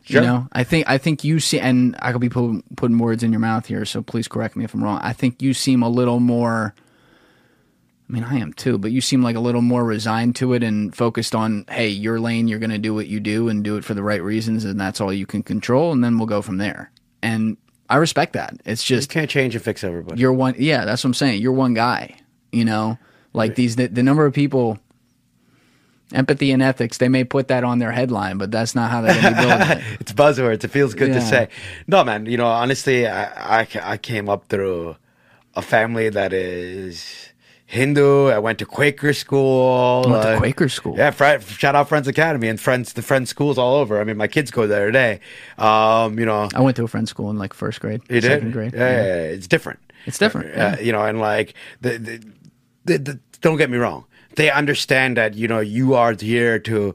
Sure. You know, I think I think you see, and I could be put, putting words in your mouth here, so please correct me if I'm wrong. I think you seem a little more. I mean, I am too, but you seem like a little more resigned to it and focused on, hey, your lane, you're going to do what you do and do it for the right reasons, and that's all you can control, and then we'll go from there. And I respect that. It's You just can't change and fix everybody. you're one. Yeah, that's what I'm saying. You're one guy. You know, like these the, the number of people. Empathy and ethics, they may put that on their headline, but that's not how they're going to be building it. it's buzzwords. It feels good to say. No, man. You know, honestly, I, I I came up through a family that is Hindu. I went to Quaker school. Went to uh, Quaker school. Yeah, fri shout out Friends Academy and friends the friends schools all over. I mean, my kids go there today. Um, you know, I went to a friend's school in like first grade, you did? second grade. Yeah, yeah, yeah, it's different. It's different, Uh, yeah. you know, and like the, the, the, the don't get me wrong. They understand that you know you are here to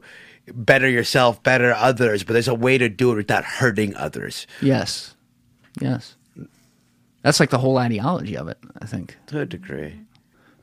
better yourself, better others, but there's a way to do it without hurting others. Yes, yes. That's like the whole ideology of it. I think. To a degree.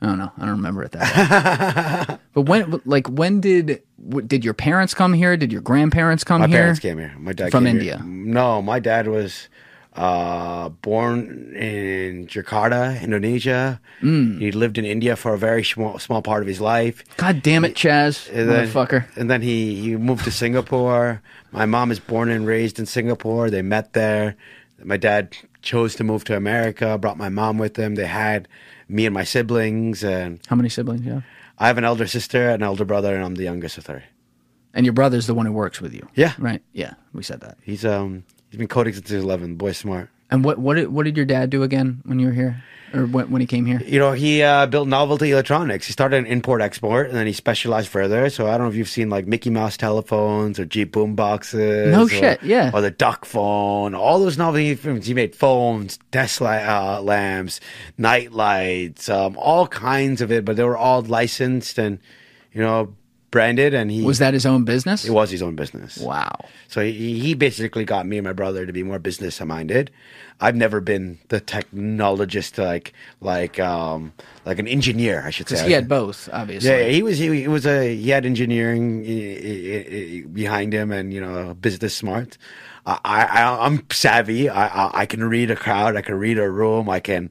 I don't know. I don't remember it that well. but when, like, when did did your parents come here? Did your grandparents come My here? My parents came here. My dad From came here. India. No, my dad was uh, born in Jakarta, Indonesia. Mm. He lived in India for a very small small part of his life. God damn it, Chaz, And then, motherfucker. And then he, he moved to Singapore. My mom is born and raised in Singapore. They met there. My dad chose to move to America, brought my mom with him. They had me and my siblings. And How many siblings you have? I have an elder sister, an elder brother, and I'm the youngest of three. And your brother's the one who works with you. Yeah. Right. Yeah, we said that. He's um he's been coding since he was 11. Boy, smart. And what what did what did your dad do again when you were here, or when, when he came here? You know, he uh, built novelty electronics. He started in import export, and then he specialized further. So I don't know if you've seen like Mickey Mouse telephones or Jeep boom boxes. No or- shit, yeah. Or the Duck phone. All those novelty films. He made phones, desk li- uh, lamps, night lights, um, all kinds of it. But they were all licensed and you know branded. And he Was that his own business? it was his own business. Wow. So he, he basically got me and my brother to be more business minded. I've never been the technologist like like um like an engineer, I should say. He had both, obviously. yeah, he was he, he was a he had engineering eh, eh, eh, behind him and you know business smart. I, I I'm savvy. I, I I can read a crowd. I can read a room. I can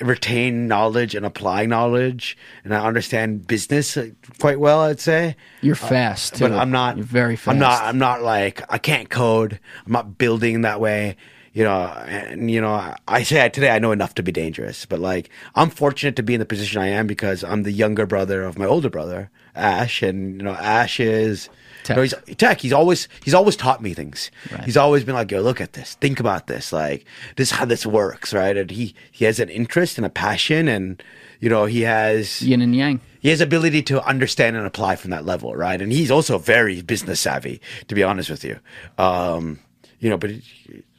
retain knowledge and apply knowledge, and I understand business uh, quite well. I'd say. You're fast, too. But I'm not. You're very fast. I'm not. I'm not like I can't code. I'm not building that way. You know, and you know, I- I say today I know enough to be dangerous, but like I'm fortunate to be in the position I am because I'm the younger brother of my older brother, Ash, and you know, Ash is. You know, he's tech. He's always he's always taught me things. Right. He's always been like, "Yo, look at this. Think about this. Like, this is how this works, right?" And he he has an interest and a passion, and you know, he has Yin and yang. he has ability to understand and apply from that level, right? And he's also very business savvy, to be honest with you. Um, you know, but it,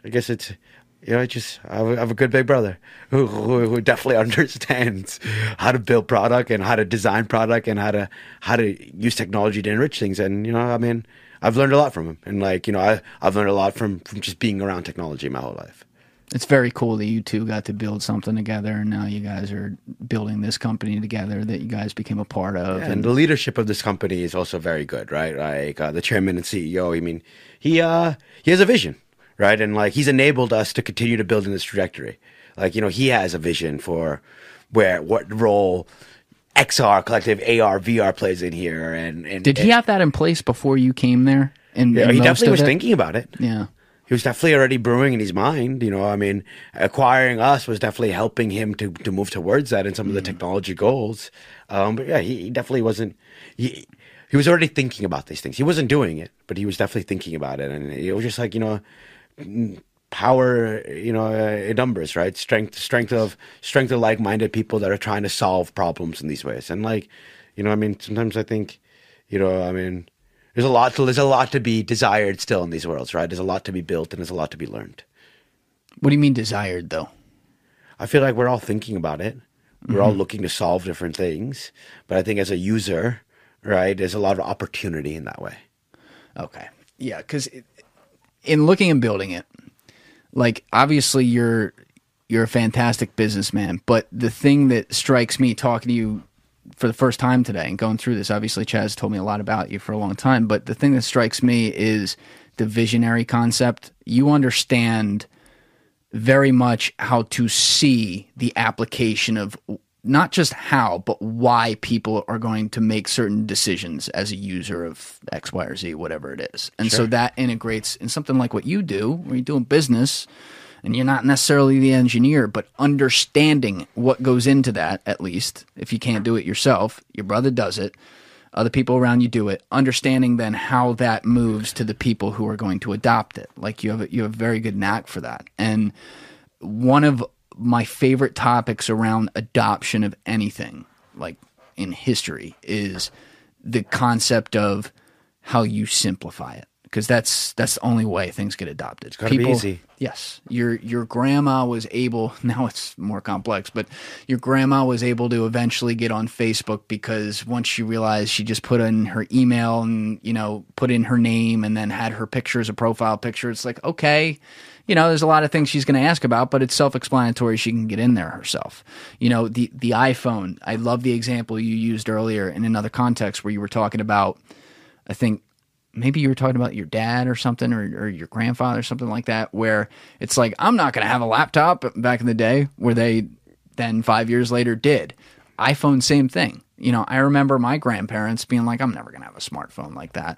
I guess it's you know, it's just I have, a- I have a good big brother who, who who definitely understands how to build product and how to design product and how to how to use technology to enrich things. And you know, I mean, I've learned a lot from him, and like you know, I I've learned a lot from from just being around technology my whole life. It's very cool that you two got to build something together, and now you guys are building this company together that you guys became a part of. and the leadership of this company is also very good, right? Like uh, the chairman and CEO. I mean, he uh, he has a vision, right? And like he's enabled us to continue to build in this trajectory. Like you know, he has a vision for where what role XR, collective AR, VR plays in here. And, and Did he have that in place before you came there? And Yeah, he definitely was thinking about it. Yeah. He was definitely already brewing in his mind. You know, I mean, acquiring us was definitely helping him to, to move towards that and some of the technology goals. Um, but yeah, he, he definitely wasn't. He, he was already thinking about these things. He wasn't doing it, but he was definitely thinking about it. And it was just like you know, mm, power. You know, uh, numbers, right? Strength, strength of strength of like-minded people that are trying to solve problems in these ways. And like, you know, I mean, sometimes I think, you know, I mean. There's a lot to there's a lot to be desired still in these worlds, right? There's a lot to be built and there's a lot to be learned. What do you mean desired though? I feel like we're all thinking about it. We're all looking to solve different things, but I think as a user, right, there's a lot of opportunity in that way. Okay. Yeah, because in looking and building it, like obviously you're you're a fantastic businessman, but the thing that strikes me talking to you for the first time today and going through this, obviously Chaz told me a lot about you for a long time, but the thing that strikes me is the visionary concept. You understand very much how to see the application of not just how, but why people are going to make certain decisions as a user of X, Y, or Z, whatever it is. And so that integrates in something like what you do, where you're doing business and you're not necessarily the engineer, but understanding what goes into that, at least, if you can't do it yourself, your brother does it, other people around you do it, understanding then how that moves to the people who are going to adopt it. Like you have, a, you have a very good knack for that. And one of my favorite topics around adoption of anything, like in history, is the concept of how you simplify it because that's that's the only way things get adopted. It's gotta be easy. Yes, your your grandma was able. Now it's more complex, but your grandma was able to eventually get on Facebook because once she realized she just put in her email and you know put in her name and then had her picture as a profile picture. It's like okay, you know, there's a lot of things she's going to ask about, but it's self-explanatory. She can get in there herself. You know, the the iPhone. I love the example you used earlier in another context where you were talking about. I think maybe you were talking about your dad or something or, or your grandfather or something like that where it's like i'm not going to have a laptop back in the day where they then five years later did iphone same thing you know i remember my grandparents being like i'm never going to have a smartphone like that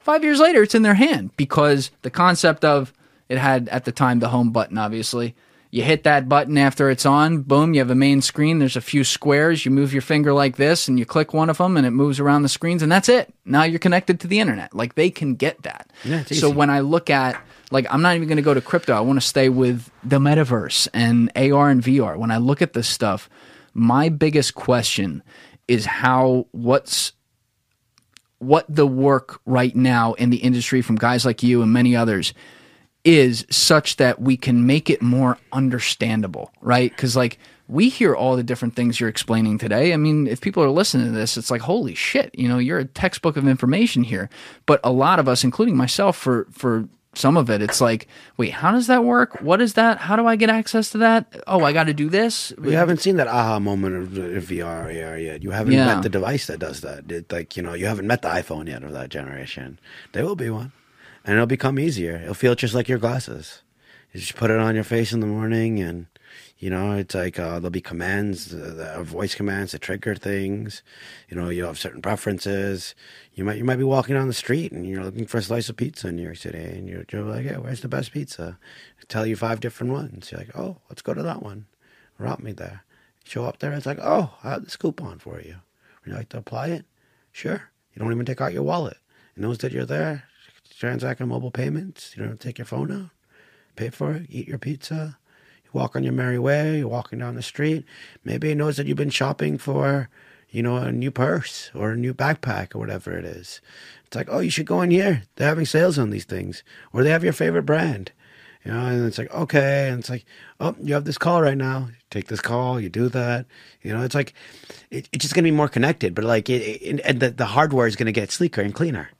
five years later it's in their hand because the concept of it had at the time the home button obviously you hit that button after it's on, boom, you have a main screen. There's a few squares. You move your finger like this and you click one of them and it moves around the screens and that's it. Now you're connected to the internet. Like they can get that. Yeah, so when I look at, like, I'm not even going to go to crypto. I want to stay with the metaverse and AR and VR. When I look at this stuff, my biggest question is how, what's, what the work right now in the industry from guys like you and many others is such that we can make it more understandable, right? Because like we hear all the different things you're explaining today. I mean, if people are listening to this, it's like holy shit, you know, you're a textbook of information here. But a lot of us, including myself, for for some of it, it's like, wait, how does that work? What is that? How do I get access to that? Oh, I got to do this. we haven't seen that aha moment of VR AR yet. You haven't Yeah. met the device that does that. It, like you know, you haven't met the iPhone yet of that generation. There will be one, and it'll become easier. It'll feel just like your glasses. You just put it on your face in the morning, and you know, it's like uh, there'll be commands, uh, the- uh, voice commands to trigger things. You know, you have certain preferences. You might you might be walking down the street and you're looking for a slice of pizza in New York City, and you're, you're like, "Yeah, where's the best pizza?" tell you five different ones. You're like, "Oh, let's go to that one." Route me there. Show up there. It's like, "Oh, I have this coupon for you. Would you like to apply it?" Sure. You don't even take out your wallet. It knows that you're there. Transacting mobile payments. You don't take your phone out. Pay for it. Eat your pizza. You walk on your merry way. You're walking down the street. Maybe knows that you've been shopping for, you know, a new purse or a new backpack or whatever it is. It's like, oh, you should go in here. They're having sales on these things, or they have your favorite brand. You know, and it's like, okay. And it's like, oh, you have this call right now. Take this call. You do that. You know, it's like, it, it's just going to be more connected, but like, it, it, and the, the hardware is going to get sleeker and cleaner.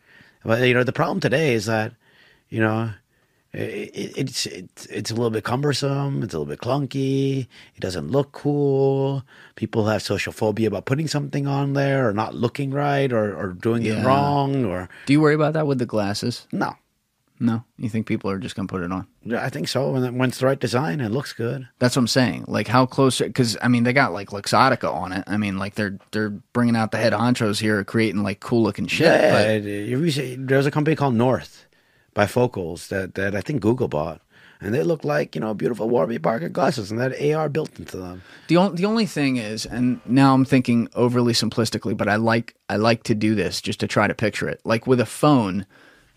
But, you know, the problem today is that, you know, it, it, it's, it's it's a little bit cumbersome. It's a little bit clunky. It doesn't look cool. People have social phobia about putting something on there or not looking right or, or doing Yeah. it wrong or Do you worry about that with the glasses? no. No, you think people are just going to put it on? Yeah, I think so. When, it- when it's the right design, it looks good. That's what I'm saying. Like how close? Because I mean, they got like Luxottica on it. I mean, like they're they're bringing out the head honchos here, creating like cool looking shit. Yeah, but it- there's a company called North bifocals that, that I think Google bought, and they look like you know beautiful Warby Parker glasses, and that AR built into them. the only the only thing is, and now I'm thinking overly simplistically, but I like I like to do this just to try to picture it. Like with a phone,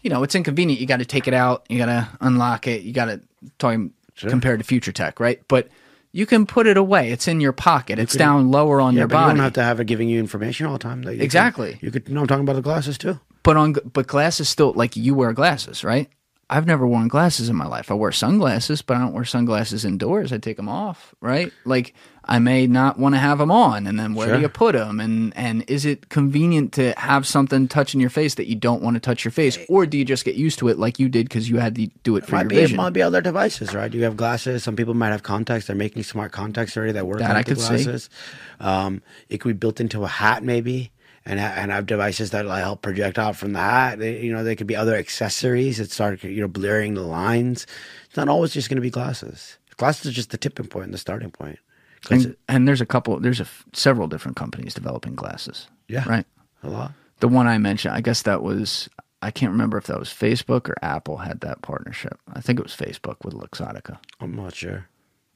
you know, it's inconvenient. You got to take it out, you got to unlock it, you got to talking compared to future tech, right? But you can put it away. It's in your pocket. It's down lower on Yeah, your but you don't have to have it giving you information all the time. You Exactly. you could. No, I'm talking about the glasses too. But on but glasses still like you wear glasses, right? I've never worn glasses in my life. I wear sunglasses, but I don't wear sunglasses indoors. I take them off, right? Like I may not want to have them on, and then where Sure. do you put them? And and is it convenient to have something touching your face that you don't want to touch your face, or do you just get used to it like you did because you had to do it for Might your be, it might be other devices, right? You have glasses. Some people might have contacts. They're making smart contacts already that work That I could see. glasses. Um, it could be built into a hat, maybe, and and have devices that like, help project out from the hat. They, you know, they could be other accessories that start you know blurring the lines. It's not always just going to be glasses. Glasses are just the tipping point and the starting point. And, and there's a couple, there's a f- several different companies developing glasses. Yeah. right. a lot. The one I mentioned, I guess that was I can't remember if that was Facebook or Apple had that partnership. I think it was Facebook with Luxottica. I'm not sure.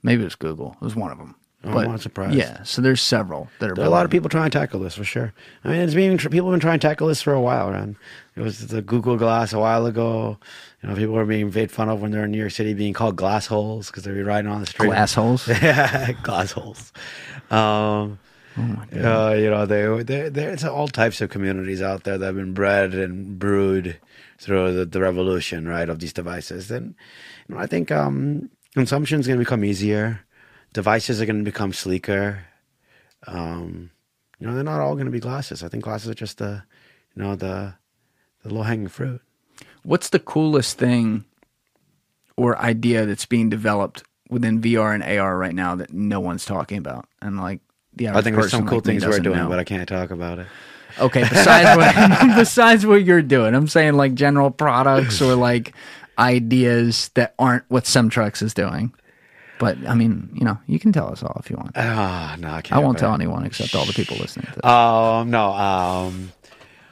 Maybe it was Google. It was one of them. Oh, I'm not surprised. Yeah, so there's several that are. There are a lot of people trying to tackle this for sure. I mean, it's been people have been trying to tackle this for a while, man. It was the Google Glass a while ago. You know, people were being made fun of when they're in New York City, being called glass holes because they'd be riding on the street. glass holes. yeah, glass holes. Um, Oh my God. uh, you know, they, they, there's all types of communities out there that have been bred and brewed through the, the revolution, right, of these devices. And you know, I think um, consumption is going to become easier. Devices are going to become sleeker. Um, you know, they're not all going to be glasses. I think glasses are just the, you know, the the low hanging fruit. What's the coolest thing or idea that's being developed within VR and AR right now that no one's talking about? And like the I think there's some cool like things we're doing, know. but I can't talk about it. Okay, besides what besides what you're doing, I'm saying like general products or like ideas that aren't what Cemtrex is doing. But I mean, you know, you can tell us all if you want. Ah, no, I can't. I won't tell anyone except all the people listening to this. Um, no. Um,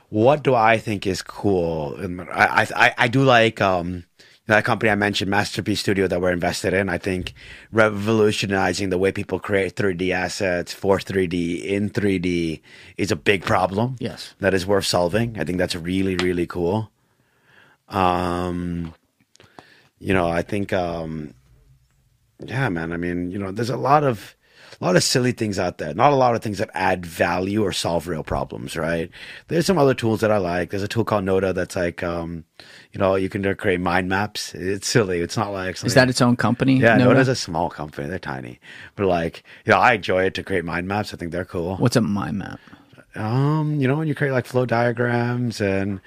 what do I think is cool? I, I, I do like um that company I mentioned, Masterpiece Studio, that we're invested in. I think revolutionizing the way people create 3D assets for 3D in 3D is a big problem. Yes. that is worth solving. I think that's really, really cool. Um, you know, I think um, yeah, man. I mean, you know, there's a lot of a lot of silly things out there. Not a lot of things that add value or solve real problems, right? There's some other tools that I like. There's a tool called Noda that's like, um, you know, you can create mind maps. It's silly. It's not like is that its own company? yeah, Noda? Noda's a small company. They're tiny, but like, you know, I enjoy it to create mind maps. I think they're cool. What's a mind map? Um, you know, when you create like flow diagrams and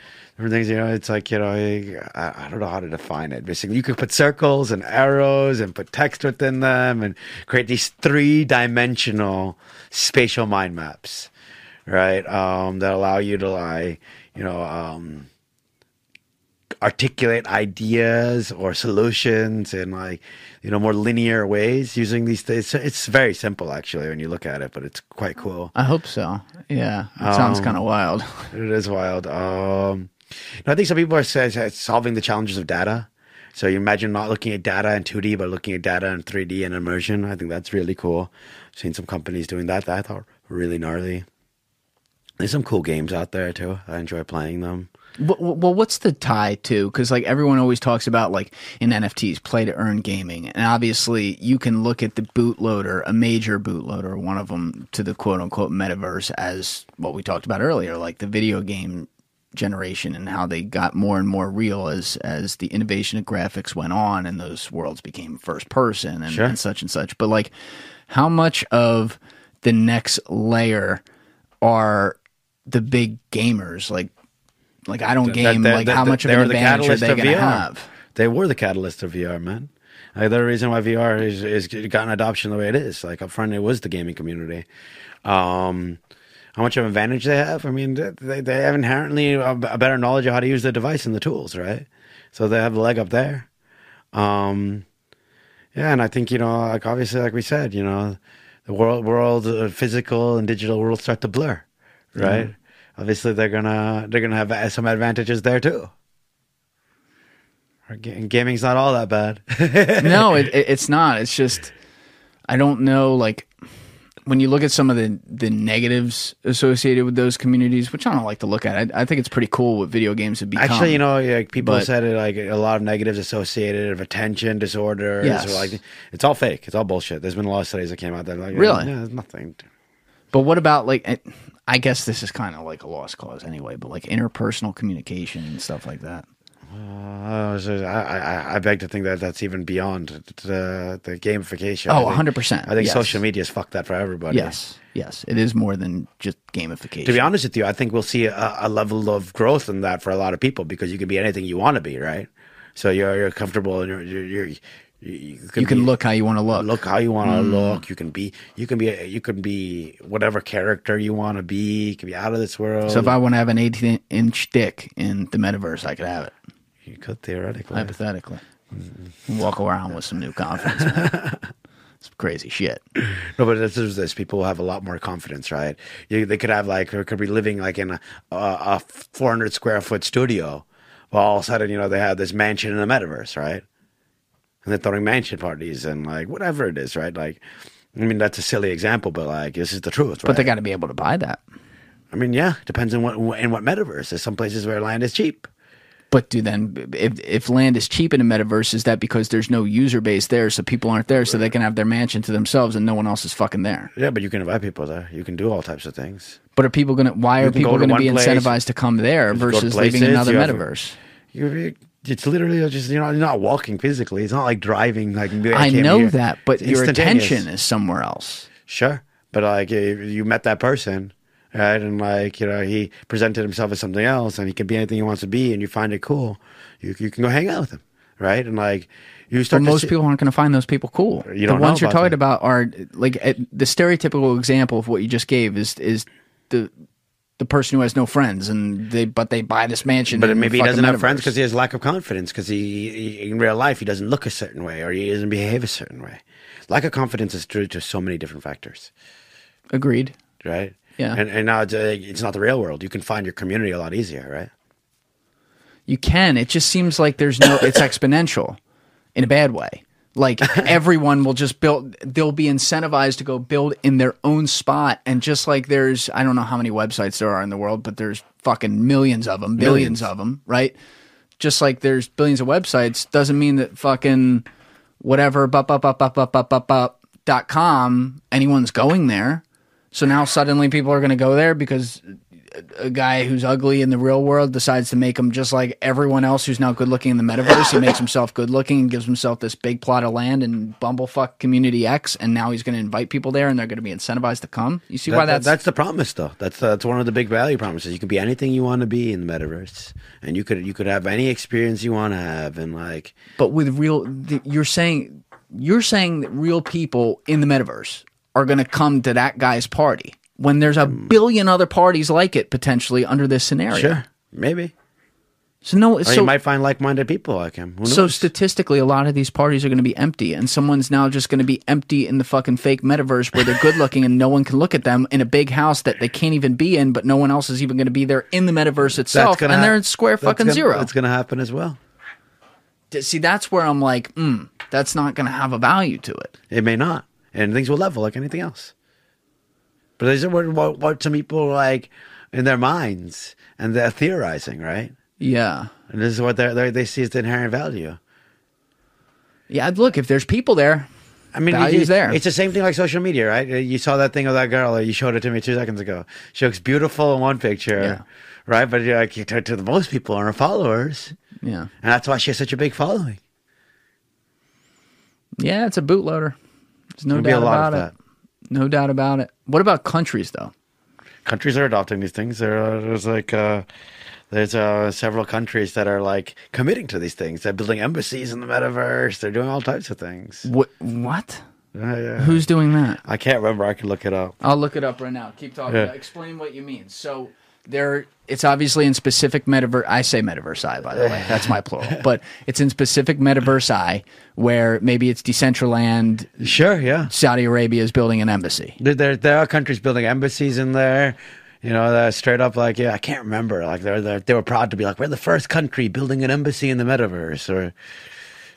things, you know, it's like, you know, I, I don't know how to define it. Basically, you could put circles and arrows and put text within them and create these three dimensional spatial mind maps, right? Um, that allow you to like, you know, um, articulate ideas or solutions in like you know more linear ways using these things it's very simple actually when you look at it but it's quite cool I hope so. Yeah, it sounds Um, kind of wild. it is wild. Um, know, I think some people are say, say solving the challenges of data. So you imagine not looking at data in 2D, but looking at data in 3D and immersion. I think that's really cool. seen some companies doing that. That I thought really gnarly. There's some cool games out there too. I enjoy playing them. Well, what's the tie to? Because like everyone always talks about like in NFTs, play to earn gaming, and obviously you can look at the bootloader, a major bootloader, one of them to the quote unquote metaverse as what we talked about earlier, like the video game generation and how they got more and more real as as the innovation of graphics went on and those worlds became first person and, Sure. and such and such. But like, how much of the next layer are the big gamers like? Like I don't game. That- like that- how that- much of an were the advantage are catalyst they going to have? They were the catalyst of VR, man. Like the reason why VR is is gotten adoption the way it is. Like up front, it was the gaming community. Um, how much of an advantage they have? I mean, they they have inherently a, a better knowledge of how to use the device and the tools, right? So they have the leg up there. Um, yeah, and I think you know, like obviously, like we said, you know, the world, world, uh, physical and digital world start to blur, right? Obviously, they're gonna they're gonna have some advantages there too. Gaming's not all that bad. no, it, it, it's not. It's just I don't know. Like when you look at some of the the negatives associated with those communities, which I don't like to look at. I, I think it's pretty cool what video games have become. Actually, you know, like people But- said it like a lot of negatives associated of attention disorders. Yes. Like it's all fake. It's all bullshit. There's been a lot of studies that came out that like Really? yeah, there's nothing. But what about like? it- I guess this is kind of like a lost cause anyway. But like interpersonal communication and stuff like that. Uh, I, I beg to think that that's even beyond the the gamification. Oh, think- 100%, I think yes. social media's fucked that for everybody. Yes, yes, it is more than just gamification. To be honest with you, I think we'll see a, a level of growth in that for a lot of people because you can be anything you want to be, right? So you're you're comfortable and you're you're, you're you, can, you can be- look how you want to look. look how you want to look. You can be you can be you can be whatever character you want to be. You can be out of this world. So if I want to have an 18 inch dick in the metaverse, I could have it. You could theoretically. hypothetically. Mm-hmm. Walk around with some new confidence. it's crazy shit. No, but this is this. People have a lot more confidence, right? You, they could have like, or could be living like in a, a, a 400 square foot studio Well, all of a sudden, you know, they have this mansion in the metaverse, right? And they're throwing mansion parties and like whatever it is, right? Like, I mean, that's a silly example, but like this is the truth, right? But they got to be able to buy that. I mean, yeah, depends on what in what metaverse. There's some places where land is cheap. But do then if if land is cheap in a metaverse, is that because there's no user base there, so people aren't there, so they can have their mansion to themselves and no one else is fucking there? Yeah, but you can invite people there. You can do all types of things. But are people gonna? Why are go people to gonna one be place, incentivized to come there go to versus leaving places, another you have- metaverse? You, it's literally just you know you're not walking physically. It's not like driving. Like I came know here. that, but It's your instantaneous. attention is somewhere else. Sure, but like if you met that person, right, and like you know he presented himself as something else, and he can be anything he wants to be, and you find it cool, you you can go hang out with him, right, and like you start. most see- people aren't going to find those people cool. You the don't know ones you're talking them. about are like eh, the stereotypical example of what you just gave is is the the person who has no friends and they but they buy this mansion. But maybe he doesn't have friends because he has lack of confidence. Because he, he in real life he doesn't look a certain way or he doesn't behave a certain way. Lack of confidence is due to so many different factors, agreed. right? Yeah. And and now it's, uh, it's not the real world. You can find your community a lot easier, right? You can. It just seems like there's no. It's exponential, in a bad way. Like everyone will just build. They'll be incentivized to go build in their own spot, and just like there's, I don't know how many websites there are in the world, but there's fucking millions of them, billions Millions. of them, right? Just like there's billions of websites, doesn't mean that fucking whatever bup up up up up up up up dot com anyone's going there. So now suddenly people are going to go there because a guy who's ugly in the real world decides to make him just like everyone else who's now good looking in the metaverse. He makes himself good looking and gives himself this big plot of land in Bumblefuck Community X, and now he's going to invite people there, and they're going to be incentivized to come. You see why That- that's, that's the promise, though. That's that's one of the big value promises. You can be anything you want to be in the metaverse, and you could you could have any experience you want to have, and like but with real. You're saying you're saying that real people in the metaverse are going to come to that guy's party when there's a billion other parties like it potentially under this scenario. sure, maybe. So no, Or so you might find like-minded people like him. So statistically, a lot of these parties are going to be empty, and someone's now just going to be empty in the fucking fake metaverse where they're good looking and no one can look at them in a big house that they can't even be in, but no one else is even going to be there in the metaverse itself, and hap- they're in square fucking gonna- zero. That's going to happen as well. See, that's where I'm like, mm, that's not going to have a value to it. It may not, and things will level like anything else. But these are what, what, some people like in their minds, and they're theorizing, right? Yeah, And this is what they're, they they see as the inherent value. yeah. Look, if there's people there, I mean, Value's it- there. It's the same thing like social media, right? Uh, you saw that thing of that girl. You showed it to me two seconds ago. She looks beautiful in one picture, Yeah. right? But you're like, to, to the most people are her followers, yeah, and that's why she has such a big following. yeah, it's a bootloader. There's no There'll be a doubt lot about of it. that. No doubt about it. What about countries though? Countries are adopting these things. There, are, there's like, uh, there's uh, several countries that are like committing to these things. They're building embassies in the metaverse. They're doing all types of things. What? What? Yeah, yeah. Who's doing that? I can't remember. I can look it up. I'll look it up right now. Keep talking. Yeah. Explain what you mean. So there, it's obviously in specific metaverse. I say metaversi, by the way. That's my plural. But it's in specific metaversi, where maybe it's Decentraland. Sure, yeah. Saudi Arabia is building an embassy. There, there, there are countries building embassies in there. You know, they're straight up like, yeah, I can't remember. Like, they're, they're, they were proud to be like, we're the first country building an embassy in the metaverse. Or,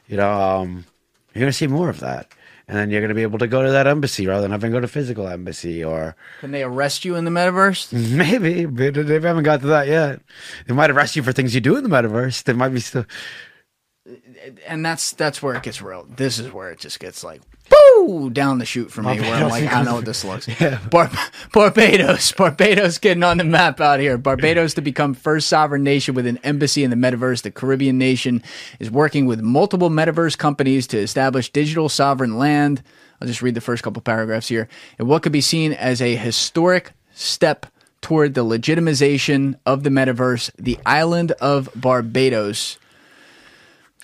you know, um, you're going to see more of that. And then you're going to be able to go to that embassy rather than having to go to physical embassy. Or Can they arrest you in the metaverse? maybe, but they haven't got to that yet. They might arrest you for things you do in the metaverse. They might be still. And that's that's where it gets real. This is where it just gets like boo down the chute for me. Where I'm like, I know what this looks. Bar- Barbados, Barbados getting on the map out here. Barbados to become first sovereign nation with an embassy in the metaverse. The Caribbean nation is working with multiple metaverse companies to establish digital sovereign land. I'll just read the first couple paragraphs here. And what could be seen as a historic step toward the legitimization of the metaverse, the island of Barbados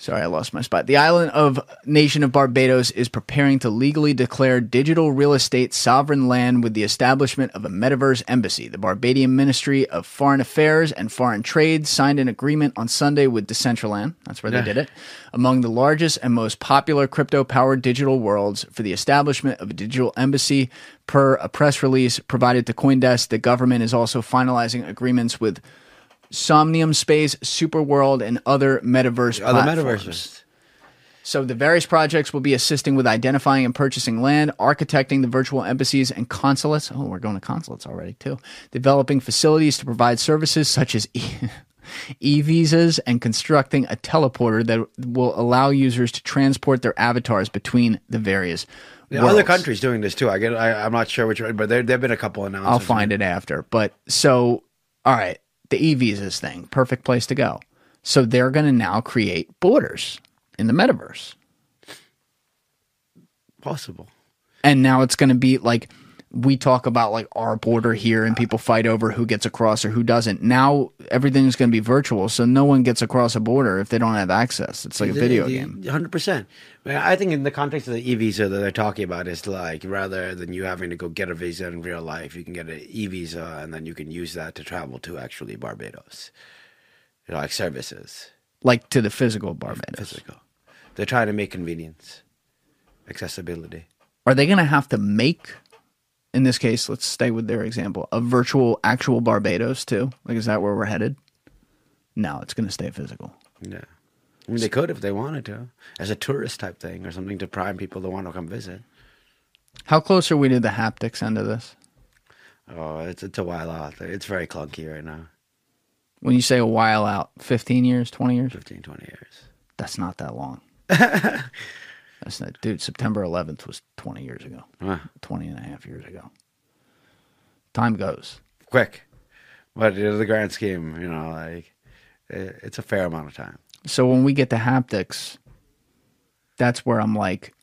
Sorry, I lost my spot. The island of nation of Barbados is preparing to legally declare digital real estate sovereign land with the establishment of a metaverse embassy. The Barbadian Ministry of Foreign Affairs and Foreign Trade signed an agreement on Sunday with Decentraland. That's where they did it. Among the largest and most popular crypto powered digital worlds for the establishment of a digital embassy. Per a press release provided to Coindesk, the government is also finalizing agreements with Somnium Space, Superworld, and other metaverse Other platforms. metaverses. So the various projects will be assisting with identifying and purchasing land, architecting the virtual embassies and consulates. Oh, we're going to consulates already too. Developing facilities to provide services such as e- e-visas and constructing a teleporter that will allow users to transport their avatars between the various Yeah, other countries doing this too. I get. I, I'm not sure which, one, but there there've been a couple announcements. I'll find it after. But so, all right, the e-visas thing, perfect place to go. So they're going to now create borders in the metaverse. Possible. and now it's going to be like we talk about like our border here and people fight over who gets across or who doesn't now everything's going to be virtual so no one gets across a border if they don't have access it's like a video game Hundred percent. I think in the context of the e visa that they're talking about is like rather than you having to go get a visa in real life, you can get an e visa and then you can use that to travel to actually Barbados. You know, like services, like to the physical barbados physical. They're trying to make convenience, accessibility. are they going to have to make in this case let's stay with their example a virtual actual barbados too like is that where we're headed no it's going to stay physical Yeah. I mean, they could if they wanted to, as a tourist type thing or something to prime people to want to come visit. how close are we to the haptics end of this Oh, it's it's a while out. It's very clunky right now. when you say a while out 15 years 20 years 15, 20 years. That's not that long. That's not, dude, September 11th was 20 years ago, Huh. 20 and a half years ago. Time goes. quick, but in the grand scheme, you know, like it's a fair amount of time. So when we get to haptics, that's where I'm like,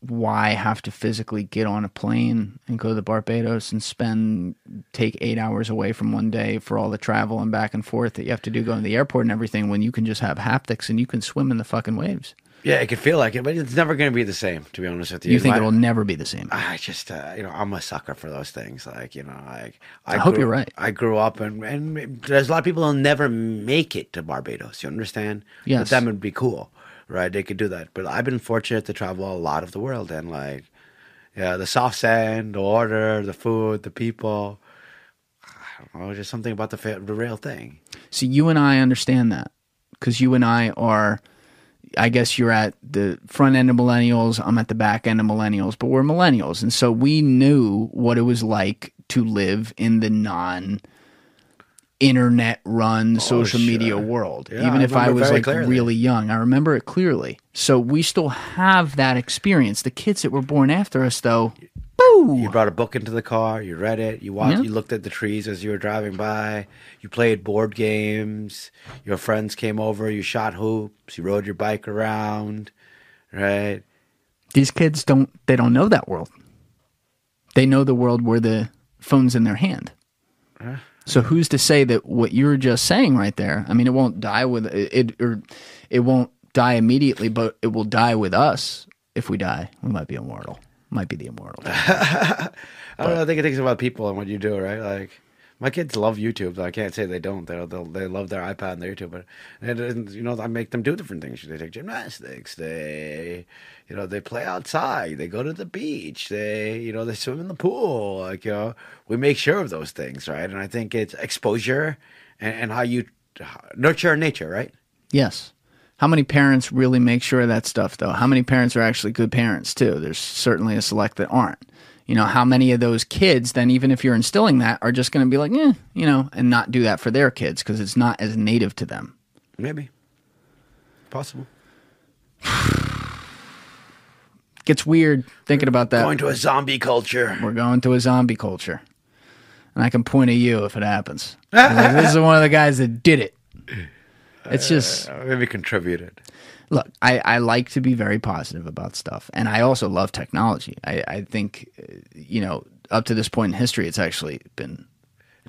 why have to physically get on a plane and go to Barbados and spend, take eight hours away from one day for all the travel and back and forth that you have to do going to the airport and everything when you can just have haptics and you can swim in the fucking waves? Yeah, it could feel like it, but it's never going to be the same. To be honest with you, You think My- it'll never be the same? I just, uh, you know, I'm a sucker for those things. Like, you know, like I hope grew- you're right. I grew up, and and there's a lot of people who'll never make it to Barbados. You understand? Yes. But them would be cool, right? They could do that. But I've been fortunate to travel a lot of the world, and like, yeah, the soft sand, the order, the food, the people. I don't know, just something about the the real thing. See, you and I understand that because you and I are, I guess you're at the front end of millennials. I'm at the back end of millennials, but we're millennials. And so we knew what it was like to live in the non internet run oh, social media world. Yeah, Even I if I was like clearly. really young, I remember it clearly. So we still have that experience. The kids that were born after us, though, boo. You brought a book into the car. You read it. You watched. Yeah. You looked at the trees as you were driving by. You played board games. Your friends came over. You shot hoops. You rode your bike around. Right. these kids don't they don't know that world they know the world where the phone's in their hand so who's to say that what you're just saying right there i mean it won't die with it, it or it won't die immediately but it will die with us if we die we might be immortal might be the immortal I don't know. I think it takes about people and what you do. Right. Like my kids love YouTube. I can't say they don't. They they they love their iPad and their YouTube. But and, and, you know I make them do different things. They take gymnastics. They you know they play outside. They go to the beach. They you know they swim in the pool. Like you know we make sure of those things. Right. And I think it's exposure and, and how you nurture nature. Right. yes how many parents really make sure of that stuff though? How many parents are actually good parents too? There's certainly a select that aren't. You know how many of those kids then even if you're instilling that are just going to be like eh, you know and not do that for their kids because it's not as native to them? Maybe. Possible. gets weird thinking about that. Going to a zombie culture. we're going to a zombie culture. And i can point at you if it happens. Like, this is one of the guys that did it it's just Uh, maybe contributed. look I, I like to be very positive about stuff and i also love technology i, I think uh, you know up to this point in history it's actually been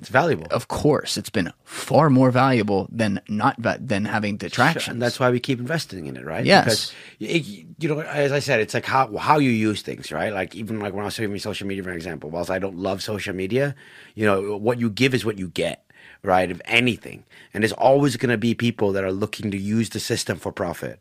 It's valuable. of course it's been far more valuable than not va- than having detractions And that's why we keep investing in it, right? Yes. Because it, you know, as I said, it's like how how you use things, right? Like even like when I was talking about social media, for example. Whilst I don't love social media, you know, what you give is what you get, right? Of anything, and there's always going to be people that are looking to use the system for profit,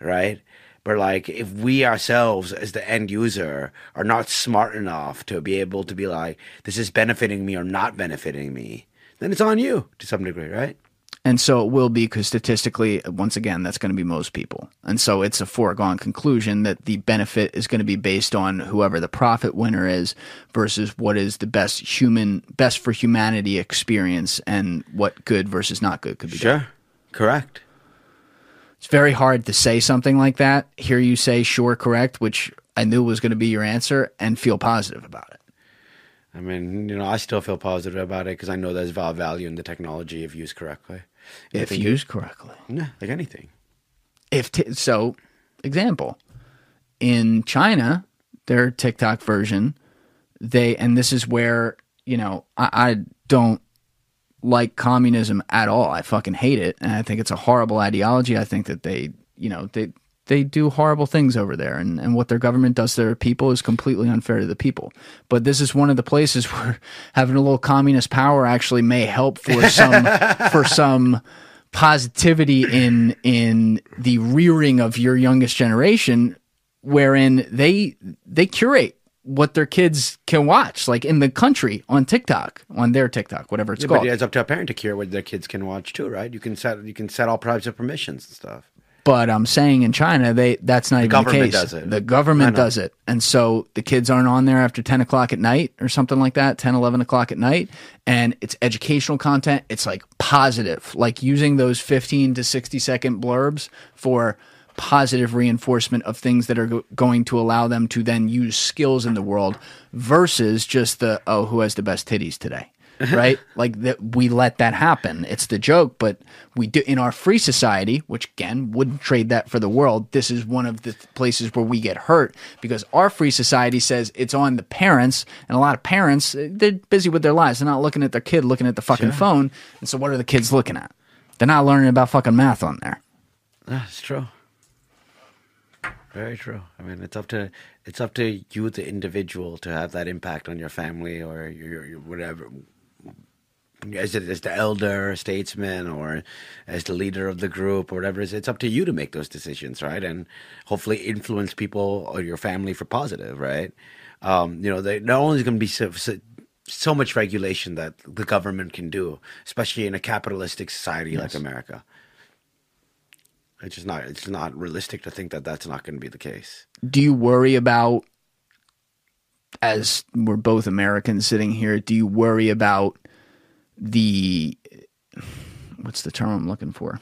right? But like, if we ourselves, as the end user, are not smart enough to be able to be like, this is benefiting me or not benefiting me, then it's on you to some degree, right? And so it will be because statistically, once again, that's going to be most people. And so it's a foregone conclusion that the benefit is going to be based on whoever the profit winner is versus what is the best human, best for humanity experience and what good versus not good could be. done. Sure. Correct. It's very hard to say something like that, hear you say sure, correct, which I knew was going to be your answer, and feel positive about it. I mean, you know, I still feel positive about it because I know there's value in the technology if used correctly. If used correctly. Yeah, like anything. if t- so example in china their tiktok version they and this is where you know I, I don't like communism at all i fucking hate it and i think it's a horrible ideology i think that they you know they they do horrible things over there and, and what their government does to their people is completely unfair to the people but this is one of the places where having a little communist power actually may help for some for some positivity in in the rearing of your youngest generation wherein they they curate what their kids can watch like in the country on TikTok on their TikTok whatever it's Yeah, called but it's up to a parent to cure what their kids can watch too, right? You can set you can set all types of permissions and stuff. But I'm saying in China, they that's not even the government case. does it. The government does it, and so the kids aren't on there after 10 o'clock at night or something like that, 10, 11 o'clock at night, and it's educational content. It's like positive, like using those 15 to 60 second blurbs for positive reinforcement of things that are go- going to allow them to then use skills in the world versus just the oh who has the best titties today right like that we let that happen it's the joke but we do in our free society which again wouldn't trade that for the world this is one of the th- places where we get hurt because our free society says it's on the parents and a lot of parents eh, they're busy with their lives they're not looking at their kid looking at the fucking phone and so what are the kids looking at they're not learning about fucking math on there That's true. Very true. I mean, it's up to it's up to you, the individual, to have that impact on your family or your, your whatever. As it as the elder, statesman, or as the leader of the group, or whatever it is, it's up to you to make those decisions, right? And hopefully influence people or your family for positive, right? Um, you know, they, not only is going to be so, so, so much regulation that the government can do, especially in a capitalistic society like America. It's just not. It's not realistic to think that that's not going to be the case. do you worry about as we're both Americans sitting here, do you worry about the what's the term I'm looking for?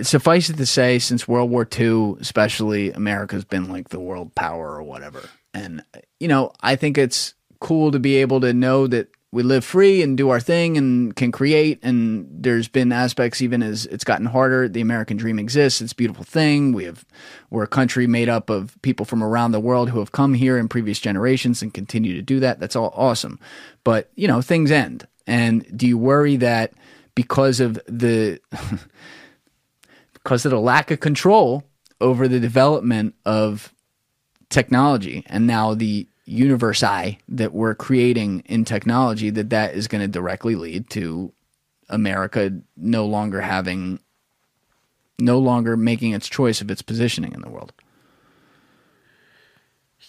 Suffice it to say, since World War II, especially, America's been like the world power or whatever. And, you know, I think it's cool to be able to know that we live free and do our thing and can create. And there's been aspects, even as it's gotten harder, the American dream exists. It's a beautiful thing. We have, we're a country made up of people from around the world who have come here in previous generations and continue to do that. That's all awesome. But, you know, things end. And do you worry that because of the, because of the lack of control over the development of technology and now the universe eye that we're creating in technology that that is going to directly lead to America no longer having no longer making its choice of its positioning in the world.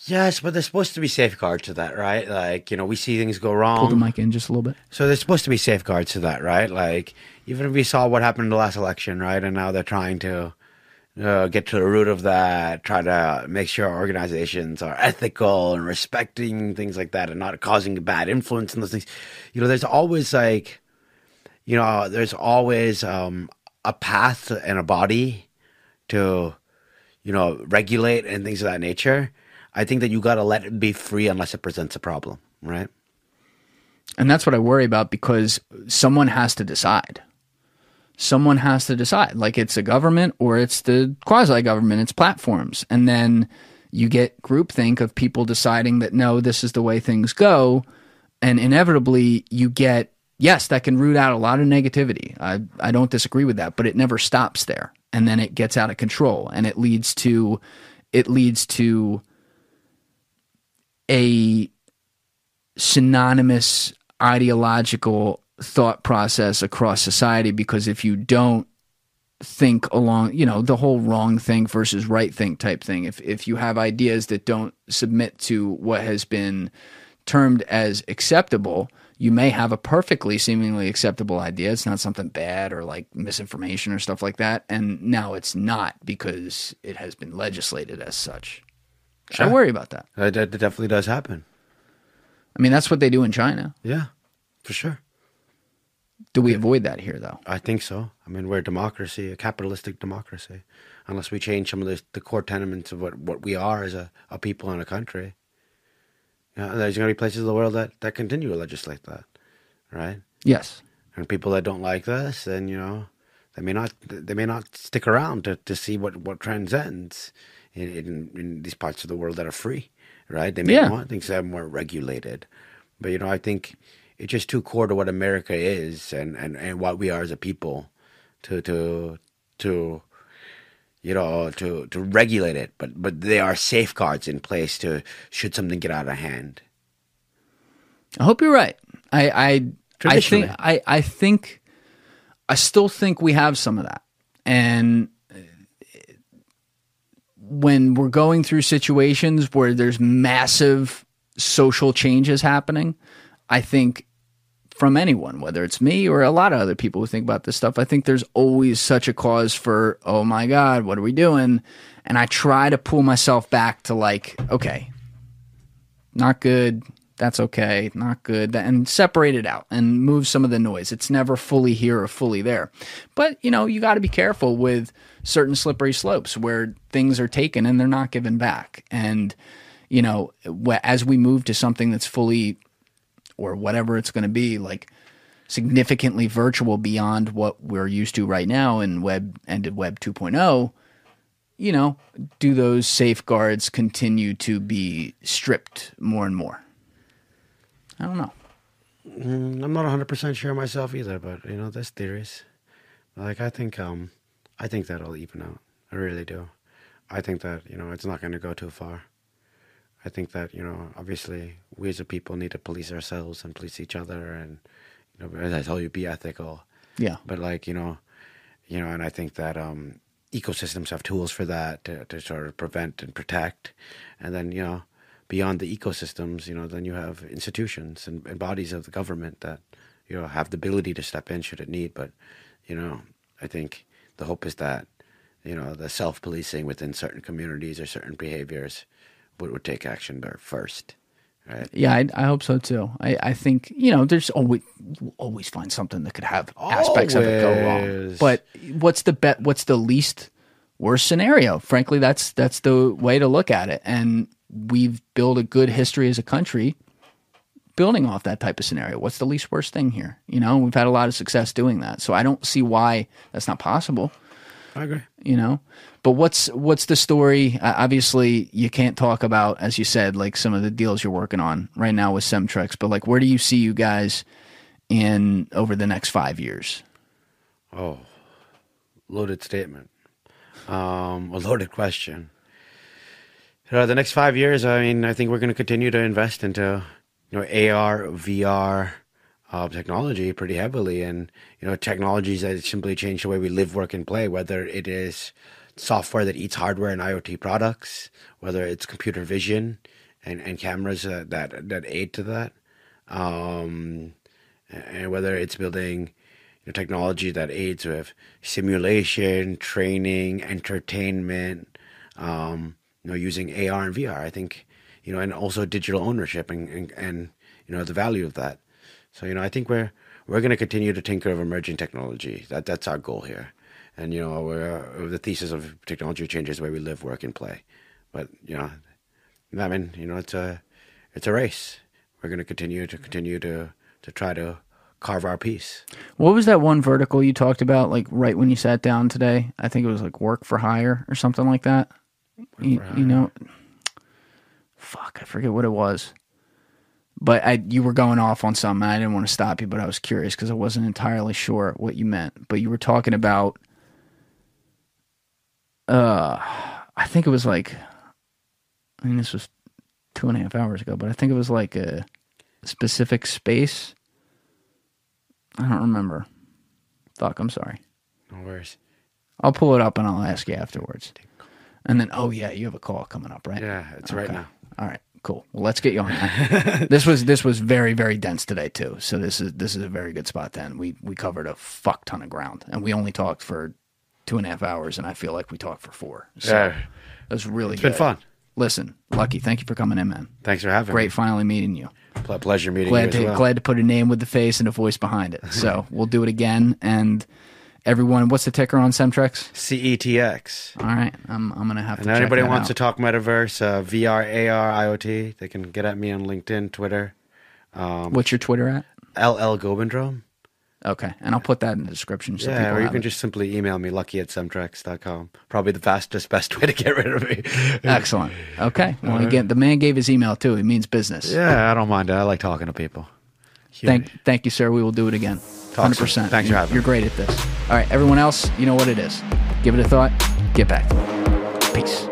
Yes, but there's supposed to be safeguards to that, right? Like you know, we see things go wrong. Pull the mic in just a little bit. So there's supposed to be safeguards to that, right? Like even if we saw what happened in the last election, right, and now they're trying to uh, get to the root of that, try to make sure organizations are ethical and respecting things like that, and not causing bad influence and those things. You know, there's always like, you know, there's always um, a path and a body to, you know, regulate and things of that nature. I think that you got to let it be free unless it presents a problem, right? And that's what I worry about because someone has to decide. Someone has to decide. Like it's a government or it's the quasi government, it's platforms. And then you get groupthink of people deciding that no, this is the way things go. And inevitably you get, yes, that can root out a lot of negativity. I, I don't disagree with that, but it never stops there. And then it gets out of control and it leads to it leads to a synonymous ideological thought process across society because if you don't think along you know the whole wrong thing versus right thing type thing if if you have ideas that don't submit to what has been termed as acceptable, you may have a perfectly seemingly acceptable idea. It's not something bad or like misinformation or stuff like that. And now it's not because it has been legislated as such. I worry about that. That, that definitely does happen. I mean, that's what they do in China. Yeah, for sure. Do we avoid that here, though? I think so. I mean, we're a democracy, a capitalistic democracy. Unless we change some of the, the core tenements of what, what we are as a, a people and a country. Yeah, there's going to be places in the world that, that continue to legislate that, right? Yes. And people that don't like this, then you know, they may not they may not stick around to, to see what, what transcends in, in, in these parts of the world that are free, right? They may Yeah. want things that are more regulated, but you know, I think it's just too core to what America is and, and, and what we are as a people to to to you know to to regulate it. But but there are safeguards in place to should something get out of hand. I hope you're right. I I I think I I think I still think we have some of that. And uh, when we're going through situations where there's massive social changes happening, I think from anyone, whether it's me or a lot of other people who think about this stuff, I think there's always such a cause for, oh my God, what are we doing? And I try to pull myself back to like, okay, not good. That's okay. Not good. And separate it out and move some of the noise. It's never fully here or fully there. But, you know, you got to be careful with certain slippery slopes where things are taken and they're not given back. And, you know, as we move to something that's fully or whatever it's going to be, like significantly virtual beyond what we're used to right now in web ended web 2.0 you know do those safeguards continue to be stripped more and more i don't know Mm, I'm not 100 percent sure myself either, but you know, there's theories. Like I think, um, I think that'll even out. I really do. I think that you know it's not going to go too far. I think that you know, obviously, we as a people need to police ourselves and police each other, and you know, as I told you, be ethical. yeah But like you know, you know, and I think that um, ecosystems have tools for that to, to sort of prevent and protect, and then you know, beyond the ecosystems, you know, then you have institutions and, and bodies of the government that you know have the ability to step in should it need. But you know, I think the hope is that you know the self policing within certain communities or certain behaviors would, would take action there first, right? yeah I, I hope so too. I, I think you know there's always always find something that could have aspects of it go wrong. But what's the bet what's the least worst scenario? Frankly that's that's the way to look at it. And we've built a good history as a country building off that type of scenario. What's the least worst thing here? You know we've had a lot of success doing that. So i don't see why that's not possible I agree. you know but what's what's the story uh, obviously you can't talk about as you said like some of the deals you're working on right now with Cemtrex but like where do you see you guys in over the next five years Oh, loaded statement. Um, a loaded question. Uh, the next five years, I mean, I think we're going to continue to invest into, you know, AR, VR, uh, technology pretty heavily, and you know, technologies that simply change the way we live, work, and play. Whether it is software that eats hardware and IoT products, whether it's computer vision and, and cameras that that aid to that, um, and whether it's building you know, technology that aids with simulation, training, entertainment, um, you know, using AR and VR. I think, you know, and also digital ownership and, and, and you know, the value of that. So, you know, I think we're we're going to continue to tinker of emerging technology. That that's our goal here. And you know, we're, uh, the thesis of technology changes the way we live, work, and play. But you know, I mean, you know, it's a it's a race. We're going to continue to continue to to try to carve our piece. what was that one vertical you talked about like right when you sat down today i think it was like work for hire or something like that you, you know fuck i forget what it was but I, you were going off on something. I didn't want to stop you, but I was curious because I wasn't entirely sure what you meant. But you were talking about, uh, I think it was like, I mean, this was two and a half hours ago, but I think it was like a specific space. I don't remember. Fuck, I'm sorry. No worries. I'll pull it up and I'll ask you afterwards. And then, oh yeah, you have a call coming up, right? Yeah, it's right now. All right, cool. Well, let's get you on. this was this was very very dense today too. So this is this is a very good spot. Then we we covered a fuck ton of ground, and we only talked for two and a half hours, and I feel like we talked for four. So Yeah. it was really It's good. been fun. Listen, Lucky, thank you for coming in, man. Thanks for having Great me. Great finally meeting you. Ple- pleasure meeting Glad you as to well. glad to put a name with the face and a voice behind it. So we'll do it again. And everyone, what's the ticker on Cemtrex? CETX. All right, I'm I'm gonna have to. And anybody wants out. to talk metaverse, uh, VR, AR, IoT, they can get at me on LinkedIn, Twitter. What's your Twitter at? LL Gobindram. Okay, and I'll put that in the description so Yeah, or you can it. just simply email me, lucky at cemtrex.com. Probably the fastest, best way to get rid of me. Excellent. Okay. Well, again, the man gave his email too. He means business. yeah, I don't mind it. I like talking to people. Thank, thank you, sir. We will do it again. Talk Hundred soon. percent. Thanks for having me. You're great at this. All right, everyone else, you know what it is. Give it a thought. Get back. Peace.